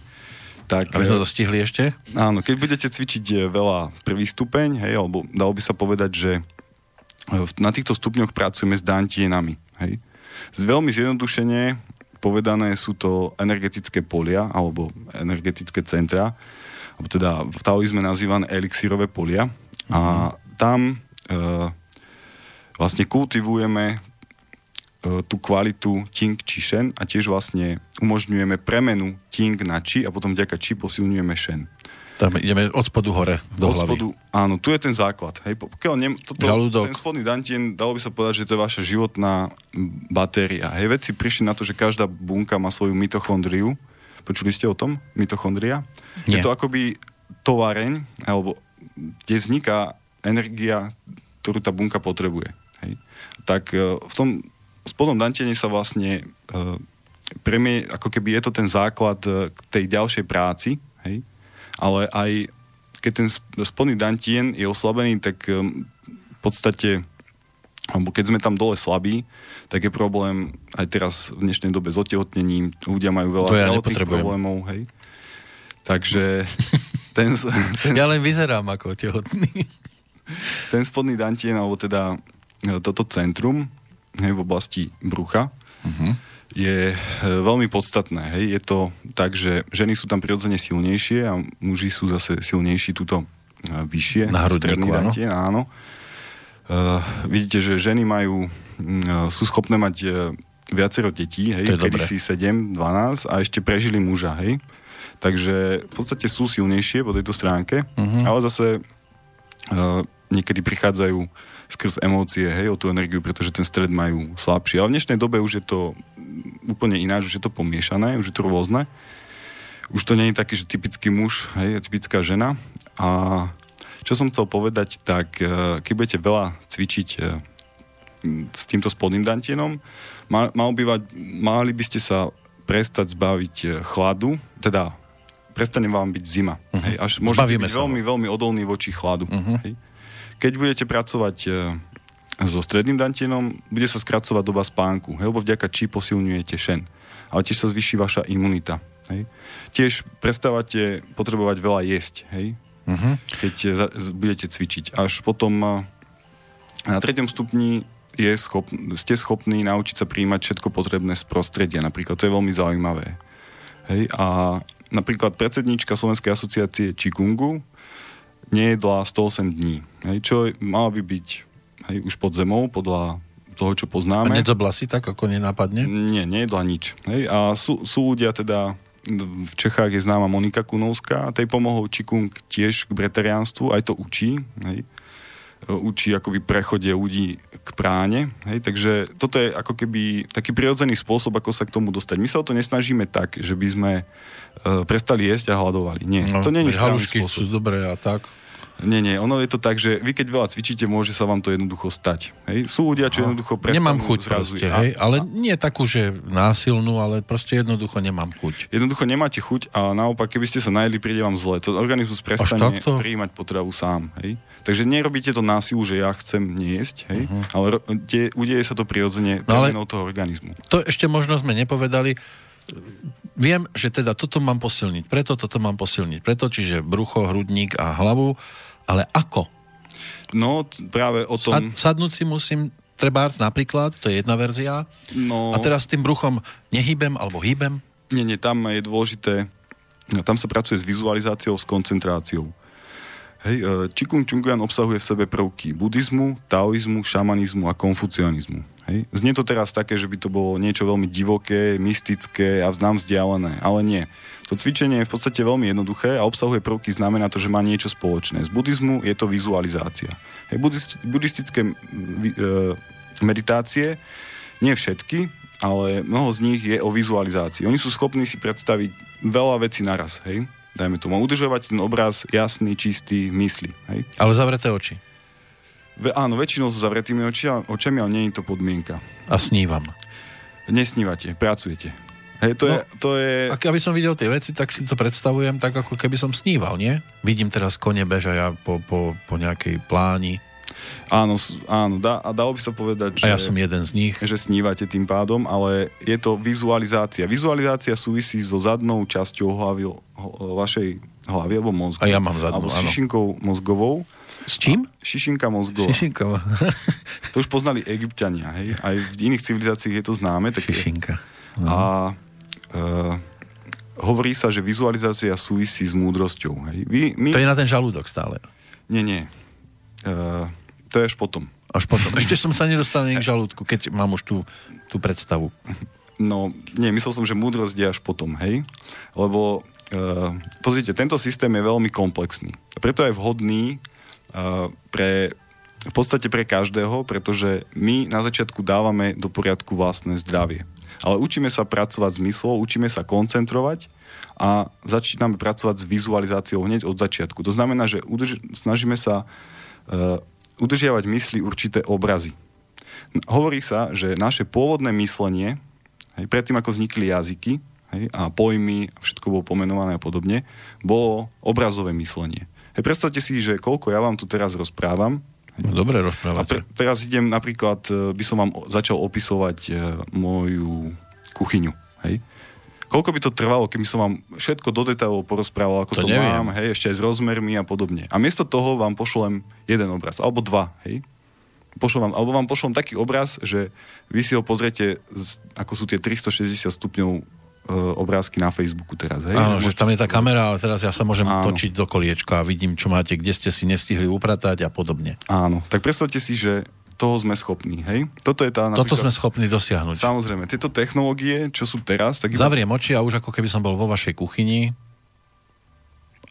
S1: Tak, Aby sme to stihli ešte?
S2: Áno, keď budete cvičiť veľa prvý stupeň, hej, alebo dalo by sa povedať, že na týchto stupňoch pracujeme s dantienami. Hej. Z veľmi zjednodušene povedané sú to energetické polia alebo energetické centra, alebo teda v taoizme nazývané elixírové polia. A tam e, vlastne kultivujeme tú kvalitu Ting či Shen a tiež vlastne umožňujeme premenu Ting na Chi a potom vďaka Chi posilňujeme Shen.
S1: Tam ideme od spodu hore do od hlavy. spodu,
S2: áno, tu je ten základ. Hej, pokiaľ ne, toto, ten spodný dantien, dalo by sa povedať, že to je vaša životná batéria. Hej, vedci prišli na to, že každá bunka má svoju mitochondriu. Počuli ste o tom? Mitochondria? Nie. Je to akoby tovareň, alebo kde vzniká energia, ktorú tá bunka potrebuje. Hej. Tak e, v tom spodnom dantení sa vlastne uh, premie, ako keby je to ten základ uh, k tej ďalšej práci, hej? ale aj keď ten spodný dantien je oslabený, tak um, v podstate alebo keď sme tam dole slabí, tak je problém aj teraz v dnešnej dobe s otehotnením, ľudia majú veľa
S1: ja
S2: problémov, hej. Takže [laughs] ten,
S1: ten... Ja len vyzerám ako tehotný. [laughs]
S2: Ten spodný dantien, alebo teda e, toto centrum, hej, v oblasti brucha, uh-huh. je e, veľmi podstatné. Hej. Je to tak, že ženy sú tam prirodzene silnejšie a muži sú zase silnejší túto e, vyššie.
S1: Na hrudníku, áno.
S2: Áno. Uh, vidíte, že ženy majú, uh, sú schopné mať uh, viacero detí, hej, kedy si 7, 12 a ešte prežili muža, hej. Takže v podstate sú silnejšie po tejto stránke, uh-huh. ale zase uh, niekedy prichádzajú skrz emócie, hej, o tú energiu, pretože ten stred majú slabší. Ale v dnešnej dobe už je to úplne ináč, už je to pomiešané, už je to rôzne. Už to nie je taký, že typický muž, hej, typická žena. A čo som chcel povedať, tak e, keď budete veľa cvičiť e, s týmto spodným dantienom, mal, mal by, mali by ste sa prestať zbaviť e, chladu, teda prestane vám byť zima. Uh-huh. Hej, až môžete byť veľmi, veľmi odolný voči chladu. Uh-huh. Hej. Keď budete pracovať e, so stredným dantienom, bude sa skracovať doba spánku, hej, lebo vďaka či posilňujete šen. Ale tiež sa zvyší vaša imunita. Hej. Tiež prestávate potrebovať veľa jesť, hej, uh-huh. keď e, budete cvičiť. Až potom e, na treťom stupni je schop, ste schopní naučiť sa príjmať všetko potrebné z prostredia. Napríklad to je veľmi zaujímavé. Hej, a napríklad predsednička Slovenskej asociácie Čikungu nejedla 108 dní. Hej, čo mala by byť hej, už pod zemou, podľa toho, čo poznáme.
S1: A nedzobla si tak, ako nenápadne?
S2: Nie, nejedla nič. Hej, a sú, sú ľudia teda, v Čechách je známa Monika Kunovská, tej pomohol Čikung tiež k bretariánstvu, aj to učí. Hej učí akoby prechode ľudí k práne. Hej? Takže toto je ako keby taký prirodzený spôsob, ako sa k tomu dostať. My sa o to nesnažíme tak, že by sme uh, prestali jesť a hľadovali. Nie, no, to nie je správny spôsob.
S1: sú dobré a tak.
S2: Nie, nie, ono je to tak, že vy keď veľa cvičíte, môže sa vám to jednoducho stať. Hej? Sú ľudia, čo jednoducho prestanú
S1: Nemám chuť zrazu. Proste, hej? Ale nie takú, že násilnú, ale proste jednoducho nemám chuť.
S2: Jednoducho nemáte chuť a naopak, keby ste sa najedli, príde vám zle. To organizmus prestane prijímať potravu sám. Hej? Takže nerobíte to násilu, že ja chcem niesť, hej? Uh-huh. ale de, udeje sa to prirodzene no, toho organizmu.
S1: To ešte možno sme nepovedali. Viem, že teda toto mám posilniť, preto toto mám posilniť, preto, čiže brucho, hrudník a hlavu ale ako?
S2: No, práve o tom...
S1: Sad, sadnúť si musím trebárs napríklad, to je jedna verzia. No... A teraz s tým bruchom nehýbem alebo hýbem?
S2: Nie, nie, tam je dôležité, tam sa pracuje s vizualizáciou, s koncentráciou. Hej, e, Čikung Chunguan obsahuje v sebe prvky buddhizmu, taoizmu, šamanizmu a konfucianizmu. Hej. Znie to teraz také, že by to bolo niečo veľmi divoké, mystické a vznám vzdialené, ale nie. To cvičenie je v podstate veľmi jednoduché a obsahuje prvky, znamená to, že má niečo spoločné. Z buddhizmu je to vizualizácia. Hej, buddhistické e, meditácie, nie všetky, ale mnoho z nich je o vizualizácii. Oni sú schopní si predstaviť veľa vecí naraz, hej? Dajme tomu. Udržovať ten obraz jasný, čistý, mysli, hej?
S1: Ale zavreté oči.
S2: Ve, áno, väčšinou sú zavretými oči, očami, ale nie je to podmienka.
S1: A snívam.
S2: Nesnívate, pracujete. Hej, to, no, je, to je...
S1: Ak aby som videl tie veci, tak si to predstavujem tak, ako keby som sníval, nie? Vidím teraz kone beža ja po, po, po nejakej pláni.
S2: Áno, áno dá, a dalo by sa povedať,
S1: že... A ja som jeden z nich.
S2: Že snívate tým pádom, ale je to vizualizácia. Vizualizácia súvisí so zadnou časťou hlavy, vašej hlavy alebo mozgu.
S1: A ja mám zadnú,
S2: Alebo s šišinkou mozgovou.
S1: S čím?
S2: Šišinka mozgová.
S1: Šišinková.
S2: To už poznali egyptiania, hej. Aj v iných civilizáciách je to známe. Také.
S1: Šišinka.
S2: A uh, hovorí sa, že vizualizácia súvisí s múdrosťou. Hej. Vy, my...
S1: To je na ten žalúdok stále.
S2: Nie, nie. Uh, to je až potom.
S1: Až potom. Ešte som sa nedostal k žalúdku, keď mám už tú, tú predstavu.
S2: No, nie, myslel som, že múdrosť je až potom, hej? Lebo, uh, pozrite, tento systém je veľmi komplexný. Preto je vhodný uh, pre, v podstate pre každého, pretože my na začiatku dávame do poriadku vlastné zdravie. Ale učíme sa pracovať s myslou, učíme sa koncentrovať a začíname pracovať s vizualizáciou hneď od začiatku. To znamená, že udrž- snažíme sa uh, udržiavať mysli určité obrazy. Hovorí sa, že naše pôvodné myslenie, hej, predtým ako vznikli jazyky hej, a pojmy, všetko bolo pomenované a podobne, bolo obrazové myslenie. Hej, predstavte si, že koľko ja vám tu teraz rozprávam,
S1: No, dobre
S2: a
S1: rozprávate.
S2: pre, teraz idem napríklad, e, by som vám začal opisovať e, moju kuchyňu. Hej? Koľko by to trvalo, keby som vám všetko do detailov porozprával, ako
S1: To
S2: to,
S1: neviem.
S2: mám, hej, ešte aj s rozmermi a podobne. A miesto toho vám pošlem jeden obraz, alebo dva, hej. Pošlem vám, alebo vám pošlem taký obraz, že vy si ho pozriete, ako sú tie 360 stupňov obrázky na Facebooku teraz, hej.
S1: Áno, že tam je tá kamera a teraz ja sa môžem
S2: Áno.
S1: točiť do koliečka a vidím, čo máte, kde ste si nestihli upratať a podobne.
S2: Áno, tak predstavte si, že toho sme schopní, hej. Toto je tá
S1: Toto sme schopní dosiahnuť.
S2: Samozrejme, tieto technológie, čo sú teraz, tak iba-
S1: Zavriem oči a už ako keby som bol vo vašej kuchyni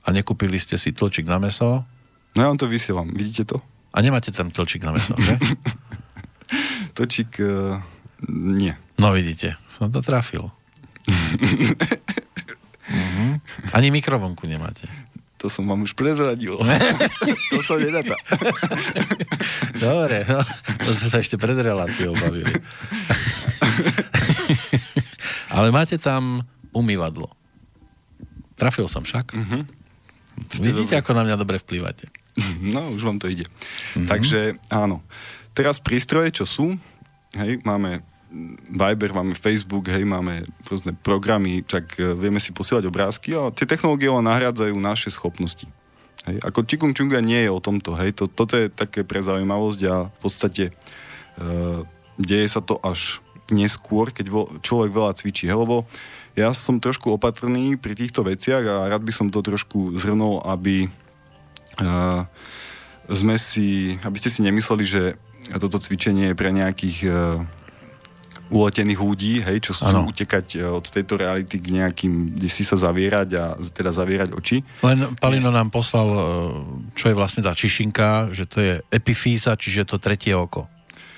S1: a nekúpili ste si tlčík na meso
S2: No ja vám to vysielam, vidíte to?
S1: a nemáte tam tlčík na meso, že? [laughs]
S2: Točík, uh, nie.
S1: No vidíte, som to trafil. Mhm. Ani mikrovonku nemáte.
S2: To som vám už prezradil. [laughs] to sa nedá.
S1: Dobre, no, to sme sa ešte pred reláciou bavili. Ale máte tam umývadlo. Trafil som však.
S2: Mhm.
S1: Vidíte, ako na mňa dobre vplývate.
S2: No, už vám to ide.
S1: Mhm.
S2: Takže áno. Teraz prístroje, čo sú, hej, máme Viber, máme Facebook, hej, máme rôzne programy, tak e, vieme si posielať obrázky a tie technológie len nahrádzajú naše schopnosti. Hej. Ako Chikung Chunga nie je o tomto, hej, to, toto je také pre zaujímavosť a v podstate e, deje sa to až neskôr, keď vo, človek veľa cvičí, hej, lebo ja som trošku opatrný pri týchto veciach a rád by som to trošku zhrnul, aby uh, sme si, aby ste si nemysleli, že toto cvičenie je pre nejakých uh, uletených ľudí, hej, čo
S1: Áno.
S2: utekať uh, od tejto reality k nejakým, kde si sa zavierať a teda zavierať oči.
S1: Len Palino nám poslal, e, čo je vlastne tá čišinka, že to je epifíza, čiže to tretie oko.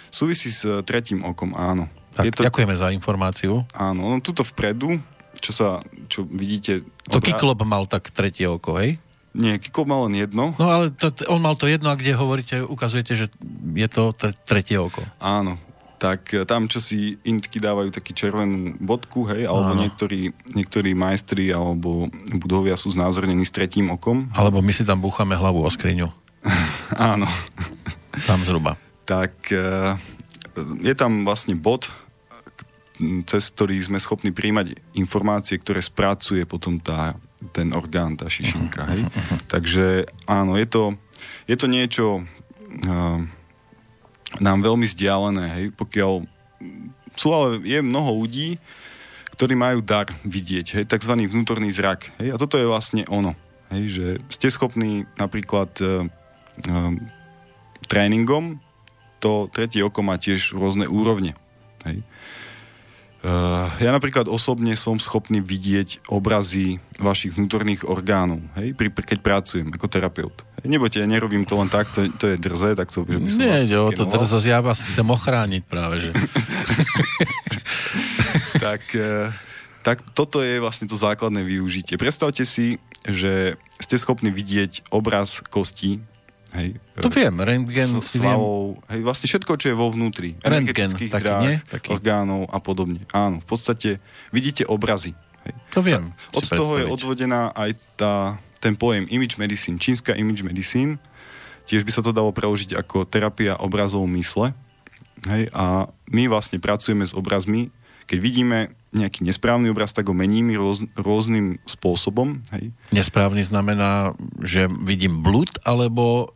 S2: Súvisí s uh, tretím okom, áno.
S1: Tak,
S2: je to,
S1: ďakujeme za informáciu.
S2: Áno, no tuto vpredu, čo sa, čo vidíte...
S1: To
S2: obrá-
S1: Kiklop mal tak tretie oko, hej?
S2: Nie, Kiko mal len jedno.
S1: No ale to, on mal to jedno a kde hovoríte, ukazujete, že je to tre- tretie oko.
S2: Áno, tak e, tam, čo si intky dávajú taký červenú bodku, hej, alebo
S1: Áno.
S2: niektorí, niektorí majstri alebo budovia sú znázornení s tretím okom.
S1: Alebo my si tam búchame hlavu o skriňu. [laughs]
S2: Áno.
S1: Tam zhruba.
S2: Tak e, je tam vlastne bod, cez ktorý sme schopní príjmať informácie, ktoré spracuje potom tá, ten orgán, tá šišinka. Hej? Takže áno, je to, je to niečo uh, nám veľmi vzdialené, hej? pokiaľ sú ale je mnoho ľudí, ktorí majú dar vidieť, hej? tzv. vnútorný zrak. Hej? A toto je vlastne ono. Hej? Že ste schopní napríklad uh, uh, tréningom to tretie oko má tiež rôzne úrovne. Hej. Uh, ja napríklad osobne som schopný vidieť obrazy vašich vnútorných orgánov, hej, pri, keď pracujem ako terapeut. Hej, nebojte, ja nerobím to len tak, to, to je drze, tak to, by som
S1: Nie, o to teraz ja vás chcem ochrániť práve, že. [laughs]
S2: tak, eh, tak toto je vlastne to základné využitie. Predstavte si, že ste schopní vidieť obraz kostí, hej,
S1: To viem, rentgen
S2: s-
S1: si viem.
S2: svalov, hej, vlastne všetko, čo je vo vnútri.
S1: Rentgen, taký,
S2: dráh,
S1: nie? Taký.
S2: orgánov a podobne. Áno, v podstate vidíte obrazy. Hej.
S1: To viem.
S2: Od toho je
S1: predstaviť.
S2: odvodená aj tá, ten pojem image medicine, čínska image medicine. Tiež by sa to dalo preložiť ako terapia obrazov mysle. Hej, a my vlastne pracujeme s obrazmi, keď vidíme nejaký nesprávny obraz, tak ho meníme rôz, rôznym spôsobom. Hej.
S1: Nesprávny znamená, že vidím blud, alebo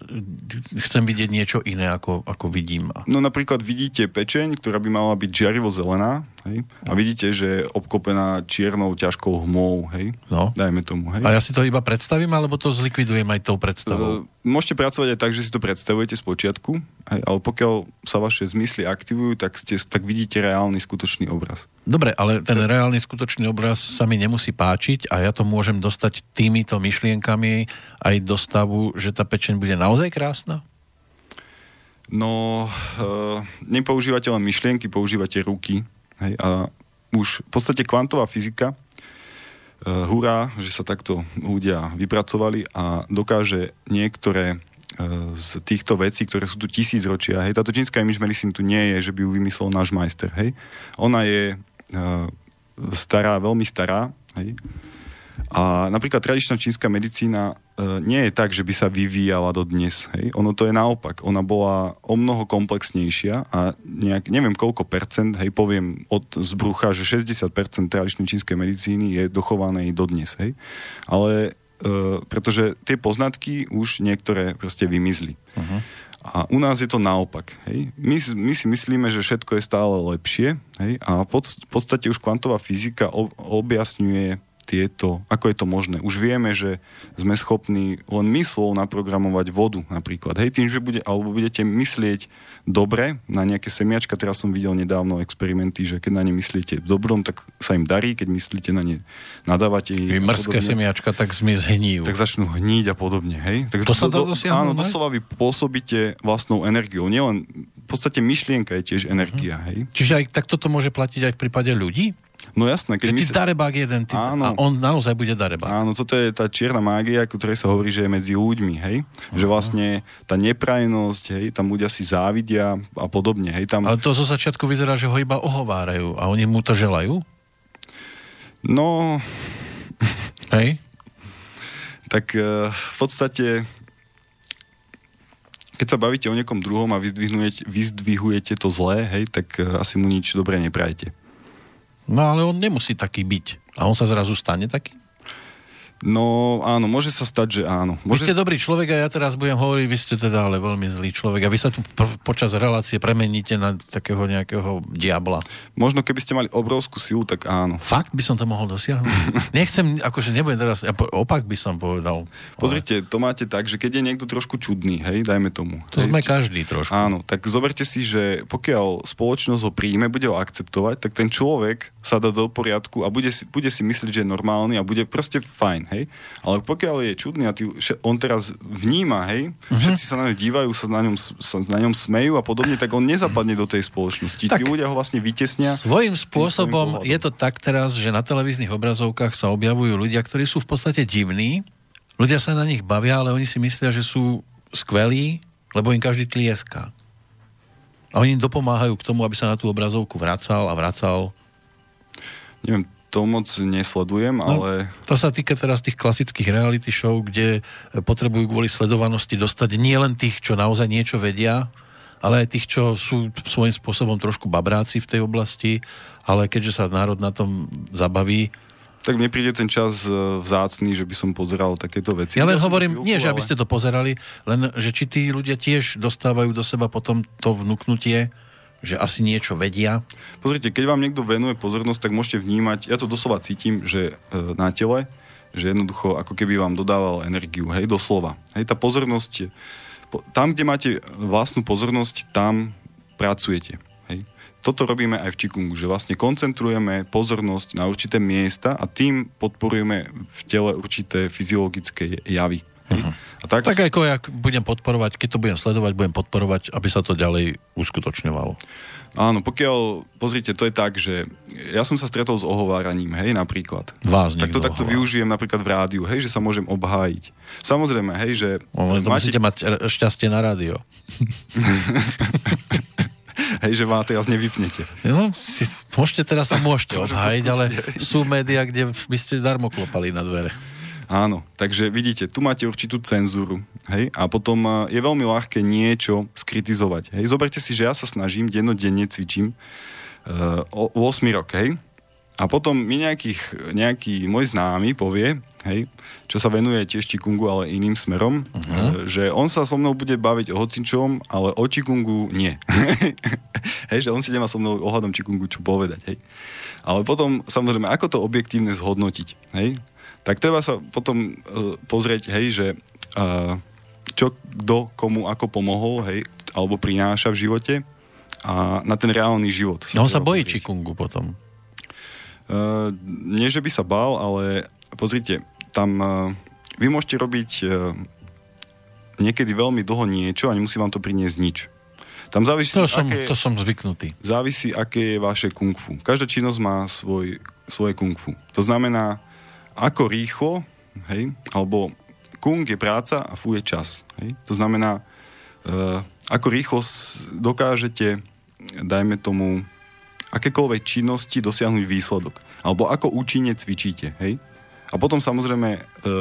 S1: chcem vidieť niečo iné, ako, ako vidím?
S2: No napríklad vidíte pečeň, ktorá by mala byť žiarivo zelená, hej, a vidíte, že je obkopená čiernou, ťažkou hmou, hej,
S1: no.
S2: dajme tomu, hej.
S1: A ja si to iba predstavím, alebo to zlikvidujem aj tou predstavou?
S2: Uh, môžete pracovať aj tak, že si to predstavujete z počiatku, hej, ale pokiaľ sa vaše zmysly aktivujú, tak, ste, tak vidíte reálny, skutočný obraz.
S1: Dobre, ale ten reálny, skutočný obraz sa mi nemusí páčiť a ja to môžem dostať týmito myšlienkami aj do stavu, že tá pečeň bude naozaj krásna?
S2: No, uh, nepoužívate len myšlienky, používate ruky. Hej, a už v podstate kvantová fyzika, uh, hurá, že sa takto ľudia vypracovali a dokáže niektoré uh, z týchto vecí, ktoré sú tu tisíc ročia. Hej, táto čínska image medicine tu nie je, že by ju vymyslel náš majster. Hej. Ona je stará, veľmi stará. Hej. A napríklad tradičná čínska medicína e, nie je tak, že by sa vyvíjala do dnes. Hej? Ono to je naopak. Ona bola o mnoho komplexnejšia a nejak, neviem koľko percent, hej, poviem od zbrucha, že 60% tradičnej čínskej medicíny je dochované do dnes. Hej? Ale e, pretože tie poznatky už niektoré proste vymizli. Uh-huh. A u nás je to naopak. Hej? My, my si myslíme, že všetko je stále lepšie hej? a pod, v podstate už kvantová fyzika ob, objasňuje tieto, ako je to možné. Už vieme, že sme schopní len myslou naprogramovať vodu napríklad. Hej, tým, že bude, alebo budete myslieť dobre na nejaké semiačka, teraz som videl nedávno experimenty, že keď na ne myslíte dobrom, tak sa im darí, keď myslíte na ne, nadávate
S1: ich. Mrzké semiačka tak mi zhníjú.
S2: Tak začnú hníť a podobne. Hej? Tak
S1: to, to sa dá dosiahnuť?
S2: Áno, doslova vy pôsobíte vlastnou energiou. Nielen, v podstate myšlienka je tiež energia. Hej?
S1: Čiže aj takto to môže platiť aj v prípade ľudí?
S2: No jasné.
S1: Keď že ty si... darebák jeden, ty... Áno. a on naozaj bude darebák.
S2: Áno, toto je tá čierna mágia, o ktorej sa hovorí, že je medzi ľuďmi, hej? Uh-huh. Že vlastne tá neprajnosť, hej, tam ľudia si závidia a podobne, hej? Tam...
S1: Ale to zo začiatku vyzerá, že ho iba ohovárajú a oni mu to želajú?
S2: No...
S1: Hej?
S2: tak uh, v podstate keď sa bavíte o niekom druhom a vyzdvihujete, vyzdvihujete to zlé, hej, tak uh, asi mu nič dobré neprajete.
S1: No ale on nemusí taký byť. A on sa zrazu stane taký?
S2: No áno, môže sa stať, že áno. Môže...
S1: Vy ste dobrý človek a ja teraz budem hovoriť, vy ste teda ale veľmi zlý človek a vy sa tu pr- počas relácie premeníte na takého nejakého diabla.
S2: Možno keby ste mali obrovskú silu, tak áno.
S1: Fakt by som to mohol dosiahnuť? [laughs] Nechcem, akože nebudem teraz, ja opak by som povedal.
S2: Pozrite, to máte tak, že keď je niekto trošku čudný, hej, dajme tomu.
S1: To
S2: hej,
S1: sme každý trošku.
S2: Áno, tak zoberte si, že pokiaľ spoločnosť ho príjme, bude ho akceptovať, tak ten človek sa dá do poriadku a bude si, bude si myslieť, že je normálny a bude proste fajn hej. Ale pokiaľ je čudný a ty, on teraz vníma, hej, uh-huh. všetci sa na ňo dívajú, sa na ňom, sa na ňom smejú a podobne, tak on nezapadne do tej spoločnosti. Tak, Tí ľudia ho vlastne vytesnia.
S1: Svojím spôsobom je to tak teraz, že na televíznych obrazovkách sa objavujú ľudia, ktorí sú v podstate divní, ľudia sa na nich bavia, ale oni si myslia, že sú skvelí, lebo im každý tlieská. A oni im dopomáhajú k tomu, aby sa na tú obrazovku vracal a vracal.
S2: Neviem, to moc nesledujem, no, ale...
S1: To sa týka teraz tých klasických reality show, kde potrebujú kvôli sledovanosti dostať nie len tých, čo naozaj niečo vedia, ale aj tých, čo sú svojím spôsobom trošku babráci v tej oblasti, ale keďže sa národ na tom zabaví,
S2: tak mne príde ten čas e, vzácný, že by som pozeral takéto veci.
S1: Ja len ja hovorím, chvíľku, nie, že aby ste to pozerali, len že či tí ľudia tiež dostávajú do seba potom to vnúknutie, že asi niečo vedia.
S2: Pozrite, keď vám niekto venuje pozornosť, tak môžete vnímať, ja to doslova cítim, že e, na tele, že jednoducho ako keby vám dodával energiu, hej, doslova. Hej, tá pozornosť, tam, kde máte vlastnú pozornosť, tam pracujete. Hej. Toto robíme aj v Čikungu, že vlastne koncentrujeme pozornosť na určité miesta a tým podporujeme v tele určité fyziologické javy.
S1: Uh-huh. A tak, tak ako ja budem podporovať, keď to budem sledovať, budem podporovať, aby sa to ďalej uskutočňovalo.
S2: Áno, pokiaľ, pozrite, to je tak, že ja som sa stretol s ohováraním, hej, napríklad.
S1: Vás
S2: Tak to takto využijem napríklad v rádiu, hej, že sa môžem obhájiť. Samozrejme, hej, že...
S1: No, to máte... musíte mať šťastie na rádio. [laughs]
S2: hej, že ma teraz nevypnete.
S1: No, si, môžete teraz sa môžete [laughs] obhájiť, ale sú médiá, kde by ste darmo klopali na dvere.
S2: Áno, takže vidíte, tu máte určitú cenzúru, hej, a potom je veľmi ľahké niečo skritizovať, hej. Zoberte si, že ja sa snažím, dennodenne cvičím uh, 8 rok, hej, a potom mi nejakých, nejaký môj známy povie, hej, čo sa venuje tiež Čikungu, ale iným smerom, uh-huh. že on sa so mnou bude baviť o hocičom, ale o Čikungu nie. [laughs] hej, že on si nemá so mnou ohľadom Čikungu čo povedať. Hej. Ale potom, samozrejme, ako to objektívne zhodnotiť, hej? Tak treba sa potom uh, pozrieť, hej, že uh, čo kto komu ako pomohol, hej, alebo prináša v živote a na ten reálny život.
S1: Sa no on sa bojí pozrieť. Čikungu potom.
S2: Uh, nie, že by sa bál, ale pozrite, tam uh, vy môžete robiť uh, niekedy veľmi dlho niečo a nemusí vám to priniesť nič. Tam závisí,
S1: to, som, aké, to som zvyknutý.
S2: Závisí, aké je vaše kung fu. Každá činnosť má svoj, svoje kung fu. To znamená, ako rýchlo, hej, alebo kung je práca a fu je čas. Hej. To znamená, uh, ako rýchlo dokážete, dajme tomu, akékoľvek činnosti dosiahnuť výsledok. Alebo ako účinne cvičíte. Hej. A potom samozrejme e, e,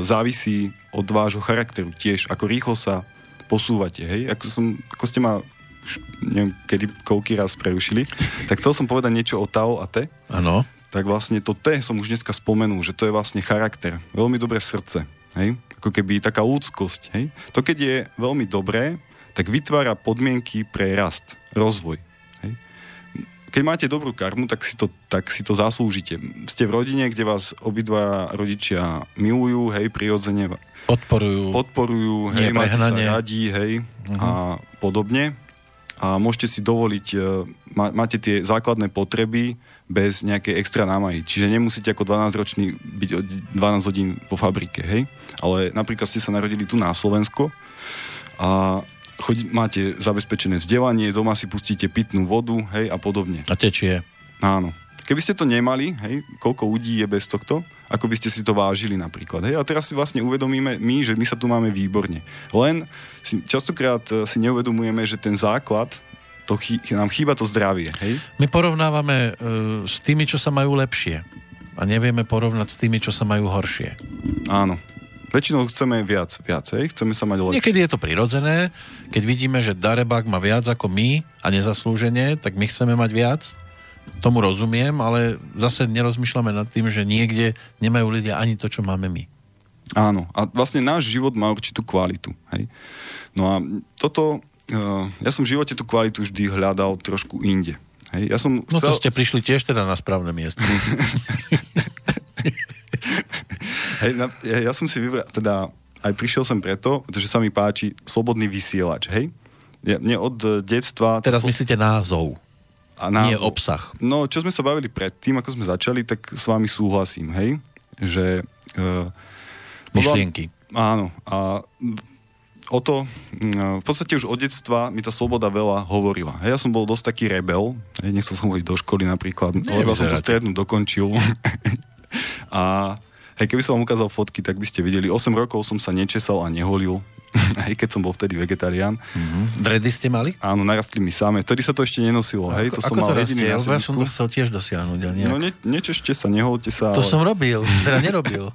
S2: závisí od vášho charakteru tiež, ako rýchlo sa posúvate. Hej. Ako, som, ako ste ma neviem, kedy koľký raz prerušili, tak chcel som povedať niečo o Tao a Te.
S1: Áno.
S2: Tak vlastne to T som už dneska spomenul, že to je vlastne charakter. Veľmi dobré srdce. Hej? Ako keby taká ľudskosť. Hej? To keď je veľmi dobré, tak vytvára podmienky pre rast, rozvoj keď máte dobrú karmu, tak si, to, tak si to zaslúžite. Ste v rodine, kde vás obidva rodičia milujú, hej, prirodzene
S1: podporujú,
S2: podporujú hej, máte sa radí, hej, uh-huh. a podobne. A môžete si dovoliť, e, má, máte tie základné potreby bez nejakej extra námahy. Čiže nemusíte ako 12-ročný byť 12 hodín po fabrike, hej. Ale napríklad ste sa narodili tu na Slovensko a chodí, máte zabezpečené vzdelanie, doma si pustíte pitnú vodu, hej, a podobne.
S1: A tečie.
S2: Áno. Keby ste to nemali, hej, koľko ľudí je bez tohto, ako by ste si to vážili napríklad. Hej? A teraz si vlastne uvedomíme my, že my sa tu máme výborne. Len si, častokrát e, si neuvedomujeme, že ten základ, to chý, nám chýba to zdravie. Hej?
S1: My porovnávame uh, s tými, čo sa majú lepšie. A nevieme porovnať s tými, čo sa majú horšie.
S2: Áno. Väčšinou chceme viac, viacej, chceme sa mať lepšie.
S1: Niekedy je to prirodzené, keď vidíme, že Darebák má viac ako my a nezaslúženie, tak my chceme mať viac. Tomu rozumiem, ale zase nerozmýšľame nad tým, že niekde nemajú ľudia ani to, čo máme my.
S2: Áno, a vlastne náš život má určitú kvalitu. Hej? No a toto, ja som v živote tú kvalitu vždy hľadal trošku inde. Hej? Ja som
S1: no chcel... to ste prišli tiež teda na správne miesto. [laughs]
S2: Hej, na, ja, ja som si vybral, teda aj prišiel som preto, pretože sa mi páči slobodný vysielač, hej? Ja, mne od e, detstva...
S1: Teraz slo... myslíte názov. A názov. Nie obsah.
S2: No, čo sme sa bavili predtým, ako sme začali, tak s vami súhlasím, hej? Že... Uh,
S1: Myšlienky.
S2: Áno. A o to, mm, v podstate už od detstva mi tá sloboda veľa hovorila. Ja som bol dosť taký rebel, nechcel som chodiť do školy napríklad, lebo som to strednú dokončil. [laughs] a Hej, keby som vám ukázal fotky, tak by ste videli, 8 rokov som sa nečesal a neholil, [laughs] aj keď som bol vtedy vegetarián.
S1: Mm-hmm. Dredy ste mali?
S2: Áno, narastli mi same. Vtedy sa to ešte nenosilo, hej, to
S1: som
S2: mal
S1: to jediný Ja som to chcel tiež dosiahnuť. nejak...
S2: No ne, nečešte sa, neholte sa.
S1: To ale... som robil, teda nerobil.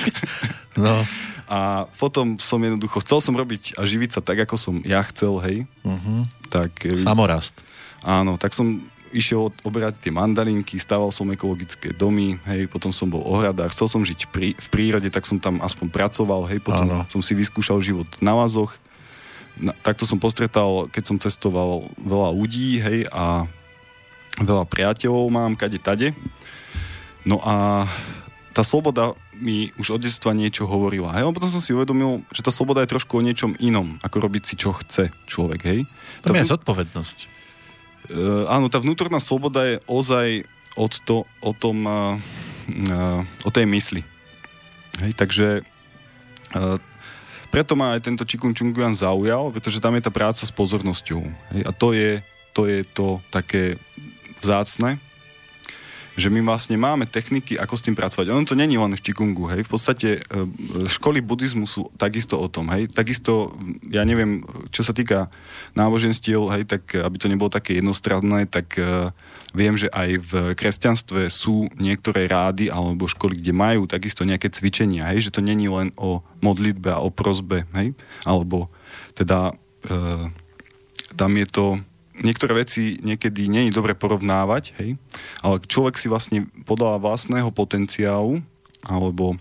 S1: [laughs] no.
S2: A potom som jednoducho, chcel som robiť a živiť sa tak, ako som ja chcel, hej.
S1: Uh-huh. Tak, Samorast.
S2: Áno, tak som išiel oberať tie mandarinky, stával som ekologické domy, hej, potom som bol ohradár, chcel som žiť pri, v prírode, tak som tam aspoň pracoval, hej, potom ano. som si vyskúšal život na lazoch. Na, takto som postretal, keď som cestoval veľa ľudí, hej, a veľa priateľov mám, kade tade. No a tá sloboda mi už od detstva niečo hovorila. Hej? A potom som si uvedomil, že tá sloboda je trošku o niečom inom, ako robiť si, čo chce človek. Hej?
S1: To je zodpovednosť.
S2: Uh, áno, tá vnútorná sloboda je ozaj od to, o tom, uh, uh, o tej mysli. Hej, takže uh, preto ma aj tento Chikung Chunguan zaujal, pretože tam je tá práca s pozornosťou. Hej, a to je, to je to také vzácne, že my vlastne máme techniky, ako s tým pracovať. Ono to není len v Čikungu, hej. V podstate e, školy buddhizmu sú takisto o tom, hej. Takisto, ja neviem, čo sa týka náboženstiev, hej, tak aby to nebolo také jednostranné, tak uh, viem, že aj v kresťanstve sú niektoré rády alebo školy, kde majú takisto nejaké cvičenia, hej, že to není len o modlitbe a o prozbe, hej, alebo teda uh, tam je to niektoré veci niekedy nie je dobre porovnávať, hej, ale človek si vlastne podľa vlastného potenciálu alebo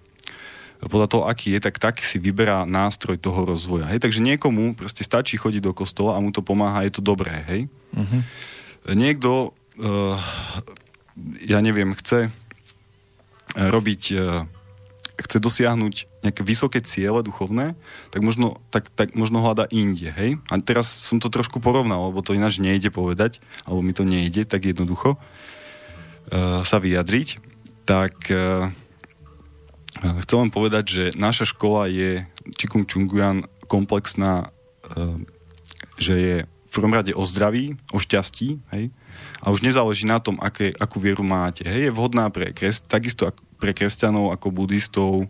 S2: podľa toho, aký je, tak tak si vyberá nástroj toho rozvoja. Hej? Takže niekomu proste stačí chodiť do kostola a mu to pomáha, je to dobré. Hej? Uh-huh. Niekto, uh, ja neviem, chce robiť, uh, chce dosiahnuť nejaké vysoké ciele duchovné, tak možno, tak, tak možno hľada inde. Hej? A teraz som to trošku porovnal, lebo to ináč nejde povedať, alebo mi to nejde tak jednoducho uh, sa vyjadriť. Tak... Uh, Chcem len povedať, že naša škola je Chikung Chunguyan komplexná, eh, že je v prvom rade o zdraví, o šťastí, hej? A už nezáleží na tom, aké, akú vieru máte. Hej? Je vhodná pre kres, takisto pre kresťanov, ako budistov,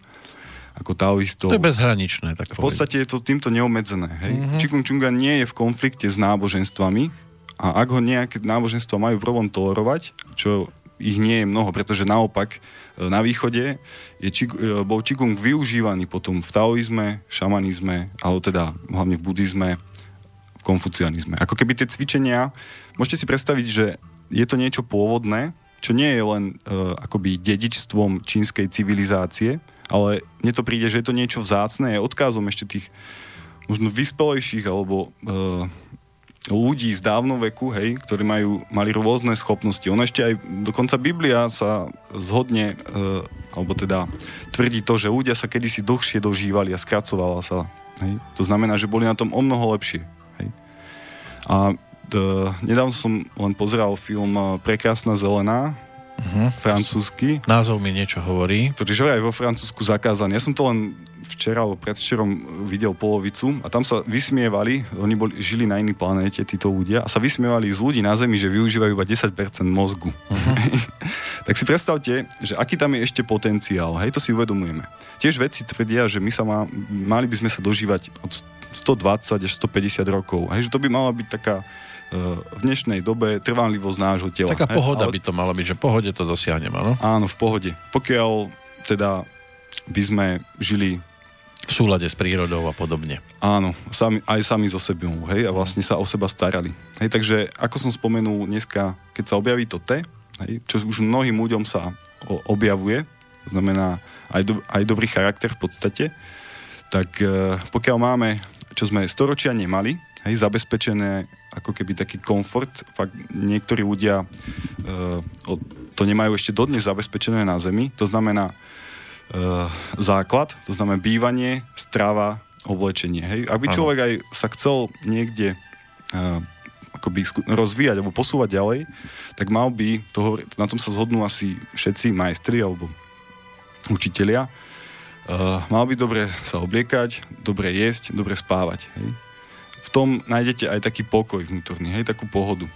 S2: ako taoistov.
S1: To je bezhraničné. Tak
S2: v podstate je to týmto neobmedzené. Hej? Mm-hmm. Chikung Chunga nie je v konflikte s náboženstvami a ak ho nejaké náboženstva majú problém tolerovať, čo ich nie je mnoho, pretože naopak e, na východe je, e, bol Qigong využívaný potom v taoizme, šamanizme, alebo teda hlavne v buddhizme, v konfucianizme. Ako keby tie cvičenia, môžete si predstaviť, že je to niečo pôvodné, čo nie je len uh, akoby dedičstvom čínskej civilizácie, ale mne to príde, že je to niečo vzácne, je odkázom ešte tých možno vyspelejších alebo uh, ľudí z dávnoveku, hej, ktorí majú, mali rôzne schopnosti. Ono ešte aj, dokonca Biblia sa zhodne, e, alebo teda tvrdí to, že ľudia sa kedysi dlhšie dožívali a skracovala sa. Hej. To znamená, že boli na tom o mnoho lepšie. Hej. A e, nedávno som len pozeral film Prekrásna zelená, uh-huh. francúzsky.
S1: Názov mi niečo hovorí.
S2: Ktorý že aj vo Francúzsku zakázaný. Ja som to len včera alebo predvčerom videl polovicu a tam sa vysmievali, oni boli, žili na inej planéte, títo ľudia, a sa vysmievali z ľudí na Zemi, že využívajú iba 10% mozgu. Uh-huh. [laughs] tak si predstavte, že aký tam je ešte potenciál, hej, to si uvedomujeme. Tiež vedci tvrdia, že my sa má, mali by sme sa dožívať od 120 až 150 rokov, hej, že to by mala byť taká v dnešnej dobe trvanlivosť nášho tela.
S1: Taká pohoda ale... by to mala byť, že pohode to dosiahneme, áno?
S2: Áno, v pohode. Pokiaľ teda by sme žili
S1: v súlade s prírodou a podobne.
S2: Áno, sami, aj sami zo sebou, hej, a vlastne sa o seba starali. Hej, takže ako som spomenul dneska, keď sa objaví to T, hej, čo už mnohým ľuďom sa objavuje, znamená aj, do, aj dobrý charakter v podstate, tak e, pokiaľ máme, čo sme storočia nemali, hej, zabezpečené ako keby taký komfort, fakt niektorí ľudia e, to nemajú ešte dodnes zabezpečené na Zemi, to znamená Eh, základ, to znamená bývanie, strava, oblečenie. Hej? Ak by človek aj sa chcel niekde uh, akoby rozvíjať alebo posúvať ďalej, tak mal by, toho, na tom sa zhodnú asi všetci majstri alebo učitelia, uh, mal by dobre sa obliekať, dobre jesť, dobre spávať. Hej? V tom nájdete aj taký pokoj vnútorný, hej, takú pohodu.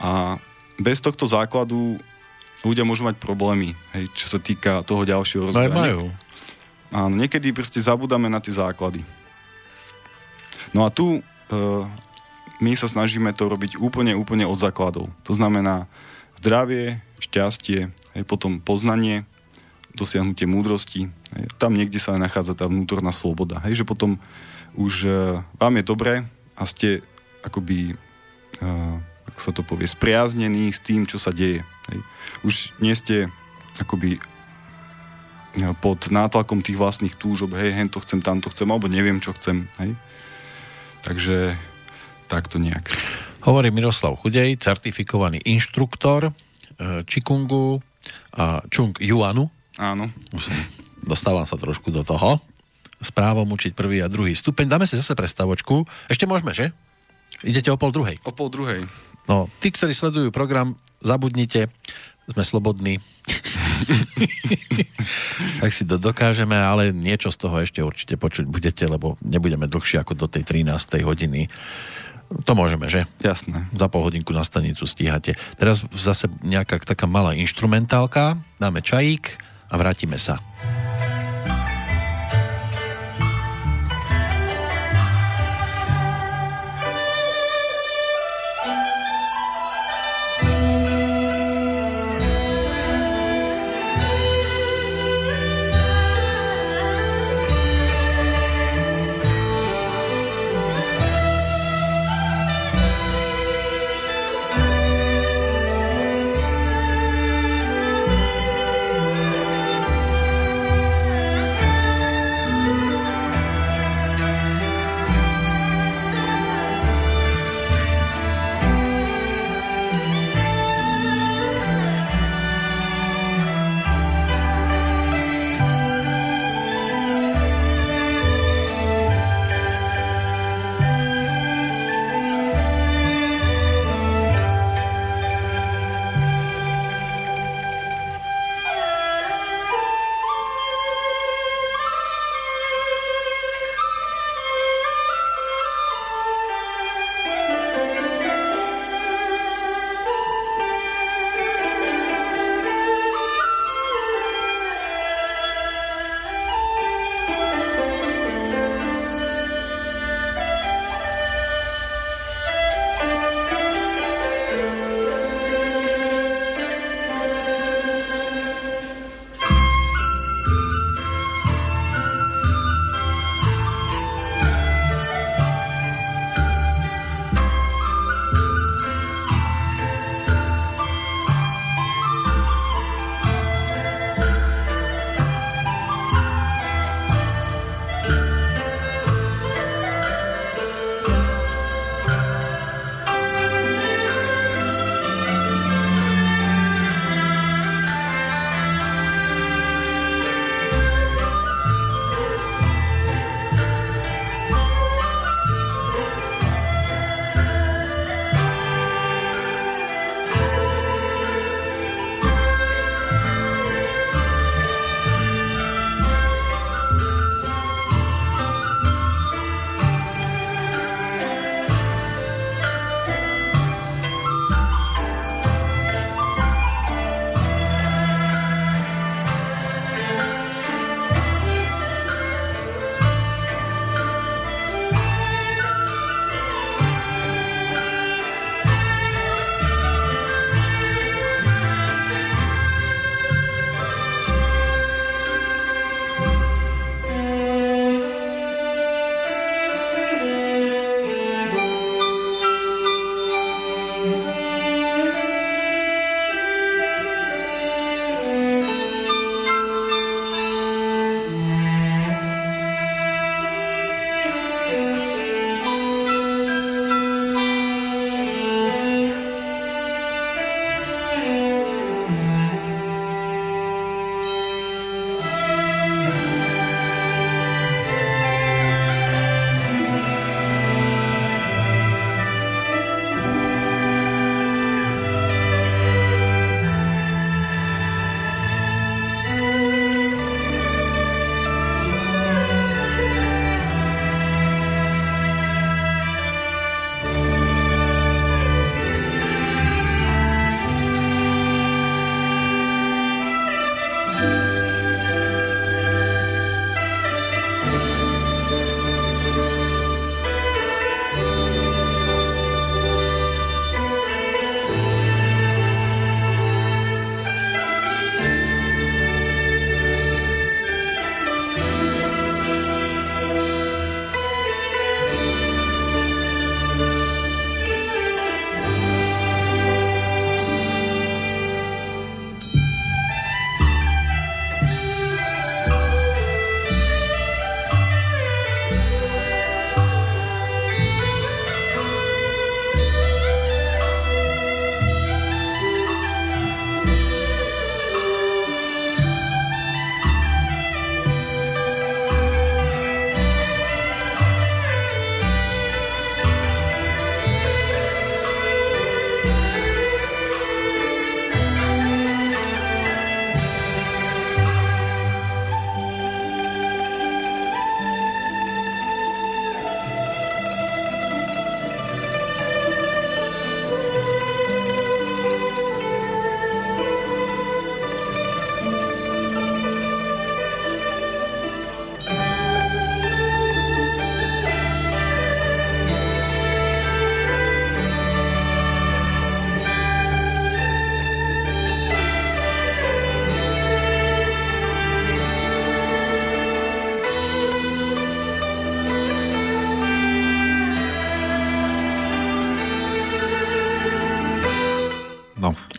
S2: A bez tohto základu ľudia môžu mať problémy, hej, čo sa týka toho ďalšieho rozvoja.
S1: No majú.
S2: Áno, niekedy proste zabudáme na tie základy. No a tu e, my sa snažíme to robiť úplne, úplne od základov. To znamená zdravie, šťastie, hej, potom poznanie, dosiahnutie múdrosti. Hej. Tam niekde sa nachádza tá vnútorná sloboda. Hej, že potom už e, vám je dobre a ste akoby e, ako sa to povie, spriaznený s tým, čo sa deje. Hej. Už nie ste akoby e, pod nátlakom tých vlastných túžob, hej, hen to chcem, tamto chcem, alebo neviem, čo chcem, hej. Takže takto nejak.
S1: Hovorí Miroslav Chudej, certifikovaný inštruktor Čikungu a Chung Yuanu.
S2: Áno.
S1: Dostávam sa trošku do toho. Správom učiť prvý a druhý stupeň. Dáme si zase prestavočku. Ešte môžeme, že? Idete o pol druhej.
S2: O pol druhej.
S1: No, tí, ktorí sledujú program, zabudnite, sme slobodní. [laughs] tak si to dokážeme, ale niečo z toho ešte určite počuť budete, lebo nebudeme dlhšie ako do tej 13. hodiny. To môžeme, že?
S2: Jasné.
S1: Za pol hodinku na stanicu stíhate. Teraz zase nejaká taká malá instrumentálka, dáme čajík a vrátime sa.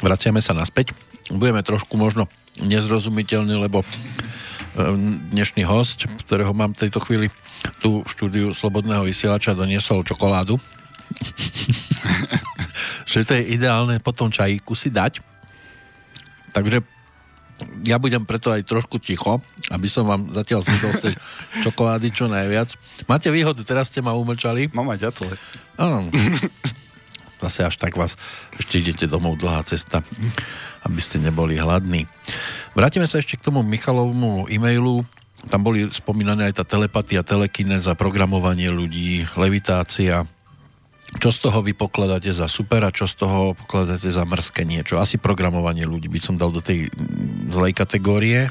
S1: Vraciame sa naspäť. Budeme trošku možno nezrozumiteľní, lebo e, dnešný host, ktorého mám v tejto chvíli tu v štúdiu Slobodného vysielača, doniesol čokoládu. [laughs] že to je ideálne potom čajíku si dať. Takže ja budem preto aj trošku ticho, aby som vám zatiaľ zjedol z tej [laughs] čokolády čo najviac. Máte výhodu, teraz ste ma umlčali.
S2: Mám aj ďatle.
S1: Áno [laughs] zase až tak vás ešte idete domov dlhá cesta, aby ste neboli hladní. Vrátime sa ešte k tomu Michalovmu e-mailu. Tam boli spomínané aj tá telepatia, telekineza, programovanie ľudí, levitácia. Čo z toho vy pokladáte za super a čo z toho pokladáte za mrzké niečo? Asi programovanie ľudí by som dal do tej zlej kategórie.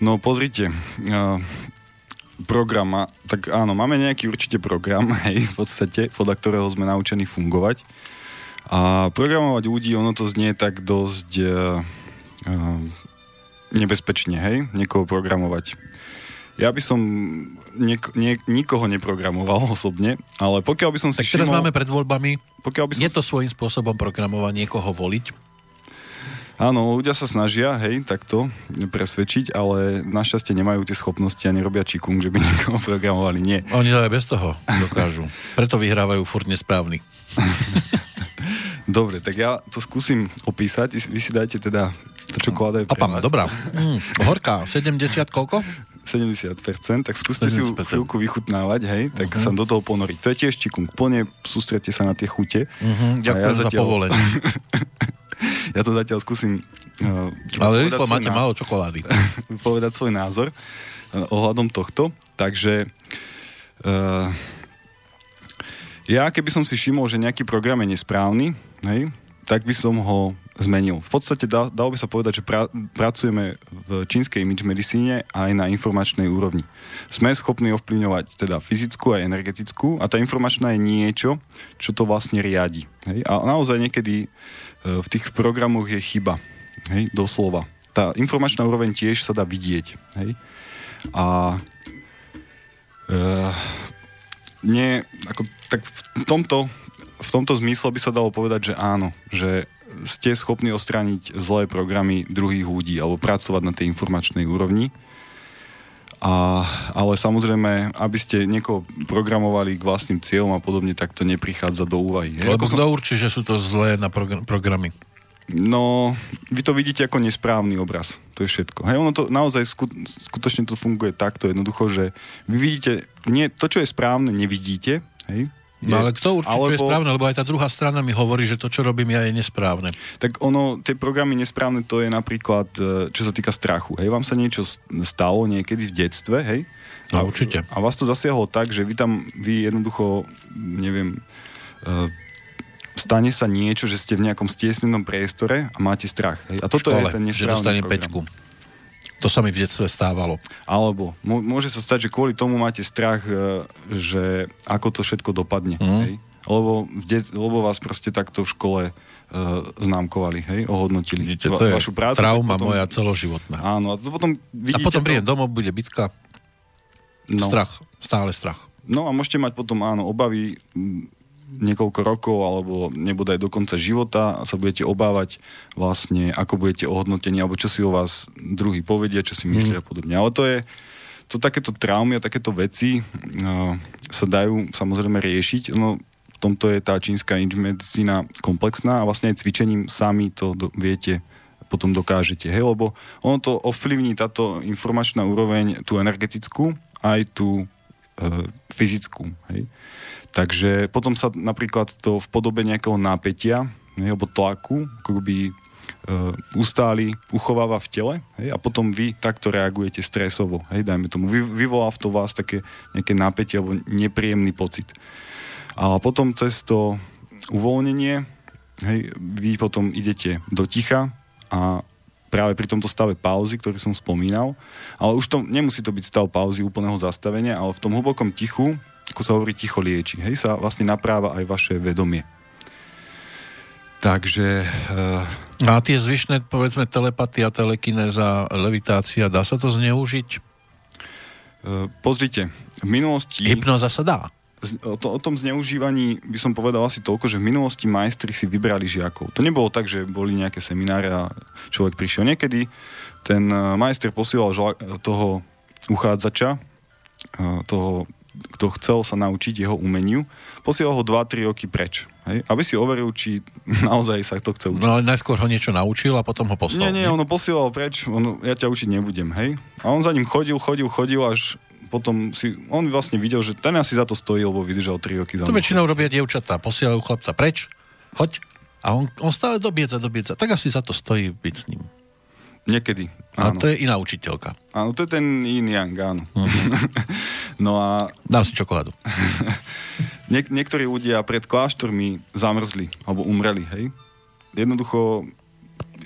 S2: No pozrite, program, tak áno, máme nejaký určite program, [laughs] hej, v podstate, podľa ktorého sme naučení fungovať. A programovať ľudí, ono to znie tak dosť uh, nebezpečne, hej, niekoho programovať. Ja by som niek- nie- nikoho neprogramoval [laughs] osobne, ale pokiaľ by som si
S1: Tak teraz
S2: všimol,
S1: máme pred voľbami.
S2: Pokiaľ by som
S1: Je to svojím spôsobom programovať niekoho voliť?
S2: Áno, ľudia sa snažia, hej, takto presvedčiť, ale našťastie nemajú tie schopnosti a nerobia čikung, že by [laughs] niekoho programovali. Nie.
S1: Oni to aj bez toho dokážu. Preto vyhrávajú furt nesprávny. [laughs]
S2: Dobre, tak ja to skúsim opísať. Vy si dajte teda to čokoláda je pre
S1: Opam,
S2: vás.
S1: dobrá. Mm, horká, 70 koľko?
S2: 70%, tak skúste 70%. si ju
S1: 70%.
S2: chvíľku vychutnávať, hej, tak uh-huh. sa do toho ponoriť. To je tiež čikung. Plne sústrete sa na tie chute.
S1: Uh-huh, ďakujem ja zatiaľ... za povolenie. [laughs]
S2: ja to zatiaľ skúsim uh,
S1: Ale rýchlo máte ná... málo čokolády. [laughs]
S2: povedať svoj názor uh, ohľadom tohto. Takže uh, ja keby som si všimol, že nejaký program je nesprávny, hej, tak by som ho zmenil. V podstate dá, dalo by sa povedať, že pra, pracujeme v čínskej image medicíne aj na informačnej úrovni. Sme schopní ovplyvňovať teda fyzickú a energetickú a tá informačná je niečo, čo to vlastne riadi. Hej? A naozaj niekedy e, v tých programoch je chyba. Hej? Doslova. Tá informačná úroveň tiež sa dá vidieť. Hej? A e, nie, ako, tak v tomto v tomto zmysle by sa dalo povedať, že áno, že ste schopní ostrániť zlé programy druhých ľudí alebo pracovať na tej informačnej úrovni. A, ale samozrejme, aby ste niekoho programovali k vlastným cieľom a podobne, tak to neprichádza do úvahy.
S1: Lebo kto som... určí, že sú to zlé na progr- programy?
S2: No, vy to vidíte ako nesprávny obraz. To je všetko. Hej, ono to naozaj sku- skutočne to funguje takto jednoducho, že vy vidíte, nie, to, čo je správne, nevidíte, hej,
S1: No ale kto určite alebo, je správne, lebo aj tá druhá strana mi hovorí, že to, čo robím ja, je nesprávne.
S2: Tak ono, tie programy nesprávne, to je napríklad, e, čo sa týka strachu. Hej, vám sa niečo stalo niekedy v detstve, hej?
S1: No,
S2: a,
S1: určite.
S2: A vás to zasiahlo tak, že vy tam, vy jednoducho, neviem, uh, stane sa niečo, že ste v nejakom stiesnenom priestore a máte strach. Hej? A toto
S1: škole,
S2: je ten nesprávny
S1: že dostane
S2: program.
S1: peťku. To sa mi v detstve stávalo.
S2: Alebo môže sa stať, že kvôli tomu máte strach, e, že ako to všetko dopadne. Mm. Hej? Lebo, det- lebo vás proste takto v škole uh, známkovali, hej, ohodnotili.
S1: Vidíte, to je vašu prácu, trauma potom, moja celoživotná.
S2: Áno, a to potom vidíte...
S1: A potom prídem
S2: to...
S1: domov, bude bitka.
S2: No.
S1: Strach, stále strach.
S2: No a môžete mať potom, áno, obavy niekoľko rokov alebo nebude aj do konca života a sa budete obávať vlastne, ako budete ohodnotení alebo čo si o vás druhý povedia, čo si myslia mm. a podobne. Ale to je, to takéto traumy a takéto veci uh, sa dajú samozrejme riešiť. No, v tomto je tá čínska medicína komplexná a vlastne aj cvičením sami to do, viete potom dokážete. Hej? Lebo ono to ovplyvní táto informačná úroveň, tú energetickú, aj tú e, fyzickú. Hej? Takže potom sa napríklad to v podobe nejakého nápetia alebo tlaku, ako by uh, ustáli, uchováva v tele hej, a potom vy takto reagujete stresovo. Hej, dajme tomu, vy, vyvolá v to vás také nejaké napätie alebo nepríjemný pocit. A potom cez to uvoľnenie hej, vy potom idete do ticha a práve pri tomto stave pauzy, ktorý som spomínal, ale už to nemusí to byť stav pauzy úplného zastavenia, ale v tom hlbokom tichu, ako sa hovorí, ticho lieči, hej, sa vlastne napráva aj vaše vedomie. Takže...
S1: Uh... A tie zvyšné, povedzme, telepatia, telekinéza, levitácia, dá sa to zneužiť?
S2: Uh, pozrite, v minulosti...
S1: Hypnoza sa dá.
S2: O, to, o tom zneužívaní by som povedal asi toľko, že v minulosti majstri si vybrali žiakov. To nebolo tak, že boli nejaké semináre a človek prišiel niekedy. Ten e, majster posílal žla, toho uchádzača, toho kto chcel sa naučiť jeho umeniu, posielal ho 2-3 roky preč. Hej? Aby si overil, či [laughs] naozaj sa to chce učiť.
S1: No ale najskôr ho niečo naučil a potom ho poslal.
S2: Nie, nie, on ho posielal preč, on, ja ťa učiť nebudem, hej? A on za ním chodil, chodil, chodil, až potom si, on vlastne videl, že ten asi za to stojí, lebo vydržal 3 roky.
S1: To väčšinou robia dievčatá, posielajú chlapca preč, choď, a on, on stále dobiedza, dobiedza. Tak asi za to stojí byť s ním.
S2: Niekedy.
S1: Áno. A to je iná učiteľka.
S2: Áno, to je ten yin yang, áno. Uh-huh. [laughs] no a...
S1: Dám si čokoládu. [laughs]
S2: Niek- niektorí ľudia pred kláštormi zamrzli, alebo umreli, hej. Jednoducho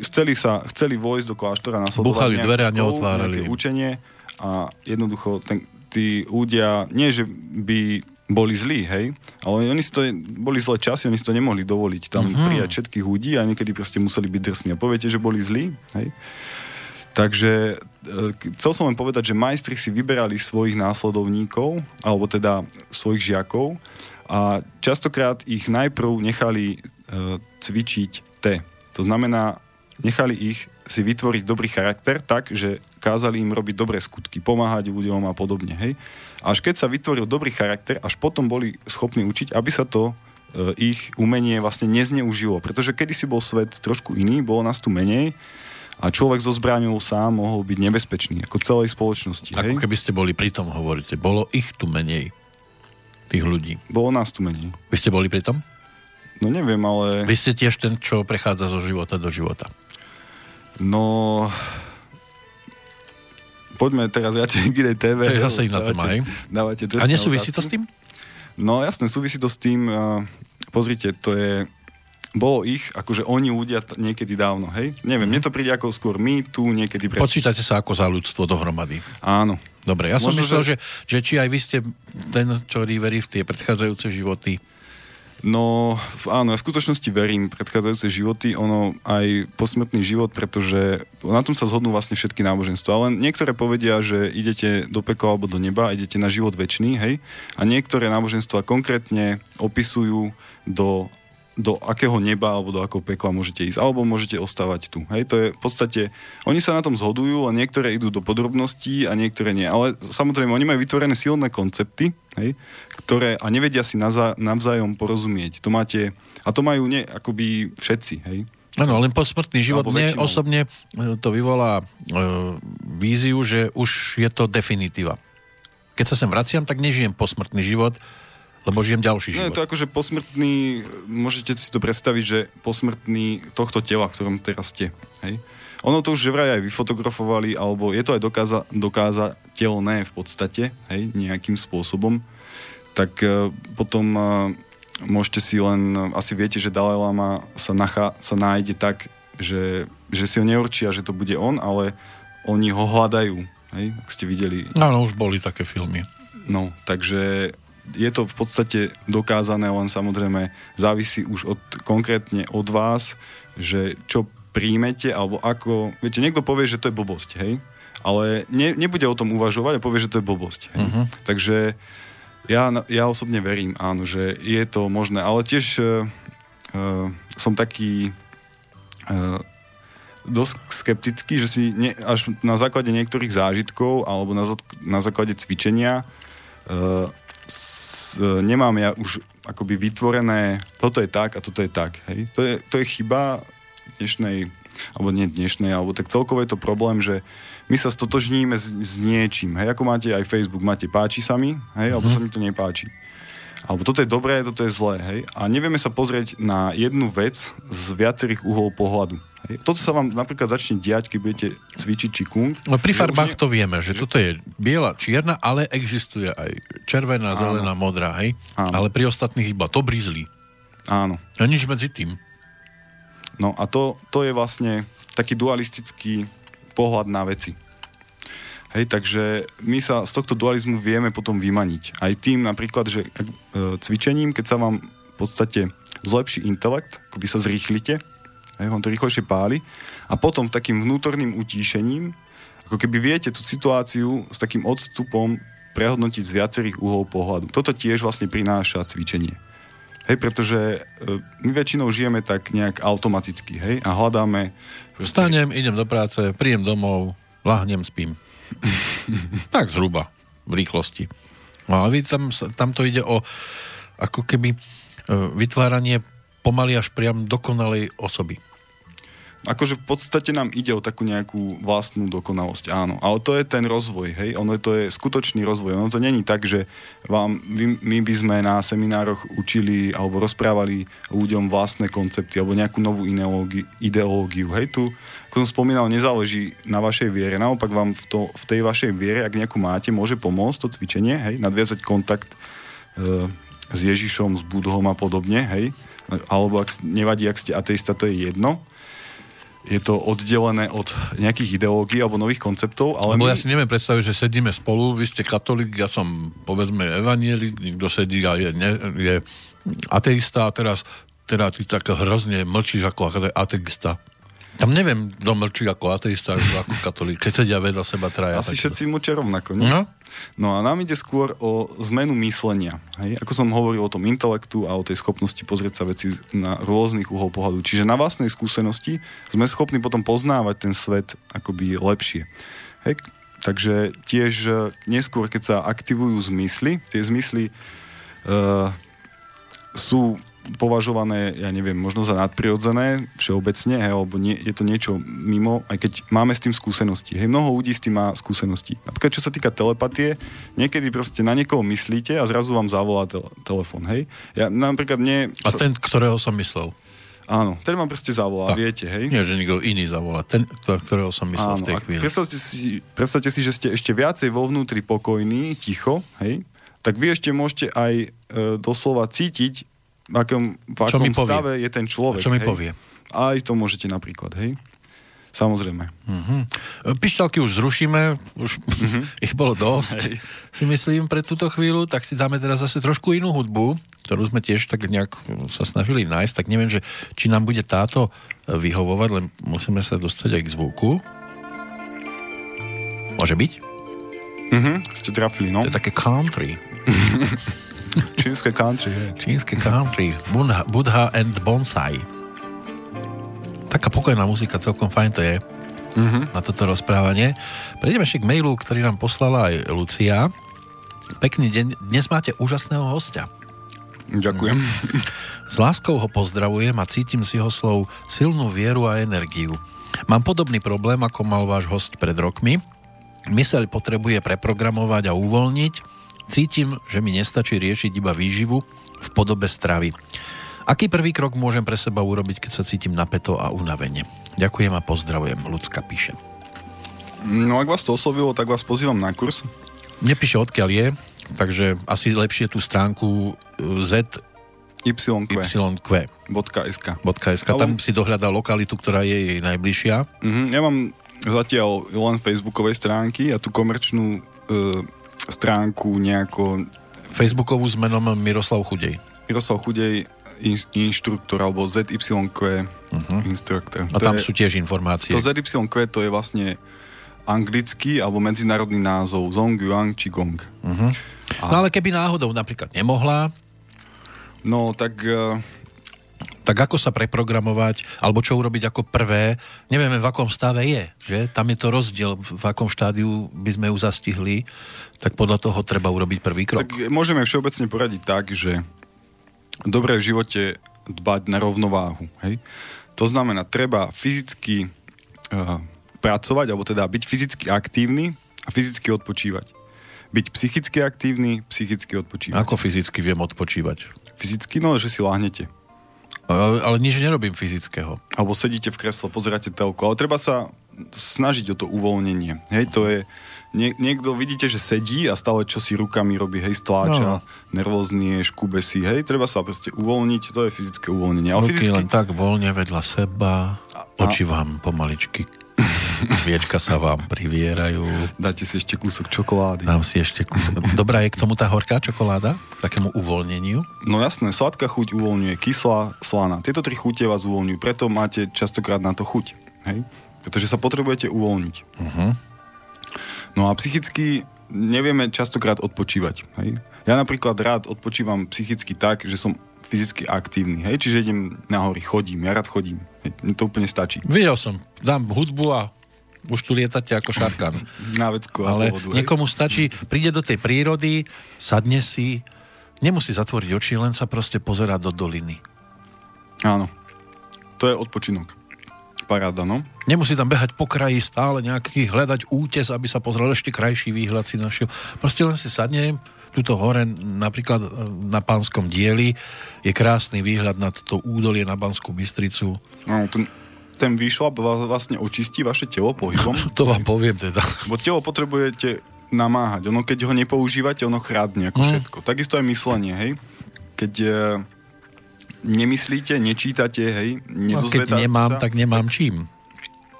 S2: chceli sa, chceli vojsť do kláštora na
S1: Buchali dvere a neotvárali.
S2: učenie a jednoducho ten, tí ľudia, nie že by boli zlí, hej, ale oni si to, boli zlé časy, oni si to nemohli dovoliť tam uh-huh. prijať všetkých ľudí a niekedy proste museli byť drsní. A poviete, že boli zlí, hej. Takže e, chcel som len povedať, že majstri si vyberali svojich následovníkov, alebo teda svojich žiakov a častokrát ich najprv nechali uh, cvičiť T. To znamená, nechali ich si vytvoriť dobrý charakter tak, že kázali im robiť dobré skutky, pomáhať ľuďom a podobne. Hej? Až keď sa vytvoril dobrý charakter, až potom boli schopní učiť, aby sa to e, ich umenie vlastne nezneužilo. Pretože kedysi bol svet trošku iný, bolo nás tu menej a človek so zbraňou sám mohol byť nebezpečný, ako celej spoločnosti.
S1: Ako hej? keby ste boli pri tom, hovoríte. Bolo ich tu menej, tých ľudí.
S2: Bolo nás tu menej.
S1: Vy ste boli pri tom?
S2: No neviem, ale...
S1: Vy ste tiež ten, čo prechádza zo života do života.
S2: No, poďme teraz radšej [laughs] k inej TV.
S1: To je zase iná téma, hej?
S2: Dávate
S1: A nesúvisí to s tým?
S2: No jasne, súvisí to s tým. Uh, pozrite, to je bolo ich, akože oni ľudia niekedy dávno, hej? Neviem, mm. mne to príde ako skôr my tu niekedy...
S1: Pred... Počítate sa ako za ľudstvo dohromady.
S2: Áno.
S1: Dobre, ja Možno, som myslel, že... Že, že či aj vy ste ten, čo verí v tie predchádzajúce životy
S2: No áno, ja v skutočnosti verím predchádzajúce životy, ono aj posmrtný život, pretože na tom sa zhodnú vlastne všetky náboženstva. Ale niektoré povedia, že idete do pekla alebo do neba, idete na život väčší, hej? A niektoré náboženstva konkrétne opisujú do do akého neba alebo do akého pekla môžete ísť, alebo môžete ostávať tu. Hej, to je v podstate, oni sa na tom zhodujú a niektoré idú do podrobností a niektoré nie. Ale samozrejme, oni majú vytvorené silné koncepty, hej, ktoré a nevedia si navzájom porozumieť. To máte, a to majú nie, akoby všetci, hej.
S1: Áno, len posmrtný život. Mne osobne e, to vyvolá e, víziu, že už je to definitíva. Keď sa sem vraciam, tak nežijem posmrtný život, lebo žijem ďalší život.
S2: No je to akože posmrtný, môžete si to predstaviť, že posmrtný tohto tela, v ktorom teraz ste. Hej? Ono to už vraj aj vyfotografovali, alebo je to aj dokáza, dokázateľné v podstate, hej, nejakým spôsobom. Tak uh, potom uh, môžete si len, asi viete, že Dalai Lama sa, nachá, sa nájde tak, že, že si ho neurčia, že to bude on, ale oni ho hľadajú, hej, ak ste videli.
S1: Áno, už boli také filmy.
S2: No, takže je to v podstate dokázané, len samozrejme závisí už od, konkrétne od vás, že čo príjmete, alebo ako... Viete, niekto povie, že to je blbosť, hej? Ale ne, nebude o tom uvažovať a povie, že to je blbosť. Hej? Uh-huh. Takže ja, ja osobne verím, áno, že je to možné. Ale tiež uh, uh, som taký uh, dosť skeptický, že si ne, až na základe niektorých zážitkov alebo na, na základe cvičenia uh, s, nemám ja už akoby vytvorené, toto je tak a toto je tak. Hej? To, je, to je chyba dnešnej, alebo nie dnešnej, alebo tak celkovo je to problém, že my sa stotožníme s, s niečím. Hej? Ako máte aj Facebook, máte páči sa mi, hej? alebo mm-hmm. sa mi to nepáči. alebo toto je dobré, toto je zlé, hej? A nevieme sa pozrieť na jednu vec z viacerých uhlov pohľadu. Toto sa vám napríklad začne diať, keď budete cvičiť čikung.
S1: No pri farbách to vieme, že, že toto je biela, čierna, ale existuje aj červená, Áno. zelená, modrá, hej? Áno. Ale pri ostatných iba to brizli.
S2: Áno.
S1: A nič medzi tým.
S2: No a to, to je vlastne taký dualistický pohľad na veci. Hej, takže my sa z tohto dualizmu vieme potom vymaniť. Aj tým napríklad, že e, cvičením, keď sa vám v podstate zlepší intelekt, akoby sa zrýchlite, hej, vám to rýchlejšie páli a potom takým vnútorným utíšením, ako keby viete tú situáciu s takým odstupom prehodnotiť z viacerých uhlov pohľadu. Toto tiež vlastne prináša cvičenie. Hej, pretože e, my väčšinou žijeme tak nejak automaticky, hej, a hľadáme...
S1: Proste... Vstanem, idem do práce, príjem domov, lahnem, spím. [laughs] tak zhruba, v rýchlosti. No ale tam, tam to ide o ako keby e, vytváranie pomaly až priam dokonalej osoby
S2: akože v podstate nám ide o takú nejakú vlastnú dokonalosť, áno. Ale to je ten rozvoj, hej, ono to je skutočný rozvoj. Ono to není tak, že vám, my by sme na seminároch učili alebo rozprávali ľuďom vlastné koncepty alebo nejakú novú ideológiu, ideológiu hej, tu, ako som spomínal, nezáleží na vašej viere. Naopak vám v, to, v tej vašej viere, ak nejakú máte, môže pomôcť to cvičenie, hej, nadviazať kontakt e, s Ježišom, s Budhom a podobne, hej, alebo ak nevadí, ak ste ateista, to je jedno je to oddelené od nejakých ideológií alebo nových konceptov. Ale
S1: Lebo my... ja si neviem predstaviť, že sedíme spolu, vy ste katolík, ja som povedzme evanielik, niekto sedí a je, ne, je ateista a teraz teda ty tak hrozne mlčíš ako ateista. Tam neviem, kto mlčí ako ateista, [laughs] ako katolík. Keď sedia vedľa seba traja.
S2: Asi všetci mlčia rovnako, nie? No? no a nám ide skôr o zmenu myslenia. Hej? Ako som hovoril o tom intelektu a o tej schopnosti pozrieť sa veci na rôznych uhol pohľadu. Čiže na vlastnej skúsenosti sme schopní potom poznávať ten svet akoby lepšie. Hej? Takže tiež e, neskôr, keď sa aktivujú zmysly, tie zmysly uh, sú považované, ja neviem, možno za nadprirodzené všeobecne, hej, alebo nie, je to niečo mimo, aj keď máme s tým skúsenosti. Hej, mnoho ľudí s tým má skúsenosti. Napríklad, čo sa týka telepatie, niekedy proste na niekoho myslíte a zrazu vám zavolá tel- telefon, hej. Ja napríklad nie...
S1: A ten, ktorého som myslel.
S2: Áno, ten vám proste zavolá, tak. viete, hej?
S1: Nie, že niekto iný zavolá, ten, ktorého som myslel Áno, v tej chvíli.
S2: Predstavte si, predstavte si, že ste ešte viacej vo vnútri pokojní, ticho, hej? Tak vy ešte môžete aj e, doslova cítiť v akom, v akom stave je ten človek.
S1: A čo mi hej? povie?
S2: Aj to môžete napríklad, hej? Samozrejme.
S1: Uh-huh. Pišťalky už zrušíme, už uh-huh. [laughs] ich bolo dosť, Hej. si myslím, pre túto chvíľu, tak si dáme teraz zase trošku inú hudbu, ktorú sme tiež tak nejak sa snažili nájsť, tak neviem, že či nám bude táto vyhovovať, len musíme sa dostať aj k zvuku. Môže byť?
S2: Mhm, ste trafili, no.
S1: To je také country. [laughs]
S2: Čínske country, je.
S1: Čínske country. Budha, Budha and Bonsai. Taká pokojná muzika, celkom fajn to je mm-hmm. na toto rozprávanie. Prejdeme ešte k mailu, ktorý nám poslala aj Lucia. Pekný deň. Dnes máte úžasného hostia.
S2: Ďakujem.
S1: S láskou ho pozdravujem a cítim z jeho slov silnú vieru a energiu. Mám podobný problém, ako mal váš host pred rokmi. Myseľ potrebuje preprogramovať a uvoľniť, Cítim, že mi nestačí riešiť iba výživu v podobe stravy. Aký prvý krok môžem pre seba urobiť, keď sa cítim napeto a unavene? Ďakujem a pozdravujem. Ľudská píše.
S2: No ak vás to oslovilo, tak vás pozývam na kurz.
S1: Nepíše odkiaľ je, takže asi lepšie tú stránku e, Z
S2: YQ.
S1: YQ.
S2: .sk.
S1: .sk. Tam si dohľadá lokalitu, ktorá je jej najbližšia.
S2: Uh-huh. Ja mám zatiaľ len facebookovej stránky a tú komerčnú uh, stránku nejako...
S1: Facebookovú s menom Miroslav Chudej.
S2: Miroslav Chudej, in, inštruktor, alebo ZYQ uh-huh. instruktor.
S1: A tam je, sú tiež informácie.
S2: To ZYQ to je vlastne anglický alebo medzinárodný názov Zong Yuan Qigong.
S1: Uh-huh. A... No ale keby náhodou napríklad nemohla...
S2: No tak... Uh
S1: tak ako sa preprogramovať, alebo čo urobiť ako prvé, nevieme v akom stave je, že? Tam je to rozdiel, v akom štádiu by sme ju zastihli, tak podľa toho treba urobiť prvý krok.
S2: Tak môžeme všeobecne poradiť tak, že dobre v živote dbať na rovnováhu, hej? To znamená, treba fyzicky uh, pracovať, alebo teda byť fyzicky aktívny a fyzicky odpočívať. byť psychicky aktívny, psychicky odpočívať.
S1: Ako fyzicky viem odpočívať?
S2: Fyzicky, no, že si láhnete.
S1: Ale, ale nič nerobím fyzického.
S2: Alebo sedíte v kresle, pozeráte telku. Ale treba sa snažiť o to uvoľnenie. Hej, to je... Nie, niekto vidíte, že sedí a stále čo si rukami robí, hej, stláča, no. nervózny je, škube si, hej, treba sa proste uvoľniť, to je fyzické uvoľnenie.
S1: Ale Ruky fyzicky... len tak voľne vedľa seba, oči vám pomaličky [laughs] Viečka sa vám privierajú.
S2: Dáte si ešte kúsok čokolády.
S1: Dám si ešte kúsok. Dobrá je k tomu tá horká čokoláda? Takému uvoľneniu?
S2: No jasné, sladká chuť uvoľňuje, kyslá, slaná. Tieto tri chute vás uvoľňujú, preto máte častokrát na to chuť. Hej? Pretože sa potrebujete uvoľniť. Uh-huh. No a psychicky nevieme častokrát odpočívať. Hej? Ja napríklad rád odpočívam psychicky tak, že som fyzicky aktívny. Hej? Čiže idem na hory, chodím, ja rád chodím. Hej? Mne to úplne stačí.
S1: Videl som, dám hudbu a už tu lietate ako šarkan. [laughs]
S2: Na vecku
S1: Ale vodu, niekomu stačí, príde do tej prírody, sadne si, nemusí zatvoriť oči, len sa proste pozerá do doliny.
S2: Áno. To je odpočinok. Paráda, no.
S1: Nemusí tam behať po kraji stále nejaký, hľadať útes, aby sa pozrel ešte krajší výhľad si našiel. Proste len si sadne, tuto hore, napríklad e, na Pánskom dieli, je krásny výhľad na toto údolie na Banskú Bystricu.
S2: No, ten, ten výšlap vlastne očistí vaše telo pohybom. [laughs]
S1: to vám poviem teda.
S2: Bo telo potrebujete namáhať. Ono, keď ho nepoužívate, ono chrádne ako mm. všetko. Takisto aj myslenie, hej. Keď e, nemyslíte, nečítate, hej,
S1: no, keď nemám, sa, tak nemám tak... čím.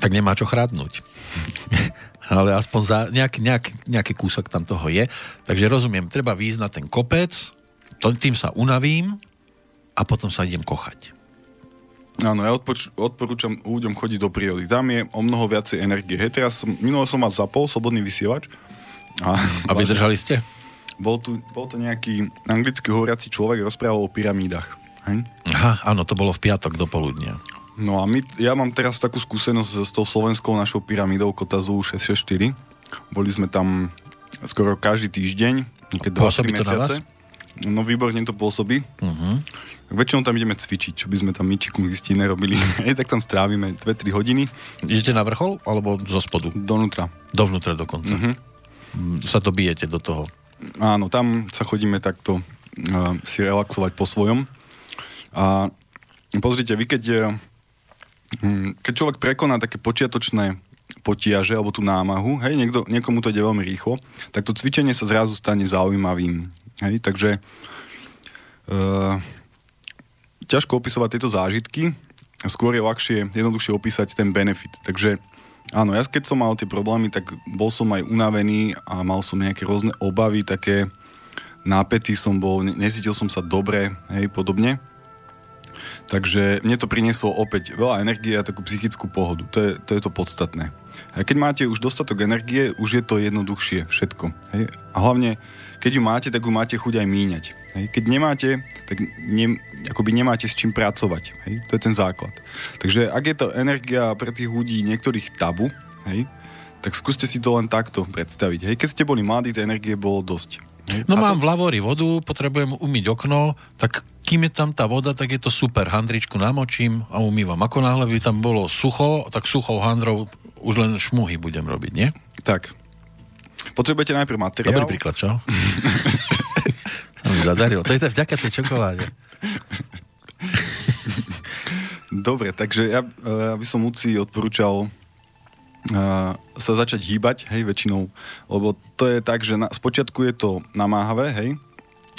S1: Tak nemá čo chrádnuť [laughs] ale aspoň za nejaký, nejaký, nejaký kúsok tam toho je. Takže rozumiem, treba výjsť na ten kopec, tým sa unavím a potom sa idem kochať.
S2: Áno, ja odpoč- odporúčam ľuďom chodiť do prírody. Tam je o mnoho viacej energie. Hej, teraz som, minulo som vás zapol, slobodný vysielač.
S1: A, a vydržali ste?
S2: Bol, tu, bol to nejaký anglicky hovoriaci človek, rozprával o pyramídach. Hej?
S1: Aha, áno, to bolo v piatok do poludnia.
S2: No a my, ja mám teraz takú skúsenosť s tou slovenskou našou pyramídou Kotazu 664. Boli sme tam skoro každý týždeň, niekedy 2-3 mesiace. No výborne to pôsobí. Uh-huh. Väčšinou tam ideme cvičiť, čo by sme tam myčiku zistí nerobili. [laughs] tak tam strávime 2-3 hodiny.
S1: Idete na vrchol alebo zo spodu?
S2: Donútra.
S1: Dovnútra dokonca. Uh-huh. Sa to bijete do toho.
S2: Áno, tam sa chodíme takto uh, si relaxovať po svojom. A pozrite, vy keď Hm, keď človek prekoná také počiatočné potiaže alebo tú námahu, hej, niekto, niekomu to ide veľmi rýchlo, tak to cvičenie sa zrazu stane zaujímavým. Hej, takže uh, ťažko opisovať tieto zážitky, skôr je ľahšie, jednoduchšie opísať ten benefit. Takže áno, ja keď som mal tie problémy, tak bol som aj unavený a mal som nejaké rôzne obavy, také nápety som bol, necítil som sa dobre, hej, podobne. Takže mne to prinieslo opäť veľa energie a takú psychickú pohodu. To je to, je to podstatné. A keď máte už dostatok energie, už je to jednoduchšie všetko. Hej? A hlavne, keď ju máte, tak ju máte chuť aj míňať. Hej? Keď nemáte, tak ne, akoby nemáte s čím pracovať. Hej? To je ten základ. Takže ak je to energia pre tých ľudí niektorých tabu, hej? tak skúste si to len takto predstaviť. Hej? Keď ste boli mladí, tej energie bolo dosť.
S1: No a mám to... v lavori vodu, potrebujem umyť okno, tak kým je tam tá voda, tak je to super. Handričku namočím a umývam. Ako náhle by tam bolo sucho, tak suchou handrou už len šmuhy budem robiť, nie?
S2: Tak. Potrebujete najprv materiál.
S1: Dobrý príklad, čo? [laughs] to mi zadarilo. To je vďaka tej čokoláde.
S2: Dobre, takže ja, ja by som Luci odporúčal sa začať hýbať, hej, väčšinou, lebo to je tak, že na, spočiatku je to namáhavé, hej,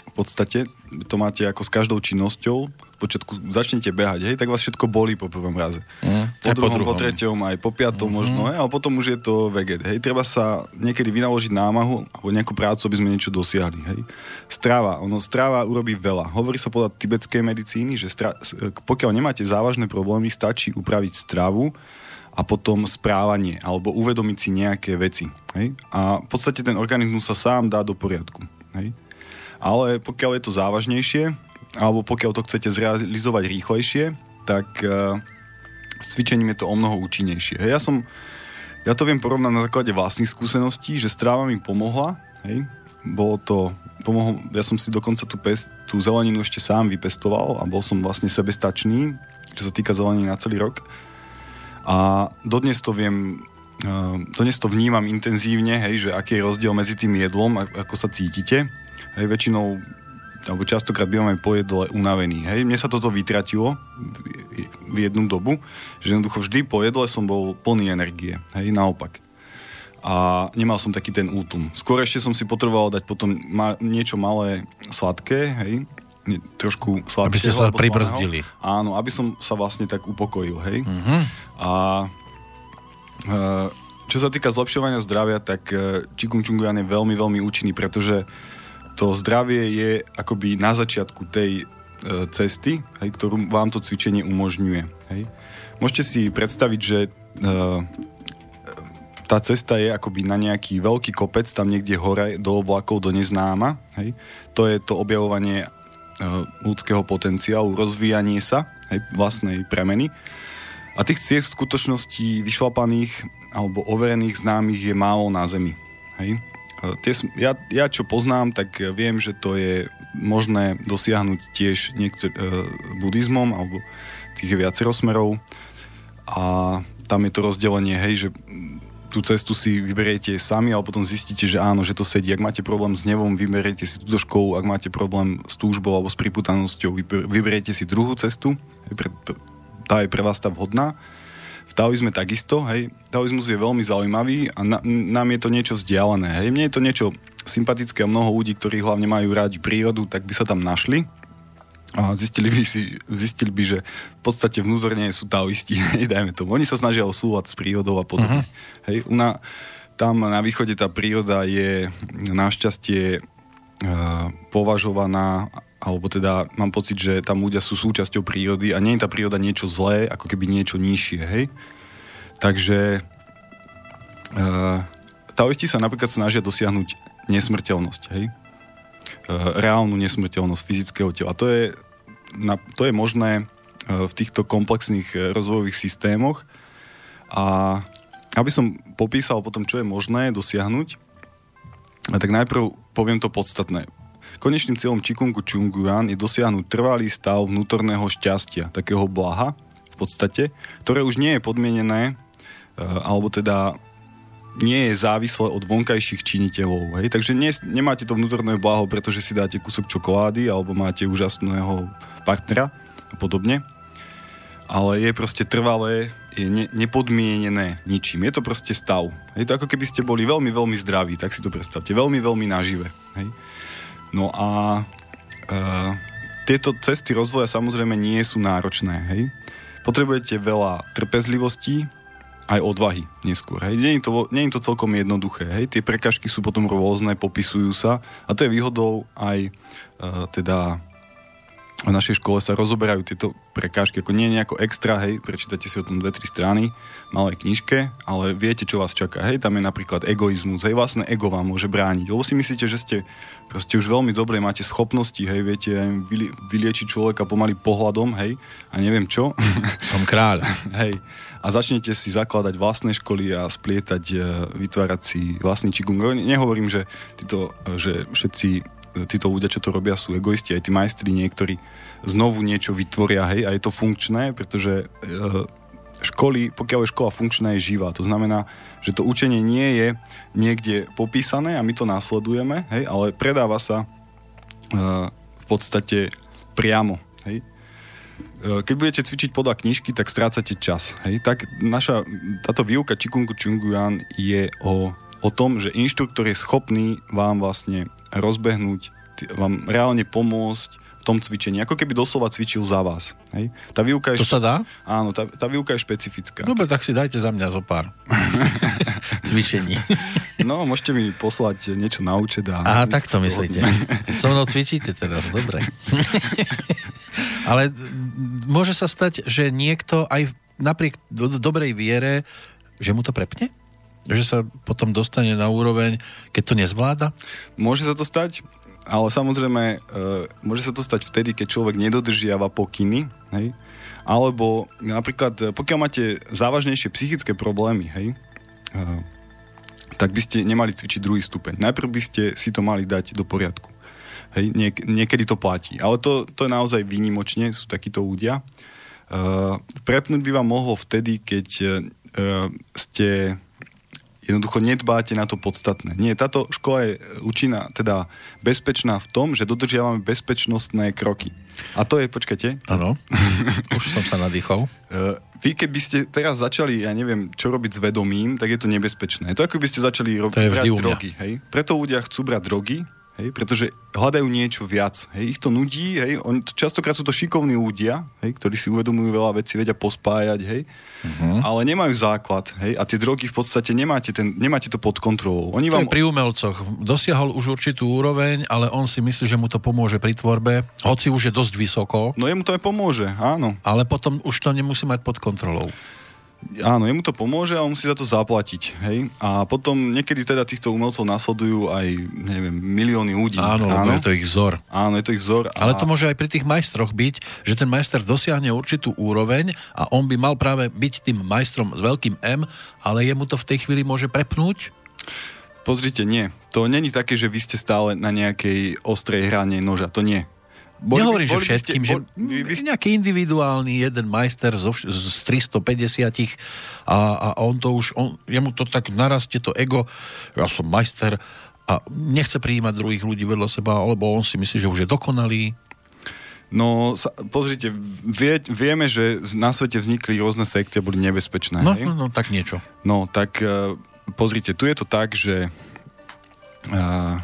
S2: v podstate, to máte ako s každou činnosťou, počiatku začnete behať, hej, tak vás všetko bolí po prvom raze. Mm, po, druhom, po druhom, po treťom, aj po piatom mm-hmm. možno, hej, ale potom už je to veget, hej, treba sa niekedy vynaložiť námahu, alebo nejakú prácu, aby sme niečo dosiahli, hej. Stráva, ono, stráva urobí veľa. Hovorí sa podľa tibetskej medicíny, že stra- pokiaľ nemáte závažné problémy, stačí upraviť stravu, a potom správanie alebo uvedomiť si nejaké veci. Hej? A v podstate ten organizmus sa sám dá do poriadku. Hej? Ale pokiaľ je to závažnejšie, alebo pokiaľ to chcete zrealizovať rýchlejšie, tak uh, cvičením je to o mnoho účinnejšie. Hej? Ja som, ja to viem porovnať na základe vlastných skúseností, že stráva mi pomohla, hej? bolo to, pomohol, ja som si dokonca tú, pest, tú zeleninu ešte sám vypestoval a bol som vlastne sebestačný, čo sa týka zeleniny na celý rok a dodnes to viem dnes to vnímam intenzívne, hej, že aký je rozdiel medzi tým jedlom, ako sa cítite. Hej, väčšinou alebo častokrát bývame po jedle unavení. Hej. Mne sa toto vytratilo v jednu dobu, že jednoducho vždy po jedle som bol plný energie. Hej, naopak. A nemal som taký ten útum. Skôr ešte som si potreboval dať potom ma, niečo malé sladké, hej, trošku sladké.
S1: Aby ste sa pribrzdili.
S2: Slaného. Áno, aby som sa vlastne tak upokojil, hej. Uh-huh. A e, čo sa týka zlepšovania zdravia, tak e, je veľmi, veľmi účinný, pretože to zdravie je akoby na začiatku tej e, cesty, hej, ktorú vám to cvičenie umožňuje. Hej. Môžete si predstaviť, že e, tá cesta je akoby na nejaký veľký kopec, tam niekde hore, do oblakov, do neznáma. Hej. To je to objavovanie e, ľudského potenciálu, rozvíjanie sa, hej, vlastnej premeny. A tých ciest v skutočnosti vyšlapaných alebo overených známych je málo na Zemi. Hej. Tie, ja, ja čo poznám, tak viem, že to je možné dosiahnuť tiež niektor, e, buddhizmom, alebo tých viacero smerov. A tam je to rozdelenie, hej, že tú cestu si vyberiete sami, ale potom zistíte, že áno, že to sedí. Ak máte problém s nevom, vyberiete si túto školu, ak máte problém s túžbou alebo s priputanosťou, vyberiete si druhú cestu, tá je pre vás tá vhodná v taoizme takisto, hej, taoizmus je veľmi zaujímavý a na, nám je to niečo vzdialené, hej, mne je to niečo sympatické a mnoho ľudí, ktorí hlavne majú rádi prírodu, tak by sa tam našli a zistili by, si, zistili by, že v podstate vnútorne sú taoisti, [laughs] hej, dajme tomu. Oni sa snažia o súlad s prírodou a podobne. Uh-huh. Hej, na, tam na východe tá príroda je našťastie uh, považovaná alebo teda mám pocit, že tam ľudia sú súčasťou prírody a nie je tá príroda niečo zlé, ako keby niečo nižšie, hej? Takže uh, taoisti sa napríklad snažia dosiahnuť nesmrteľnosť, hej? Uh, reálnu nesmrteľnosť fyzického tela. To je, na, to je možné uh, v týchto komplexných rozvojových systémoch. A aby som popísal potom, čo je možné dosiahnuť, tak najprv poviem to podstatné. Konečným cieľom Chikungu Chunguan je dosiahnuť trvalý stav vnútorného šťastia, takého blaha v podstate, ktoré už nie je podmienené, e, alebo teda nie je závislé od vonkajších činiteľov. Hej? Takže nie, nemáte to vnútorné blaho, pretože si dáte kúsok čokolády alebo máte úžasného partnera a podobne. Ale je proste trvalé, je ne, nepodmienené ničím. Je to proste stav. Je to ako keby ste boli veľmi, veľmi zdraví, tak si to predstavte. Veľmi, veľmi nažive. Hej? No a e, tieto cesty rozvoja samozrejme nie sú náročné, hej. Potrebujete veľa trpezlivosti, aj odvahy neskôr. Hej. Nie, je to, nie je to celkom jednoduché. Hej. Tie prekažky sú potom rôzne, popisujú sa a to je výhodou aj e, teda v našej škole sa rozoberajú tieto prekážky, ako nie nejako extra, hej, prečítate si o tom dve, tri strany, malej knižke, ale viete, čo vás čaká, hej, tam je napríklad egoizmus, hej, vlastne ego vám môže brániť, lebo si myslíte, že ste proste už veľmi dobre, máte schopnosti, hej, viete vyli, vyliečiť človeka pomaly pohľadom, hej, a neviem čo. [laughs]
S1: Som kráľ.
S2: hej, a začnete si zakladať vlastné školy a splietať, e, vytvárať si vlastný čikung. Nehovorím, že, títo, že všetci títo ľudia, čo to robia, sú egoisti, aj tí majstri niektorí znovu niečo vytvoria, hej, a je to funkčné, pretože e, školy, pokiaľ je škola funkčná, je živá. To znamená, že to učenie nie je niekde popísané a my to následujeme, hej, ale predáva sa e, v podstate priamo. Hej. E, keď budete cvičiť podľa knižky, tak strácate čas. Hej. Tak naša, táto výuka Chikungu Chunguyan je o, o tom, že inštruktor je schopný vám vlastne rozbehnúť, vám reálne pomôcť v tom cvičení, ako keby doslova cvičil za vás. Hej? Tá výuka
S1: je to špe- sa dá?
S2: Áno, tá, tá výuka je špecifická.
S1: Dobre, tak si dajte za mňa zo pár [laughs] cvičení.
S2: no, môžete mi poslať niečo na účet. A
S1: Aha, tak to myslíte. So mnou cvičíte teraz, dobre. [laughs] Ale môže sa stať, že niekto aj napriek do, dobrej viere, že mu to prepne? Že sa potom dostane na úroveň, keď to nezvláda?
S2: Môže sa to stať, ale samozrejme, e, môže sa to stať vtedy, keď človek nedodržiava pokyny, hej? alebo napríklad, e, pokiaľ máte závažnejšie psychické problémy, hej, e, tak by ste nemali cvičiť druhý stupeň. Najprv by ste si to mali dať do poriadku. Hej, niek- niekedy to platí. Ale to, to je naozaj výnimočne, sú takíto ľudia. Uh, prepnúť by vám mohlo vtedy, keď uh, ste Jednoducho nedbáte na to podstatné. Nie, táto škola je účinná, teda bezpečná v tom, že dodržiavame bezpečnostné kroky. A to je, počkajte.
S1: Áno, [laughs] už som sa nadýchol.
S2: Uh, vy keby ste teraz začali, ja neviem, čo robiť s vedomím, tak je to nebezpečné. To ako by ste začali robiť brať drogy. Hej? Preto ľudia chcú brať drogy, hej, pretože hľadajú niečo viac. Hej, ich to nudí, hej, on, častokrát sú to šikovní ľudia, hej, ktorí si uvedomujú veľa vecí, vedia pospájať, hej, uh-huh. ale nemajú základ, hej, a tie drogy v podstate nemáte, ten, nemáte to pod kontrolou.
S1: Oni to vám... pri umelcoch. Dosiahol už určitú úroveň, ale on si myslí, že mu to pomôže pri tvorbe, hoci už je dosť vysoko.
S2: No jemu to aj pomôže, áno.
S1: Ale potom už to nemusí mať pod kontrolou.
S2: Áno, jemu to pomôže a on musí za to zaplatiť. Hej? A potom niekedy teda týchto umelcov nasledujú aj neviem, milióny ľudí.
S1: Áno, áno, je to ich vzor.
S2: Áno, je to ich vzor.
S1: A... Ale to môže aj pri tých majstroch byť, že ten majster dosiahne určitú úroveň a on by mal práve byť tým majstrom s veľkým M, ale jemu to v tej chvíli môže prepnúť?
S2: Pozrite, nie. To není také, že vy ste stále na nejakej ostrej hrane noža. To nie.
S1: Boli, Nehovorím, že všetkým, ste, bol, že vy, nejaký individuálny jeden majster zo, z 350 a, a on to už, on, jemu to tak narastie to ego, ja som majster a nechce prijímať druhých ľudí vedľa seba, alebo on si myslí, že už je dokonalý.
S2: No, sa, pozrite, vie, vieme, že na svete vznikli rôzne sekty a boli nebezpečné.
S1: No,
S2: hej?
S1: no, no tak niečo.
S2: No, tak uh, pozrite, tu je to tak, že uh,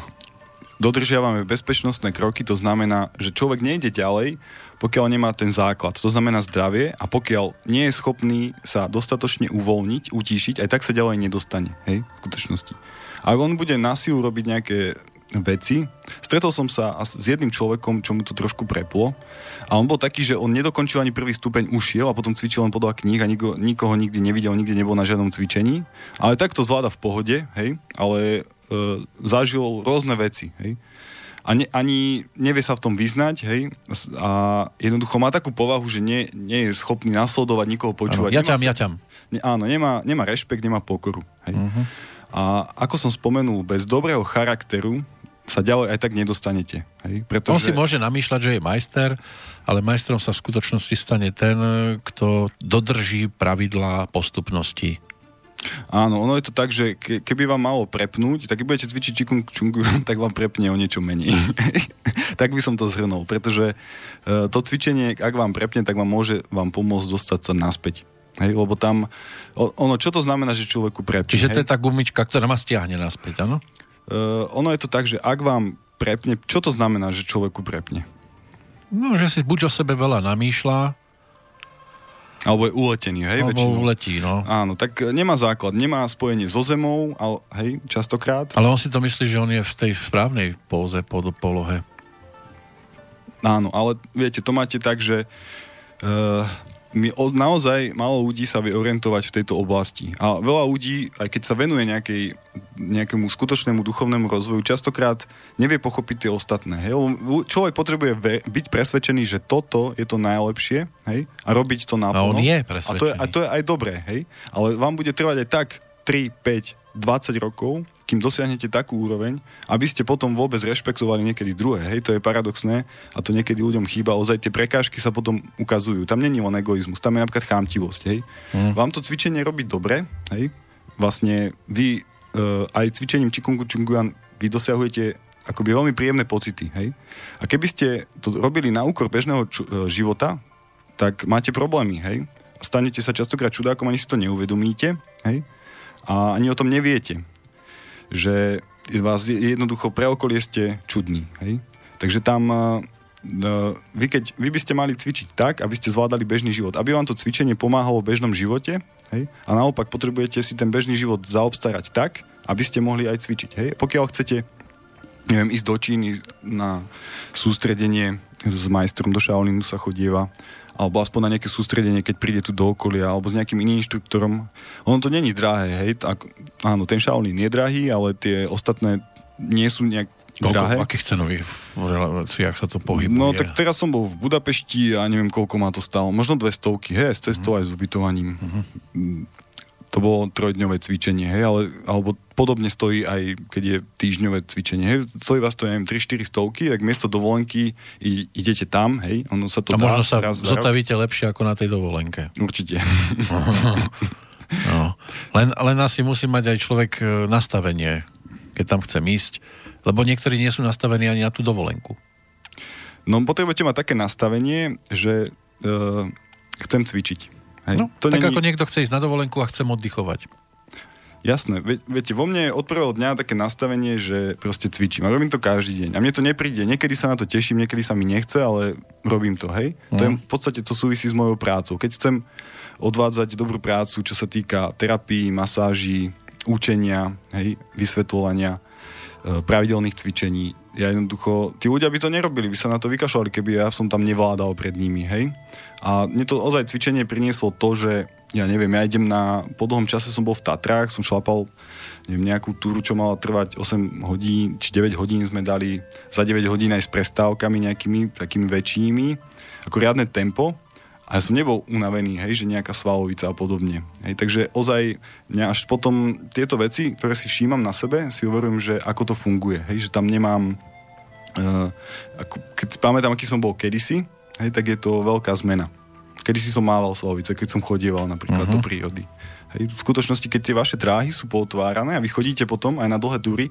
S2: dodržiavame bezpečnostné kroky, to znamená, že človek nejde ďalej, pokiaľ nemá ten základ, to znamená zdravie a pokiaľ nie je schopný sa dostatočne uvoľniť, utíšiť, aj tak sa ďalej nedostane, hej, v skutočnosti. Ak on bude na silu robiť nejaké veci. Stretol som sa s jedným človekom, čo mu to trošku preplo a on bol taký, že on nedokončil ani prvý stupeň, ušiel a potom cvičil len podľa kníh a nikoho, nikoho nikdy nevidel, nikdy nebol na žiadnom cvičení. Ale tak to zvláda v pohode, hej, ale zažil rôzne veci, hej. A ne, ani nevie sa v tom vyznať, hej, a jednoducho má takú povahu, že nie, nie je schopný nasledovať, nikoho počúvať.
S1: ja ťam, ja ťam.
S2: Ne, áno, nemá, nemá rešpekt, nemá pokoru, hej. Uh-huh. A ako som spomenul, bez dobrého charakteru sa ďalej aj tak nedostanete. Hej?
S1: Pretože... On si môže namýšľať, že je majster, ale majstrom sa v skutočnosti stane ten, kto dodrží pravidlá postupnosti
S2: Áno, ono je to tak, že ke, keby vám malo prepnúť, tak keď budete cvičiť čikung čungu, [laughs] tak vám prepne o niečo menej. [laughs] tak by som to zhrnul, pretože uh, to cvičenie, ak vám prepne, tak vám môže vám pomôcť dostať sa naspäť. Hej, lebo tam, ono, čo to znamená, že človeku prepne?
S1: Čiže
S2: hej?
S1: to je tá gumička, ktorá ma stiahne naspäť, áno?
S2: Uh, ono je to tak, že ak vám prepne, čo to znamená, že človeku prepne?
S1: No, že si buď o sebe veľa namýšľa,
S2: alebo je uletený, hej,
S1: Alebo
S2: väčšinou.
S1: uletí, no.
S2: Áno, tak e, nemá základ, nemá spojenie so zemou, ale, hej, častokrát.
S1: Ale on si to myslí, že on je v tej správnej póze, pod polohe.
S2: Áno, ale viete, to máte tak, že uh, my o, naozaj málo ľudí sa vie orientovať v tejto oblasti. A veľa ľudí, aj keď sa venuje nejakej, nejakému skutočnému duchovnému rozvoju, častokrát nevie pochopiť tie ostatné. Hej? Človek potrebuje ve, byť presvedčený, že toto je to najlepšie hej? a robiť to naplno.
S1: A on je presvedčený.
S2: A to je, a to je aj dobré. Hej? Ale vám bude trvať aj tak 3, 5, 20 rokov, kým dosiahnete takú úroveň, aby ste potom vôbec rešpektovali niekedy druhé. Hej, to je paradoxné a to niekedy ľuďom chýba. Ozaj tie prekážky sa potom ukazujú. Tam není len egoizmus, tam je napríklad chámtivosť. Hej. Mm. Vám to cvičenie robí dobre, hej. Vlastne vy uh, aj cvičením Chikungu Chunguan vy dosiahujete akoby veľmi príjemné pocity. Hej. A keby ste to robili na úkor bežného ču- e, života, tak máte problémy. Hej. Stanete sa častokrát čudákom, ani si to neuvedomíte. Hej a ani o tom neviete. Že vás jednoducho pre okolie ste čudní. Hej? Takže tam uh, vy, keď, vy by ste mali cvičiť tak, aby ste zvládali bežný život. Aby vám to cvičenie pomáhalo v bežnom živote hej? a naopak potrebujete si ten bežný život zaobstarať tak, aby ste mohli aj cvičiť. Hej? Pokiaľ chcete neviem, ísť do Číny na sústredenie s majstrom do Shaolinu sa chodieva alebo aspoň na nejaké sústredenie, keď príde tu do okolia, alebo s nejakým iným inštruktorom. Ono to není drahé, hej. Tak, áno, ten Shaolin je drahý, ale tie ostatné nie sú nejak Koľko, drahé.
S1: V akých cenových reláciách sa to pohybuje?
S2: No tak teraz som bol v Budapešti a neviem, koľko má to stalo. Možno dve stovky, hej, s cestou mm. aj s ubytovaním. Mm-hmm to bolo trojdňové cvičenie, hej, ale, alebo podobne stojí aj keď je týždňové cvičenie. Hej, stojí vás to, neviem, 3-4 stovky, tak miesto dovolenky idete tam, hej, ono sa to
S1: A dá, možno sa zotavíte lepšie ako na tej dovolenke.
S2: Určite. [laughs]
S1: no. Len, len asi musí mať aj človek e, nastavenie, keď tam chce ísť, lebo niektorí nie sú nastavení ani na tú dovolenku.
S2: No potrebujete mať také nastavenie, že uh, chcem cvičiť.
S1: Hej. No, to tak není... ako niekto chce ísť na dovolenku a chcem oddychovať.
S2: Jasné, viete, vo mne je od prvého dňa také nastavenie, že proste cvičím a robím to každý deň. A mne to nepríde, niekedy sa na to teším, niekedy sa mi nechce, ale robím to, hej. Mm. To je mhm. v podstate, to súvisí s mojou prácou. Keď chcem odvádzať dobrú prácu, čo sa týka terapii, masáží, učenia, hej, vysvetľovania, e, pravidelných cvičení, ja jednoducho, tí ľudia by to nerobili, by sa na to vykašľali, keby ja som tam nevládal pred nimi, hej. A mne to ozaj cvičenie prinieslo to, že ja neviem, ja idem na, po dlhom čase som bol v Tatrách, som šlapal neviem, nejakú túru, čo mala trvať 8 hodín, či 9 hodín sme dali za 9 hodín aj s prestávkami nejakými takými väčšími, ako riadne tempo. A ja som nebol unavený, hej, že nejaká svalovica a podobne. Hej, takže ozaj mňa až potom tieto veci, ktoré si všímam na sebe, si uverujem, že ako to funguje. Hej, že tam nemám... Uh, ako, keď si pamätám, aký som bol kedysi, hej, tak je to veľká zmena. Kedy si som mával slovice, keď som chodieval napríklad uh-huh. do prírody. Hej, v skutočnosti, keď tie vaše dráhy sú potvárané a vy chodíte potom aj na dlhé túry,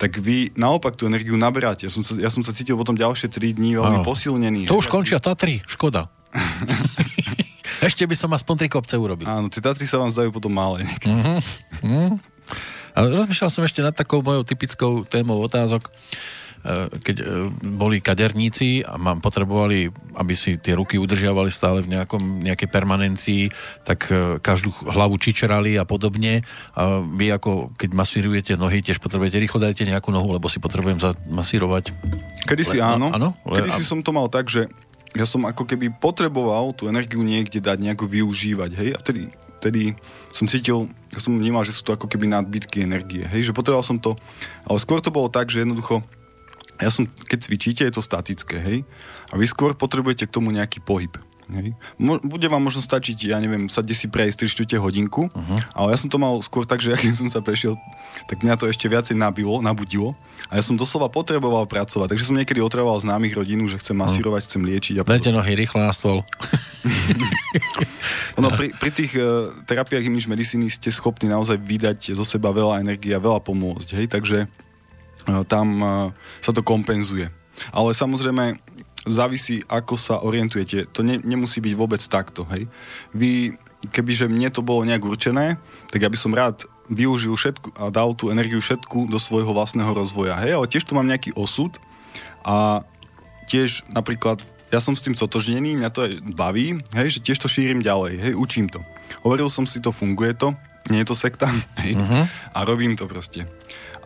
S2: tak vy naopak tú energiu naberáte. Ja som sa, ja som sa cítil potom ďalšie 3 dní veľmi ano. posilnený.
S1: To hej, už končia Tatry, škoda. [laughs] Ešte by som aspoň tri kopce urobil.
S2: Áno, tie Tatry sa vám zdajú potom malé. Uh-huh. Uh-huh.
S1: Ale rozmýšľal som ešte nad takou mojou typickou témou otázok. Eh, keď eh, boli kaderníci a mám potrebovali, aby si tie ruky udržiavali stále v nejakom, nejakej permanencii, tak eh, každú hlavu čičerali a podobne. A vy ako, keď masírujete nohy, tiež potrebujete rýchlo dajte nejakú nohu, lebo si potrebujem zamasírovať.
S2: Kedy si áno. áno? Kedy si som to mal tak, že ja som ako keby potreboval tú energiu niekde dať, nejako využívať, hej, a vtedy, vtedy som cítil, ja som vnímal, že sú to ako keby nadbytky energie, hej, že potreboval som to, ale skôr to bolo tak, že jednoducho ja som, keď cvičíte, je to statické, hej? A vy skôr potrebujete k tomu nejaký pohyb. Hej. Mo- bude vám možno stačiť, ja neviem, sa si prejsť 3 čtvrte hodinku, uh-huh. ale ja som to mal skôr tak, že [laughs] keď som sa prešiel, tak mňa to ešte viacej nabilo, nabudilo a ja som doslova potreboval pracovať, takže som niekedy otravoval známych rodinu, že chcem masírovať, chcem liečiť. A
S1: Dajte nohy rýchlo na stôl.
S2: ono, [laughs] pri, pri tých uh, terapiách image medicíny ste schopní naozaj vydať zo seba veľa energie a veľa pomôcť, hej, takže tam e, sa to kompenzuje. Ale samozrejme, závisí, ako sa orientujete. To ne, nemusí byť vôbec takto. Hej. Vy, kebyže mne to bolo nejak určené, tak ja by som rád využil všetku a dal tú energiu všetku do svojho vlastného rozvoja. Hej, ale tiež tu mám nejaký osud a tiež napríklad ja som s tým totožnený, mňa to aj baví, hej, že tiež to šírim ďalej, hej, učím to. Overil som si to, funguje to, nie je to sekta, [laughs] hej, uh-huh. a robím to proste.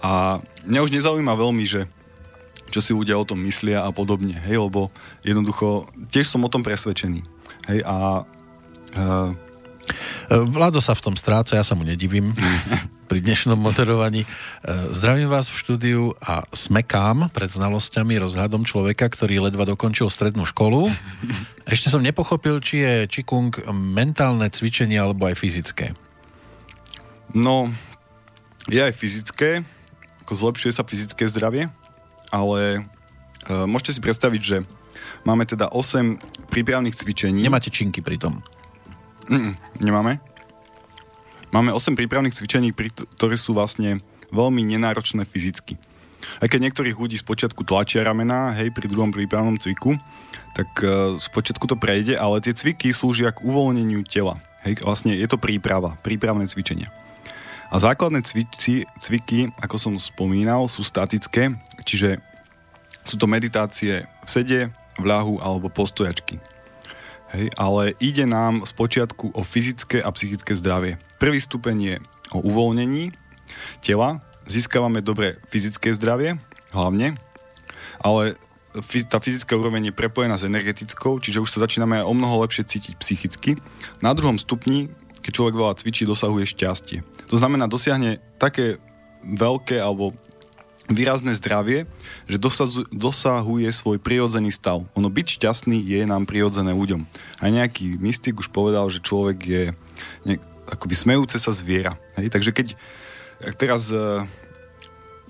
S2: A mňa už nezaujíma veľmi, že čo si ľudia o tom myslia a podobne, hej, lebo jednoducho tiež som o tom presvedčený. Hej, a uh,
S1: Vlado sa v tom stráca, ja sa mu nedivím [laughs] pri dnešnom moderovaní. Zdravím vás v štúdiu a smekám pred znalosťami, rozhľadom človeka, ktorý ledva dokončil strednú školu. Ešte som nepochopil, či je Čikung mentálne cvičenie alebo aj fyzické.
S2: No, je aj fyzické, ako zlepšuje sa fyzické zdravie, ale e, môžete si predstaviť, že máme teda 8 prípravných cvičení.
S1: Nemáte činky pri tom?
S2: Mm, nemáme. Máme 8 prípravných cvičení, ktoré sú vlastne veľmi nenáročné fyzicky. Aj keď niektorých ľudí spočiatku tlačia ramená, hej, pri druhom prípravnom cviku, tak uh, spočiatku to prejde, ale tie cviky slúžia k uvoľneniu tela. Hej, vlastne je to príprava, prípravné cvičenia. A základné cviky, cviky, ako som spomínal, sú statické, čiže sú to meditácie v sede, v ľahu alebo postojačky. Hej, ale ide nám z počiatku o fyzické a psychické zdravie. Prvý stupeň je o uvoľnení tela, získavame dobré fyzické zdravie, hlavne, ale tá fyzická úroveň je prepojená s energetickou, čiže už sa začíname o mnoho lepšie cítiť psychicky. Na druhom stupni keď človek veľa cvičí, dosahuje šťastie. To znamená, dosiahne také veľké alebo výrazné zdravie, že dosahuje svoj prirodzený stav. Ono byť šťastný je nám prirodzené ľuďom. A nejaký mystik už povedal, že človek je nejak, akoby smejúce sa zviera. Hej? Takže keď teraz e,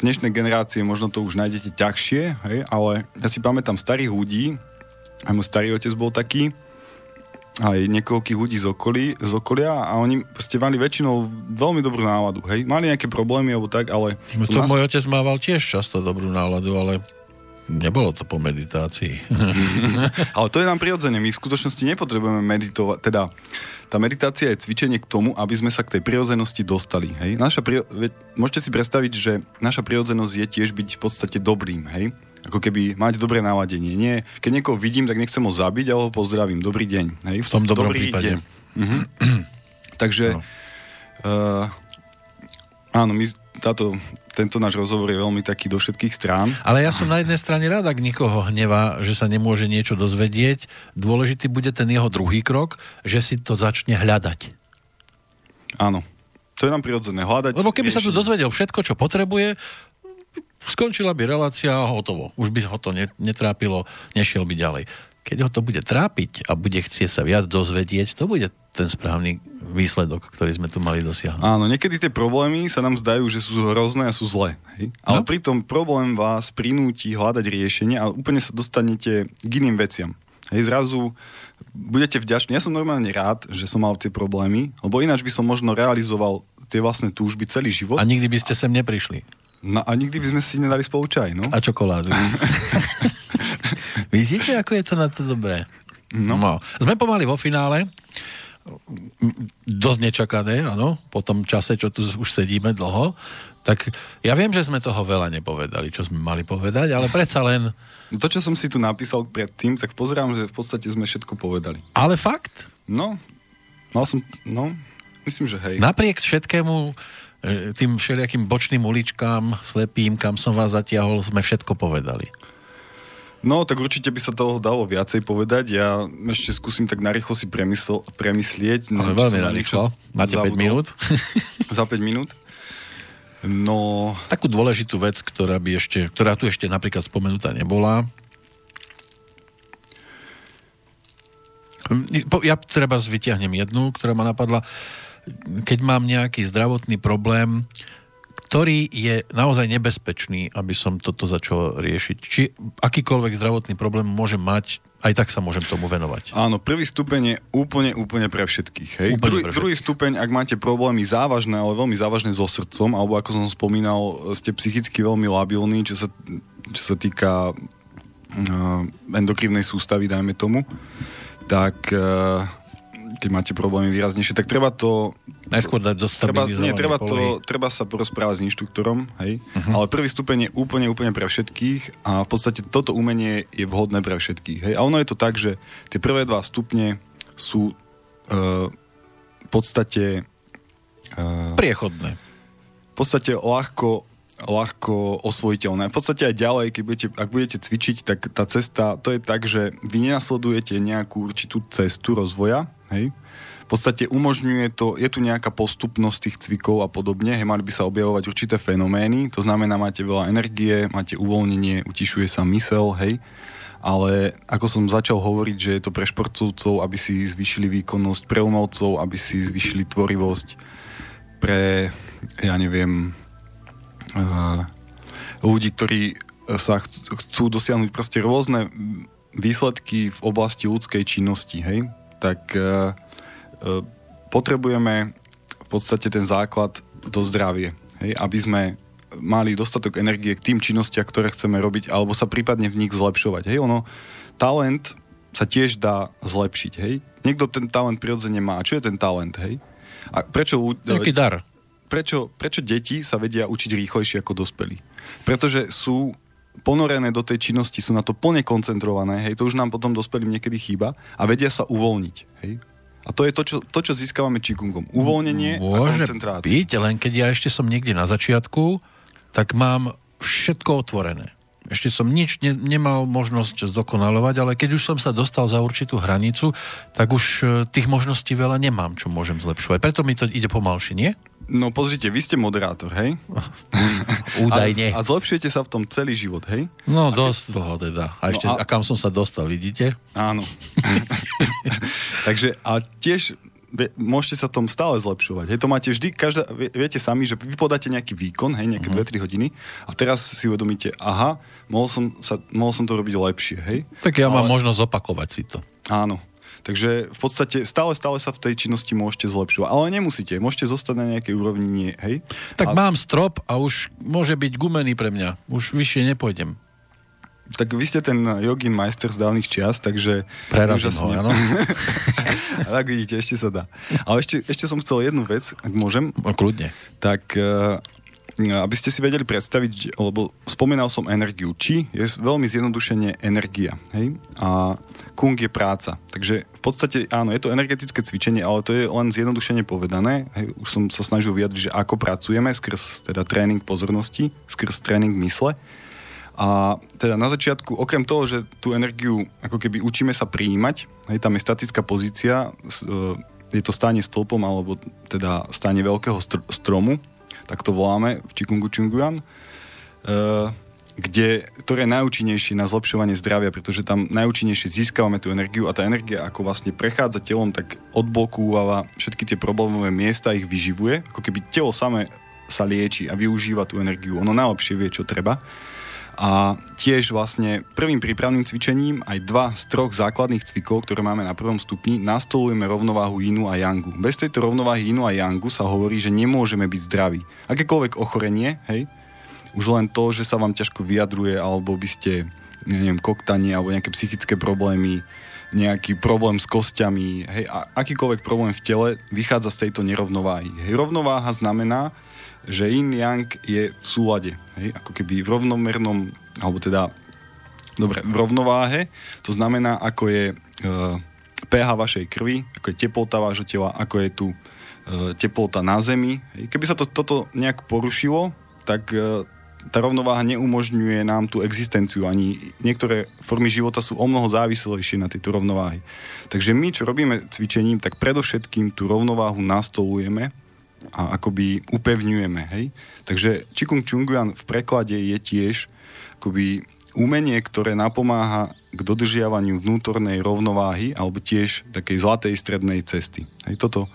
S2: dnešnej generácie možno to už nájdete ťažšie, hej? ale ja si pamätám starých ľudí, aj môj starý otec bol taký, aj niekoľkých ľudí z, okolí, z okolia a oni ste mali väčšinou veľmi dobrú náladu, hej. Mali nejaké problémy alebo tak, ale...
S1: No to nás... môj otec mával tiež často dobrú náladu, ale nebolo to po meditácii. [laughs]
S2: ale to je nám prirodzene. My v skutočnosti nepotrebujeme meditovať, teda tá meditácia je cvičenie k tomu, aby sme sa k tej prirodzenosti dostali. Hej? Naša prio... Môžete si predstaviť, že naša prirodzenosť je tiež byť v podstate dobrým. Hej? Ako keby mať dobré naladenie. Nie, keď niekoho vidím, tak nechcem ho zabiť, ale ho pozdravím. Dobrý deň. Hej?
S1: V tom dobrom Dobrý prípade. Deň.
S2: Mhm. [clears throat] Takže no. uh, áno, my táto, tento náš rozhovor je veľmi taký do všetkých strán.
S1: Ale ja som na jednej strane rád, ak nikoho hnevá, že sa nemôže niečo dozvedieť. Dôležitý bude ten jeho druhý krok, že si to začne hľadať.
S2: Áno. To je nám prirodzené hľadať.
S1: Lebo keby riešenie. sa tu dozvedel všetko, čo potrebuje, skončila by relácia a hotovo. Už by ho to netrápilo, nešiel by ďalej. Keď ho to bude trápiť a bude chcieť sa viac dozvedieť, to bude ten správny výsledok, ktorý sme tu mali dosiahnuť.
S2: Áno, niekedy tie problémy sa nám zdajú, že sú hrozné a sú zlé. Hej? Ale no? pritom problém vás prinúti hľadať riešenie a úplne sa dostanete k iným veciam. Hej, zrazu budete vďační. Ja som normálne rád, že som mal tie problémy, lebo ináč by som možno realizoval tie vlastné túžby celý život.
S1: A nikdy by ste sem neprišli.
S2: No a nikdy by sme si nedali spolu čaj, no?
S1: A čokoládu. [laughs] Vidíte, ako je to na to dobré?
S2: No. no.
S1: Sme pomaly vo finále. Dosť nečakané, áno. Po tom čase, čo tu už sedíme dlho. Tak ja viem, že sme toho veľa nepovedali, čo sme mali povedať, ale predsa len...
S2: No to, čo som si tu napísal predtým, tak pozerám, že v podstate sme všetko povedali.
S1: Ale fakt?
S2: No, mal som, no, myslím, že hej.
S1: Napriek všetkému tým všelijakým bočným uličkám, slepým, kam som vás zatiahol, sme všetko povedali.
S2: No, tak určite by sa toho dalo viacej povedať. Ja ešte skúsim tak narýchlo si premysl- premyslieť.
S1: Ale veľmi narýchlo. Máte zabudol. 5 minút? [laughs] [laughs]
S2: Za 5 minút? No...
S1: Takú dôležitú vec, ktorá, by ešte, ktorá tu ešte napríklad spomenutá nebola. Ja treba vyťahnem jednu, ktorá ma napadla. Keď mám nejaký zdravotný problém, ktorý je naozaj nebezpečný, aby som toto začal riešiť. Či akýkoľvek zdravotný problém môžem mať, aj tak sa môžem tomu venovať.
S2: Áno, prvý stupeň je úplne, úplne pre všetkých. Hej? Úplne druhý, pre všetkých. druhý stupeň, ak máte problémy závažné, ale veľmi závažné so srdcom, alebo ako som spomínal, ste psychicky veľmi labilní, čo sa, čo sa týka uh, endokrívnej sústavy, dajme tomu, tak uh, keď máte problémy výraznejšie, tak treba to...
S1: Najskôr dať do
S2: treba, nie, treba, to, treba sa porozprávať s inštruktorom, hej? Uh-huh. Ale prvý stupeň je úplne, úplne pre všetkých a v podstate toto umenie je vhodné pre všetkých, hej? A ono je to tak, že tie prvé dva stupne sú uh, v podstate...
S1: Uh, Priechodné.
S2: V podstate ľahko ľahko osvojiteľné. V podstate aj ďalej, keď budete, ak budete cvičiť, tak tá cesta, to je tak, že vy nenasledujete nejakú určitú cestu rozvoja, hej? V podstate umožňuje to, je tu nejaká postupnosť tých cvikov a podobne, hej, mali by sa objavovať určité fenomény, to znamená, máte veľa energie, máte uvoľnenie, utišuje sa mysel, hej, ale ako som začal hovoriť, že je to pre športovcov, aby si zvýšili výkonnosť, pre umelcov, aby si zvýšili tvorivosť, pre, ja neviem, uh, ľudí, ktorí sa chcú dosiahnuť proste rôzne výsledky v oblasti ľudskej činnosti, hej, tak uh, potrebujeme v podstate ten základ do zdravie, hej, aby sme mali dostatok energie k tým činnostiam, ktoré chceme robiť, alebo sa prípadne v nich zlepšovať. Hej, ono, talent sa tiež dá zlepšiť, hej. Niekto ten talent prirodzene má. Čo je ten talent, hej? A prečo...
S1: Nejaký dar.
S2: Prečo, prečo deti sa vedia učiť rýchlejšie ako dospelí? Pretože sú ponorené do tej činnosti, sú na to plne koncentrované, hej, to už nám potom dospelým niekedy chýba a vedia sa uvoľniť, hej. A to je to, čo, to, čo získavame čikungom. Uvoľnenie Môže a koncentrácia.
S1: byť, len keď ja ešte som niekde na začiatku, tak mám všetko otvorené. Ešte som nič ne, nemal možnosť zdokonalovať, ale keď už som sa dostal za určitú hranicu, tak už e, tých možností veľa nemám, čo môžem zlepšovať. Preto mi to ide pomalšie, nie?
S2: No pozrite, vy ste moderátor, hej? [laughs]
S1: Údajne.
S2: A, a zlepšujete sa v tom celý život, hej?
S1: No a dosť keď... toho teda. A, no ešte, a... a kam som sa dostal, vidíte?
S2: Áno. [laughs] Takže a tiež môžete sa tom stále zlepšovať. Hej, to máte vždy, každá, viete sami, že vy podáte nejaký výkon, hej, nejaké uh-huh. Mhm. 2-3 hodiny a teraz si uvedomíte, aha, mohol som, sa, mohol som to robiť lepšie, hej.
S1: Tak ja Ale... mám možnosť opakovať si to.
S2: Áno. Takže v podstate stále, stále sa v tej činnosti môžete zlepšovať. Ale nemusíte, môžete zostať na nejakej úrovni, nie, hej?
S1: Tak a... mám strop a už môže byť gumený pre mňa. Už vyššie nepôjdem.
S2: Tak vy ste ten jogin majster z dávnych čias, takže...
S1: Prerazím ho, áno. [laughs]
S2: tak vidíte, ešte sa dá. Ale ešte, ešte som chcel jednu vec, ak môžem.
S1: No, kľudne.
S2: Tak uh, aby ste si vedeli predstaviť, lebo spomínal som energiu. Či je veľmi zjednodušenie energia. Hej? A kung je práca. Takže v podstate áno, je to energetické cvičenie, ale to je len zjednodušene povedané. Hej? Už som sa snažil vyjadriť, že ako pracujeme skrz teda tréning pozornosti, skrz tréning mysle. A teda na začiatku, okrem toho, že tú energiu ako keby učíme sa prijímať, hej, tam je statická pozícia, e, je to stáne stĺpom alebo teda stáne veľkého str- stromu, tak to voláme v Chikungu Chunguan, e, kde, ktoré je najúčinnejšie na zlepšovanie zdravia, pretože tam najúčinnejšie získavame tú energiu a tá energia ako vlastne prechádza telom, tak odblokúva všetky tie problémové miesta, ich vyživuje, ako keby telo samé sa lieči a využíva tú energiu. Ono najlepšie vie, čo treba. A tiež vlastne prvým prípravným cvičením aj dva z troch základných cvikov, ktoré máme na prvom stupni, nastolujeme rovnováhu inu a yangu. Bez tejto rovnováhy inu a yangu sa hovorí, že nemôžeme byť zdraví. Akékoľvek ochorenie, hej, už len to, že sa vám ťažko vyjadruje, alebo by ste, neviem, koktanie, alebo nejaké psychické problémy, nejaký problém s kostiami, hej, a akýkoľvek problém v tele vychádza z tejto nerovnováhy. Hej, rovnováha znamená, že yin yang je v súlade. Hej? Ako keby v rovnomernom, alebo teda dobre, v rovnováhe. To znamená, ako je e, pH vašej krvi, ako je teplota vášho tela, ako je tu e, teplota na zemi. Hej? Keby sa to, toto nejak porušilo, tak e, tá rovnováha neumožňuje nám tú existenciu. Ani niektoré formy života sú o mnoho závislejšie na tejto rovnováhy. Takže my, čo robíme cvičením, tak predovšetkým tú rovnováhu nastolujeme a akoby upevňujeme. Hej? Takže Chikung Chunguan v preklade je tiež akoby umenie, ktoré napomáha k dodržiavaniu vnútornej rovnováhy alebo tiež takej zlatej strednej cesty. Hej, toto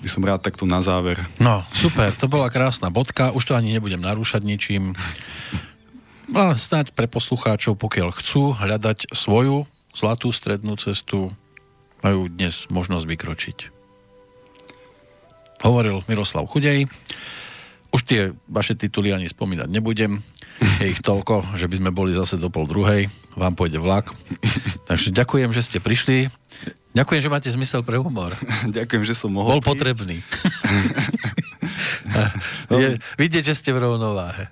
S2: by som rád takto na záver.
S1: No, super, to bola krásna bodka, už to ani nebudem narúšať ničím. Ale snáď pre poslucháčov, pokiaľ chcú hľadať svoju zlatú strednú cestu, majú dnes možnosť vykročiť hovoril Miroslav Chudej. Už tie vaše tituly ani spomínať nebudem. Je ich toľko, že by sme boli zase do pol druhej. Vám pôjde vlak. Takže ďakujem, že ste prišli. Ďakujem, že máte zmysel pre humor. [laughs]
S2: Ďakujem, že som mohol
S1: Bol prísť. potrebný. [laughs] Je, vidieť, že ste v rovnováhe.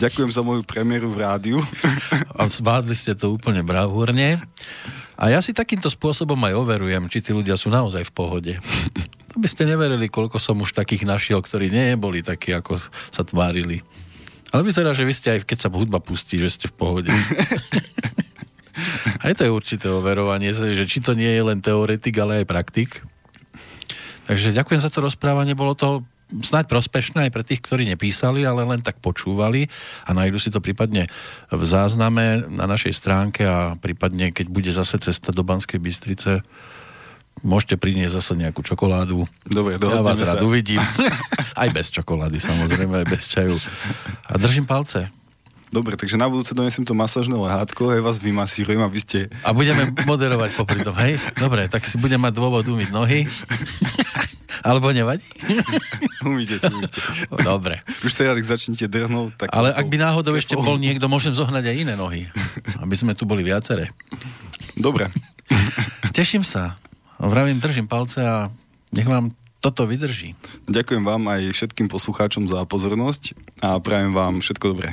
S2: Ďakujem za moju premiéru v rádiu.
S1: A zvládli ste to úplne bravúrne. A ja si takýmto spôsobom aj overujem, či tí ľudia sú naozaj v pohode. [laughs] To by ste neverili, koľko som už takých našiel, ktorí neboli takí, ako sa tvárili. Ale vyzerá, že vy ste aj, keď sa hudba pustí, že ste v pohode. [laughs] aj to je určité overovanie, že či to nie je len teoretik, ale aj praktik. Takže ďakujem za to rozprávanie, bolo to snáď prospešné aj pre tých, ktorí nepísali, ale len tak počúvali a nájdu si to prípadne v zázname na našej stránke a prípadne, keď bude zase cesta do Banskej Bystrice, môžete priniesť zase nejakú čokoládu.
S2: Dobre,
S1: Ja vás rád sa. uvidím. [laughs] aj bez čokolády, samozrejme, aj bez čaju. A držím palce.
S2: Dobre, takže na budúce donesem to masážne lehátko, aj vás vymasírujem, aby ste...
S1: A budeme moderovať popri tom, hej? Dobre, tak si budem mať dôvod umyť nohy. [laughs] Alebo nevadí? [laughs]
S2: umíte si, umíte.
S1: Dobre.
S2: Už teraz, ak začnete drhnúť, tak...
S1: Ale ak by náhodou ešte bol niekto, môžem zohnať aj iné nohy. Aby sme tu boli viaceré.
S2: Dobre. [laughs]
S1: Teším sa. Vravím, držím palce a nech vám toto vydrží.
S2: Ďakujem vám aj všetkým poslucháčom za pozornosť a prajem vám všetko dobré.